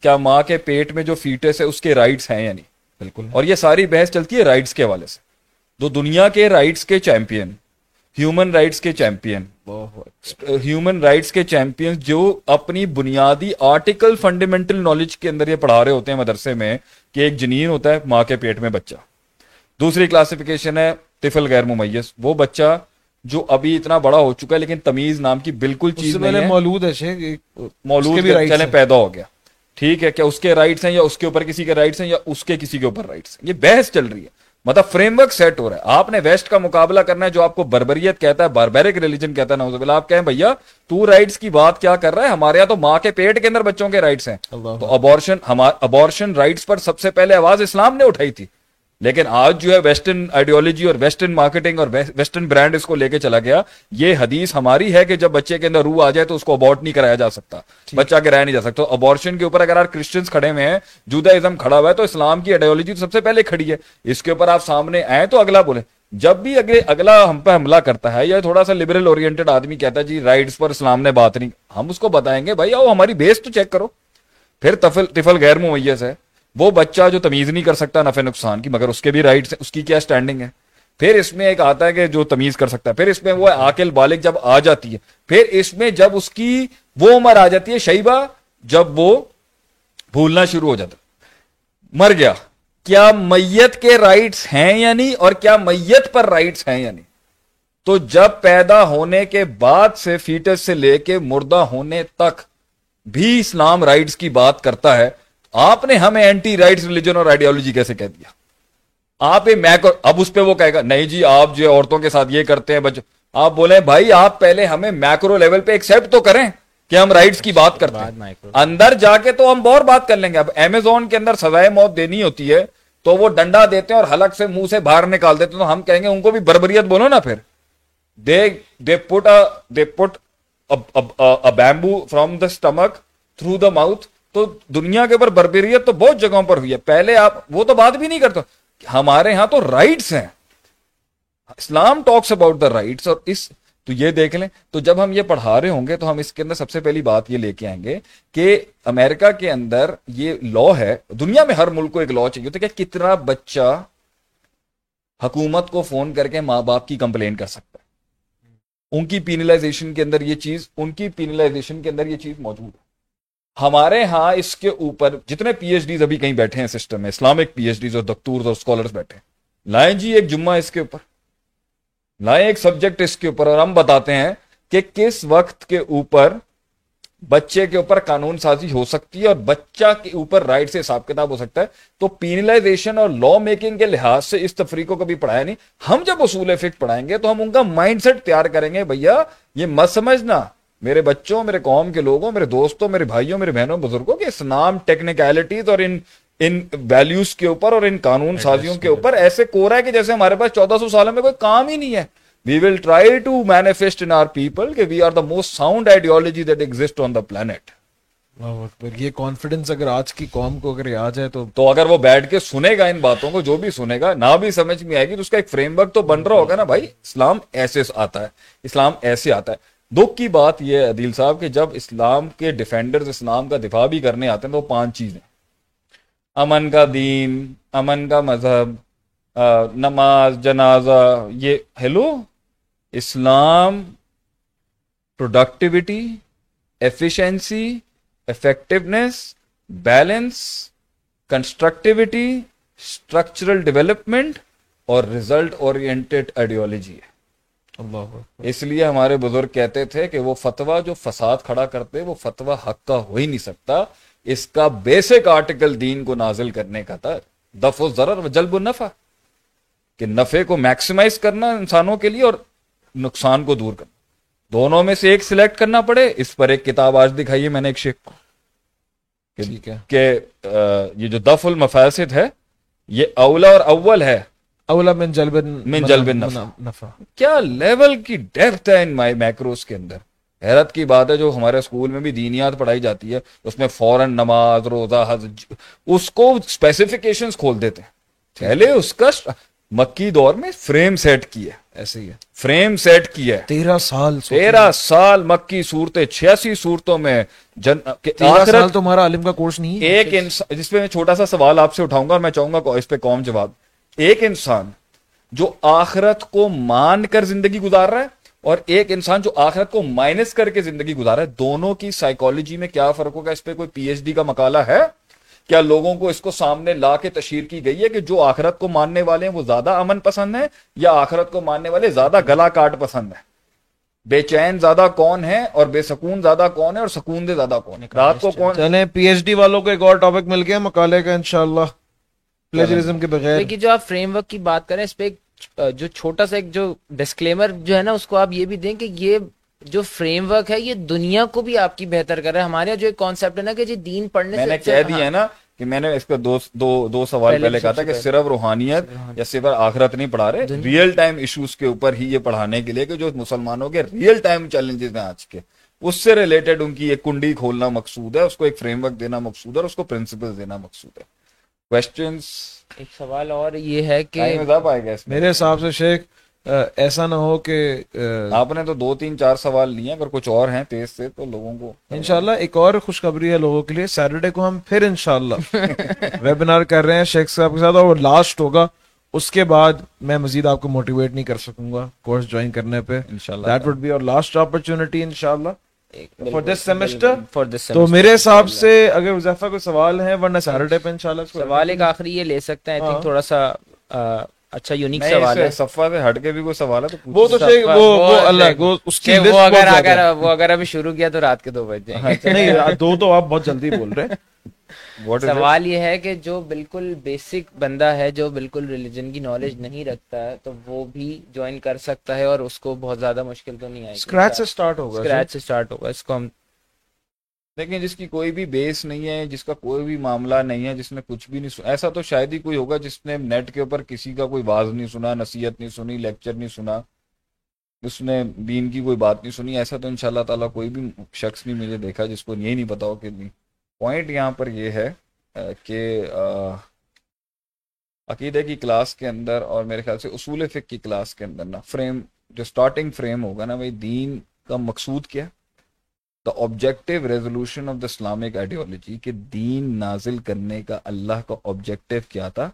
کیا ماں کے پیٹ میں جو فیٹس ہے اس کے رائٹس ہیں یا نہیں؟ بالکل۔ اور یہ ساری بحث چلتی ہے رائٹس کے حوالے سے۔ دو دنیا کے رائٹس کے چیمپئن ہیومن رائٹس کے چیمپئن ہیومن رائٹس کے چیمپئن جو اپنی بنیادی آرٹیکل فنڈامنٹل نالج کے اندر یہ پڑھا رہے ہوتے ہیں مدرسے میں کہ ایک جنین ہوتا ہے ماں کے پیٹ میں بچہ۔ دوسری کلاسیفیکیشن ہے طفل غیر ممیز۔ وہ بچہ جو ابھی اتنا بڑا ہو چکا ہے لیکن تمیز نام کی بالکل چیز نہیں ہے۔ مولود ہے مولود چلے پیدا ہو گیا۔ ٹھیک ہے کیا اس کے رائٹس ہیں یا اس کے اوپر کسی کے رائٹس ہیں یا اس کے کسی کے اوپر رائٹس ہیں؟ یہ بحث چل رہی ہے۔ مطلب فریم ورک سیٹ ہو رہا ہے۔ آپ نے ویسٹ کا مقابلہ کرنا ہے جو آپ کو بربریت کہتا ہے باربیرک ریلیجن کہتا ہے نوزب آپ کہیں بھیا تو رائٹس کی بات کیا کر رہا ہے؟ ہمارے یہاں تو ماں کے پیٹ کے اندر بچوں کے رائٹس ہیں۔ تو ابورشن ابورشن رائٹس پر سب سے پہلے آواز اسلام نے اٹھائی تھی۔ لیکن آج جو ہے ویسٹرن آئیڈیولوجی اور ویسٹرن مارکیٹنگ اور ویسٹرن برانڈ اس کو لے کے چلا گیا۔ یہ حدیث ہماری ہے کہ جب بچے کے اندر روح آ جائے تو اس کو ابورٹ نہیں کرایا جا سکتا۔ بچہ گرایا نہیں جا سکتا۔ ابورشن کے اوپر اگر آپ کرسچنس کھڑے ہوئے ہیں جودا ازم کھڑا ہوا ہے تو اسلام کی آئیڈیولوجی تو سب سے پہلے کھڑی ہے۔ اس کے اوپر آپ سامنے آئے تو اگلا بولے جب بھی اگلے اگلا ہم پہ حملہ کرتا ہے یا تھوڑا سا لبرل اورینٹڈ آدمی کہتا ہے جی رائٹس پر اسلام نے بات نہیں۔ ہم اس کو بتائیں گے بھائی آؤ ہماری بیس تو چیک کرو۔ پھر تفل تفل غیر ممیز ہے۔ وہ بچہ جو تمیز نہیں کر سکتا نفع نقصان کی، مگر اس کے بھی رائٹس اس کی کیا سٹینڈنگ ہے؟ پھر اس میں ایک آتا ہے کہ جو تمیز کر سکتا ہے، پھر اس میں وہ آکل بالغ جب آ جاتی ہے، پھر اس میں جب اس کی وہ عمر آ جاتی ہے، شیبہ جب وہ بھولنا شروع ہو جاتا مر گیا۔ کیا میت کے رائٹس ہیں یا نہیں؟ اور کیا میت پر رائٹس ہیں یا نہیں؟ تو جب پیدا ہونے کے بعد سے فیٹس سے لے کے مردہ ہونے تک بھی اسلام رائٹس کی بات کرتا ہے آپ نے ہمیں اینٹی رائٹس ریلیجن اور آئیڈیالوجی کیسے کہہ دیا؟ آپ اب اس پہ وہ کہے گا نہیں جی آپ جو عورتوں کے ساتھ یہ کرتے ہیں بچ آپ بولے بھائی آپ پہلے ہمیں میکرو لیول پہ ایکسپٹ تو کریں کہ ہم رائٹس کی بات کرتے ہیں۔ اندر جا کے تو ہم بہت بات کر لیں گے۔ اب امیزون کے اندر سزائے موت دینی ہوتی ہے تو وہ ڈنڈا دیتے ہیں اور حلق سے منہ سے باہر نکال دیتے ہیں تو ہم کہیں گے ان کو بھی بربریت بولو نا پھر۔ They they put they put bamboo from the stomach through the mouth تو دنیا کے اوپر بربریت تو بہت جگہوں پر ہوئی ہے۔ پہلے آپ وہ تو بات بھی نہیں کرتے۔ ہمارے ہاں تو رائٹس ہیں۔ Islam talks about the rights اور اس تو یہ دیکھ لیں۔ تو جب ہم یہ پڑھا رہے ہوں گے تو ہم اس کے اندر سب سے پہلی بات یہ لے کے آئیں گے کہ امریکہ کے اندر یہ لا ہے۔ دنیا میں ہر ملک کو ایک لا چاہیے تو کہ کتنا بچہ حکومت کو فون کر کے ماں باپ کی کمپلین کر سکتا ہے۔ ان کی پینلائزیشن کے اندر یہ چیز ان کی پینلائزیشن کے اندر یہ چیز موجود ہے۔ ہمارے ہاں اس کے اوپر جتنے پی ایچ ڈیز ابھی کہیں بیٹھے ہیں سسٹم میں، اسلامک پی ایچ ڈیز اور دکتور اور اسکالرس بیٹھے ہیں۔ لائیں جی ایک جمعہ اس کے اوپر۔ لائیں ایک سبجیکٹ اس کے اوپر اور ہم بتاتے ہیں کہ کس وقت کے اوپر بچے کے اوپر قانون سازی ہو سکتی ہے اور بچہ کے اوپر رائٹ سے حساب کتاب ہو سکتا ہے۔ تو پینلائزیشن اور لا میکنگ کے لحاظ سے اس تفریح کو کبھی پڑھایا نہیں۔ ہم جب اصول فکر پڑھائیں گے تو ہم ان کا مائنڈ سیٹ تیار کریں گے، بھیا، یہ مت سمجھنا۔ میرے بچوں میرے قوم کے لوگوں میرے دوستوں میرے بھائیوں میرے بہنوں بزرگوں کے اسلام ٹیکنیکلٹیز اور ان ان ویلیوز کے اوپر اور ان قانون سازیوں کے اوپر ایسے کورا ہے کہ جیسے ہمارے پاس چودہ سو سالوں میں کوئی کام ہی نہیں ہے۔ We will try to manifest in our people کہ we are the most sound ideology that exist on the planet یہ کانفیڈنس اگر آج کی قوم کو اگر آ جائے تو تو اگر وہ بیٹھ کے سنے گا ان باتوں کو جو بھی سنے گا نہ بھی سمجھ میں آئے گی تو اس کا ایک فریم ورک تو بن رہا ہوگا نا بھائی۔ اسلام ایسے آتا ہے۔ اسلام ایسے آتا ہے۔ دکھ کی بات یہ ہے عدیل صاحب کہ جب اسلام کے ڈیفینڈرز اسلام کا دفاع بھی کرنے آتے ہیں تو پانچ چیزیں امن کا دین، امن کا مذہب نماز، جنازہ، یہ hello, Islam productivity efficiency effectiveness balance constructivity structural development اور ریزلٹ اورینٹیڈ آئیڈیولوجی ہے۔ اس لیے ہمارے بزرگ کہتے تھے کہ وہ فتوا جو فساد کھڑا کرتے وہ فتوا حق کا ہو ہی نہیں سکتا۔ اس کا بیسک آرٹیکل دین کو نازل کرنے کا تھا۔ دف و ضرر و جلب و نفع کہ نفے کو میکسیمائز کرنا انسانوں کے لیے اور نقصان کو دور کرنا۔ دونوں میں سے ایک سلیکٹ کرنا پڑے۔ اس پر ایک کتاب آج دکھائیے میں نے ایک شیخ کو۔ کہ یہ جو دف المفاسد ہے یہ اولا اور اول ہے۔ اولا من جلب من جلب نفع. کیا لیول کی ڈیپتھ ہے ان میکروز کے اندر؟ حیرت کی بات ہے جو ہمارے اسکول میں بھی دینیات پڑھائی جاتی ہے اس میں فوراً نماز روزہ حج اس کو اسپیسیفکیشن کھول دیتے ہیں۔ پہلے اس کا مکی دور میں فریم سیٹ کی ہے ایسے ہی ہے۔ فریم سیٹ کی ہے۔ تیرہ سال تیرہ سال مکی صورتیں چھیاسی صورتوں میں جن سال تمہارا عالم کا کورس نہیں ایک انسان جس پہ میں چھوٹا سا سوال آپ سے اٹھاؤں گا اور میں چاہوں گا اس پہ قوم جواب ایک انسان جو آخرت کو مان کر زندگی گزار رہا ہے اور ایک انسان جو آخرت کو مائنس کر کے زندگی گزار رہا ہے دونوں کی سائیکالوجی میں کیا فرق ہوگا؟ اس پہ کوئی پی ایچ ڈی کا مقالہ ہے؟ کیا لوگوں کو اس کو سامنے لا کے تشہیر کی گئی ہے کہ جو آخرت کو ماننے والے ہیں وہ زیادہ امن پسند ہیں یا آخرت کو ماننے والے زیادہ گلا کاٹ پسند ہیں؟ بے چین زیادہ کون ہے اور بے سکون زیادہ کون ہے اور سکون دے زیادہ کون ہے رات کو کون چلیں پی ایچ ڈی والوں کو ایک اور ٹاپک مل گیا مقالے کا انشاءاللہ۔ پلیجرزم کے بغیر جو آپ فریم ورک کی بات کریں اس پہ جو چھوٹا سا ایک جو ڈسکلیمر جو ہے نا اس کو آپ یہ بھی دیں کہ یہ جو فریم ورک ہے یہ دنیا کو بھی آپ کی بہتر کر رہا ہے۔ ہمارے جو ایک کانسیپٹ ہے نا کہ جی دین پڑھنے میں نے کہہ دیا ہے نا کہ میں نے اس کا دو دو دو سوال پہلے کہا تھا کہ صرف روحانیت یا صرف آخرت نہیں پڑھا رہے ریئل ٹائم ایشوز کے اوپر ہی یہ پڑھانے کے لیے کہ جو مسلمانوں کے ریئل ٹائم چیلنجز ہیں آج کے۔ اس سے ریلیٹڈ ان کی ایک کنڈی کھولنا مقصود ہے اس کو ایک فریم ورک دینا مقصود ہے اور اس کو پرنسپل دینا مقصود ہے۔ کوشچنس ایک سوال اور یہ ہے کہ میرے حساب سے شیخ ایسا نہ ہو کہ آپ نے تو دو تین چار سوال لیے اگر کچھ اور ہیں تیز سے تو لوگوں کو انشاءاللہ ایک اور خوشخبری ہے لوگوں کے لیے سیٹرڈے کو ہم پھر انشاءاللہ ویبنار کر رہے ہیں شیخ صاحب کے ساتھ اور لاسٹ ہوگا۔ اس کے بعد میں مزید آپ کو موٹیویٹ نہیں کر سکوں گا کورس جوائن کرنے پہ۔ That would be our last opportunity انشاءاللہ۔ فار دس سیمسٹر تو میرے حساب سے اگر وظیفہ کوئی سوال ہے ورنہ سیٹرڈے پہ انشاءاللہ سوال ایک آخری یہ لے سکتے ہیں ہاں۔ تھوڑا سا اچھا یونیک سوال ہے۔ صفہ سے ہٹ کے بھی کوئی سوال ہے وہ تو وہ اللہ اس کی وہ اگر اگر وہ اگر ابھی شروع کیا تو رات کے دو بج جائیں گے نہیں دو تو آپ بہت جلدی بول رہے ہیں۔ سوال یہ ہے کہ جو بالکل بیسک بندہ ہے جو بالکل ریلیجن کی نالج نہیں رکھتا ہے تو وہ بھی جوائن کر سکتا ہے اور اس کو بہت زیادہ مشکل تو نہیں آئے گی۔ اسکریچ سے سٹارٹ ہوگا اسکریچ سے سٹارٹ ہوگا اس کو ہم لیکن جس کی کوئی بھی بیس نہیں ہے جس کا کوئی بھی معاملہ نہیں ہے جس نے کچھ بھی نہیں سنا ایسا تو شاید ہی کوئی ہوگا جس نے نیٹ کے اوپر کسی کا کوئی باز نہیں سنا نصیحت نہیں سنی لیکچر نہیں سنا اس نے دین کی کوئی بات نہیں سنی ایسا تو ان شاء اللہ تعالیٰ کوئی بھی شخص نہیں مجھے دیکھا جس کو یہی نہیں بتاؤ کہ نہیں۔ پوائنٹ یہاں پر یہ ہے کہ عقیدے کی کلاس کے اندر اور میرے خیال سے اصول فک کی کلاس کے اندر نا فریم جو سٹارٹنگ فریم ہوگا نا بھائی دین کا مقصود کیا؟ The objective resolution of the Islamic ideology کہ دین نازل کرنے کا اللہ کا آبجیکٹو کیا تھا؟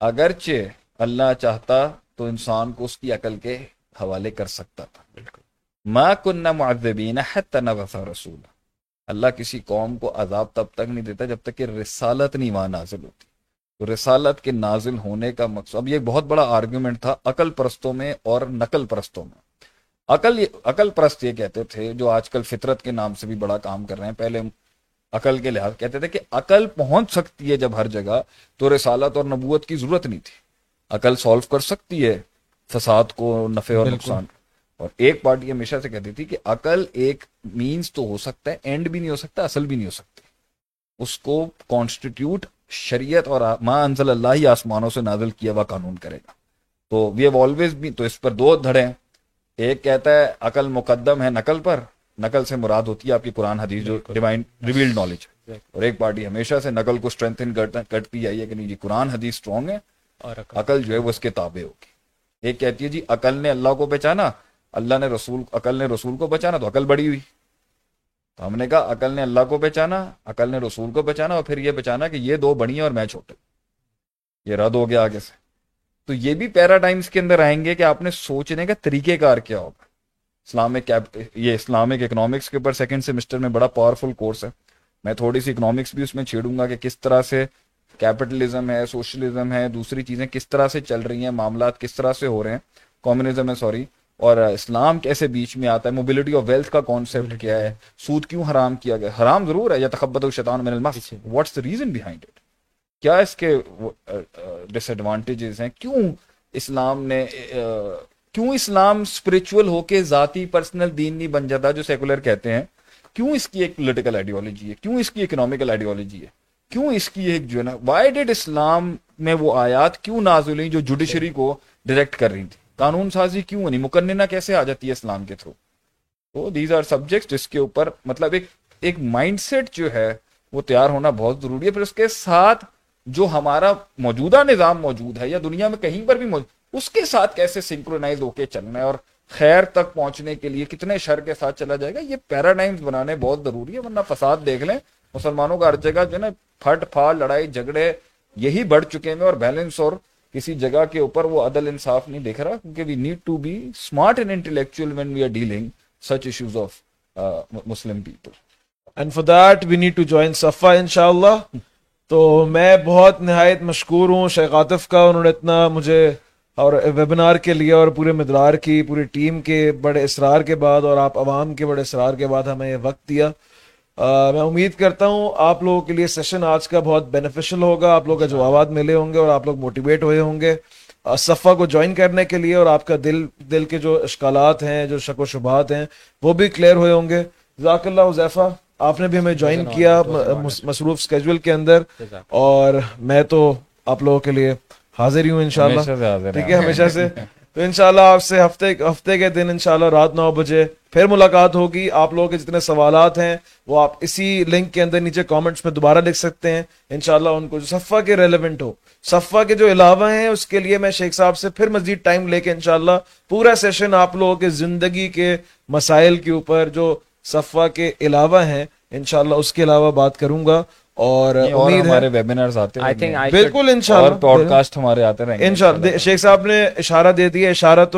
اگرچہ اللہ چاہتا تو انسان کو اس کی عقل کے حوالے کر سکتا تھا۔ بالکل۔ ماں کن معذبین حتی نبث رسول اللہ کسی قوم کو عذاب تب تک نہیں دیتا جب تک کہ رسالت نہیں وہاں نازل ہوتی۔ تو رسالت کے نازل ہونے کا مقصد اب یہ بہت بڑا آرگیومنٹ تھا عقل پرستوں میں اور نقل پرستوں میں۔ عقل عقل پرست یہ کہتے تھے جو آج کل فطرت کے نام سے بھی بڑا کام کر رہے ہیں۔ پہلے عقل کے لحاظ کہتے تھے کہ عقل پہنچ سکتی ہے جب ہر جگہ تو رسالت اور نبوت کی ضرورت نہیں تھی۔ عقل سالو کر سکتی ہے فساد کو نفع اور نقصان اور ایک پارٹی ہمیشہ سے کہتی تھی کہ عقل ایک مینز تو ہو سکتا ہے اینڈ بھی نہیں ہو سکتا اصل بھی نہیں ہو سکتی اس کو کانسٹیٹیوٹ شریعت اور ما انزل اللہ ہی آسمانوں سے نازل کیا ہوا قانون کرے گا۔ تو وی ہیو آلویز بھی تو اس پر دو دھڑے ہیں۔ ایک کہتا ہے عقل مقدم ہے نقل پر نقل سے مراد ہوتی ہے آپ کی قرآن حدیث جو ڈیوائن ریویلڈ نالج اور ایک پارٹی ہمیشہ سے نقل کو اسٹرینتھن کرتی آئی ہے کہ نہیں جی قرآن حدیث اسٹرانگ ہے۔ اور عقل جو ہے وہ اس کے تابع ہوگی۔ ایک کہتی ہے جی عقل نے اللہ کو پہچانا اللہ نے رسول عقل نے رسول کو پہچانا تو عقل بڑی ہوئی۔ تو ہم نے کہا عقل نے اللہ کو پہچانا عقل نے رسول کو پہچانا اور پھر یہ پہچانا کہ یہ دو بڑی ہیں اور میں چھوٹے یہ رد ہو گیا آگے سے۔ تو یہ بھی پیراڈائمس کے اندر آئیں گے کہ آپ نے سوچنے کا طریقہ کار کیا ہوگا۔ اسلامک یہ اسلامک اکنامکس کے اوپر سیکنڈ سیمسٹر میں بڑا پاورفل کورس ہے۔ میں تھوڑی سی اکنامکس بھی اس میں چھیڑوں گا کہ کس طرح سے کیپٹلزم ہے سوشلزم ہے، دوسری چیزیں کس طرح سے چل رہی ہیں، معاملات کس طرح سے ہو رہے ہیں۔ کمیونزم ہے سوری اور اسلام کیسے بیچ میں آتا ہے؟ موبلٹی آف ویلتھ کا کانسیپٹ کیا ہے؟ سود کیوں حرام کیا گیا؟ حرام ضرور ہے یا تخبت الشیطان من المس. What's the reason behind it کیا اس کے ڈس ایڈوانٹیجز ہیں؟ کیوں اسلام نے کیوں اسلام اسپرچل ہو کے ذاتی پرسنل دین نہیں بن جاتا جو سیکولر کہتے ہیں؟ کیوں اس کی ایک پولیٹیکل آئیڈیالوجی ہے؟ کیوں اس کی اکنامیکل آئیڈیالوجی ہے؟ کیوں اس کی ایک جو ہے نا وائی ڈیڈ اسلام میں وہ آیات کیوں نازل ہوئی جو جوڈیشری کو ڈائریکٹ کر رہی تھی قانون سازی کیوں نہیں مکنہ کیسے آ جاتی ہے اسلام کے تھرو؟ تو دیز آر سبجیکٹ جس کے اوپر مطلب ایک ایک مائنڈ سیٹ جو ہے وہ تیار ہونا بہت ضروری ہے۔ پھر اس کے ساتھ جو ہمارا موجودہ نظام موجود ہے یا دنیا میں کہیں پر بھی موجود، اس کے ساتھ کیسے سنکرونائز ہو کے چلنا ہے اور خیر تک پہنچنے کے لیے کتنے شر کے ساتھ چلا جائے گا، یہ پیراڈائمز بنانے بہت ضروری ہے، ورنہ فساد دیکھ لیں، مسلمانوں کا ہر جگہ جو ہے نا پھٹ پھاڑ، لڑائی، جھگڑے یہی بڑھ چکے ہیں اور بیلنس اور کسی جگہ کے اوپر وہ عدل انصاف نہیں دیکھ رہا، کیونکہ we need to be smart and intellectual when we are dealing such issues of Muslim people and for that we need to join Safa ان شاء اللہ تو میں بہت نہایت مشکور ہوں، شیخ عاطف کا، انہوں نے اتنا مجھے اور ویبنار کے لیے اور پورے مدرار کی، پوری ٹیم کے بڑے اصرار کے بعد اور آپ عوام کے بڑے اصرار کے بعد ہمیں یہ وقت دیا۔ میں امید کرتا ہوں آپ لوگوں کے لیے سیشن آج کا بہت بینیفیشل ہوگا۔ آپ لوگوں کا جوابات ملے ہوں گے اور آپ لوگ موٹیویٹ ہوئے ہوں گے۔ صفحہ کو جوائن کرنے کے لیے اور آپ کا دل دل کے جو اشکالات ہیں جو شک و شبہات ہیں وہ بھی کلیئر ہوئے ہوں گے۔ ذاک اللہ حضیفہ آپ نے بھی ہمیں جوائن کیا مصروف اسکیجول کے اندر۔ اور میں تو آپ لوگوں کے لیے حاضر ہی ہوں انشاءاللہ۔ ٹھیک ہے ہمیشہ سے۔ تو انشاءاللہ آپ سے ہفتے ہفتے کے دن انشاءاللہ رات نو بجے پھر ملاقات ہوگی۔ آپ لوگوں کے جتنے سوالات ہیں، وہ آپ اسی لنک کے اندر نیچے کامنٹس میں دوبارہ لکھ سکتے ہیں۔ انشاءاللہ ان کو جو صفحہ کے ریلیونٹ ہو۔ صفحہ کے جو علاوہ ہیں، اس کے لیے میں شیخ صاحب سے پھر مزید ٹائم لے کے انشاءاللہ پورا سیشن آپ لوگوں کے زندگی کے مسائل کے اوپر جو صفحہ کے علاوہ ہیں، انشاءاللہ اس کے علاوہ بات کروں گا۔ اور امید ہمارے ویبینرز آتے ہیں بالکل انشاءاللہ۔ پوڈ کاسٹ ہمارے آتے رہیں گے انشاءاللہ۔ شیخ صاحب نے اشارہ دے دیا اشارت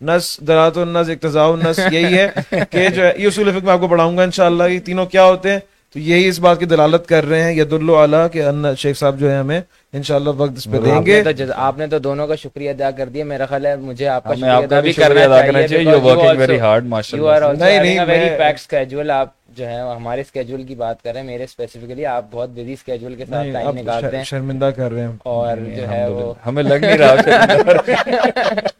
نس درات النس اقتضاء النس یہی ہے کہ جو ہے یہ اصول فقہ میں آپ کو پڑھاؤں گا انشاءاللہ یہ تینوں کیا ہوتے ہیں؟ تو یہی اس بات کی دلالت کر رہے ہیں ید اللہ علیہ کہ ان شیخ صاحب جو ہے ہمیں انشاءاللہ وقت اس پہ دیں گے۔ آپ نے تو دونوں کا شکریہ ادا کر دیا میرا خیال ہے مجھے آپ کا شکریہ ادا بھی کرنا چاہیے یو ورکنگ ویری ہارڈ ماشاءاللہ۔ نہیں نہیں ویری پیکڈ سکیجول آپ جو ہے ہمارے اسکیجول کی بات کر رہے ہیں میرے اسپیسیفکلی آپ بہت بزی اسکیجول کے ساتھ ٹائم نکالتے ہیں۔ شرمندہ کر رہے ہیں اور جو ہے وہ ہمیں لگ نہیں رہا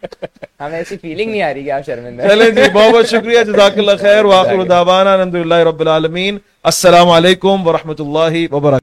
ہمیں ایسی فیلنگ نہیں آ رہی کہ آپ شرمندہ چلیں جی بہت بہت شکریہ جزاک اللہ خیر۔ واخر دعوانا الحمدللہ رب العالمین۔ السلام علیکم ورحمۃ اللہ وبرکاتہ۔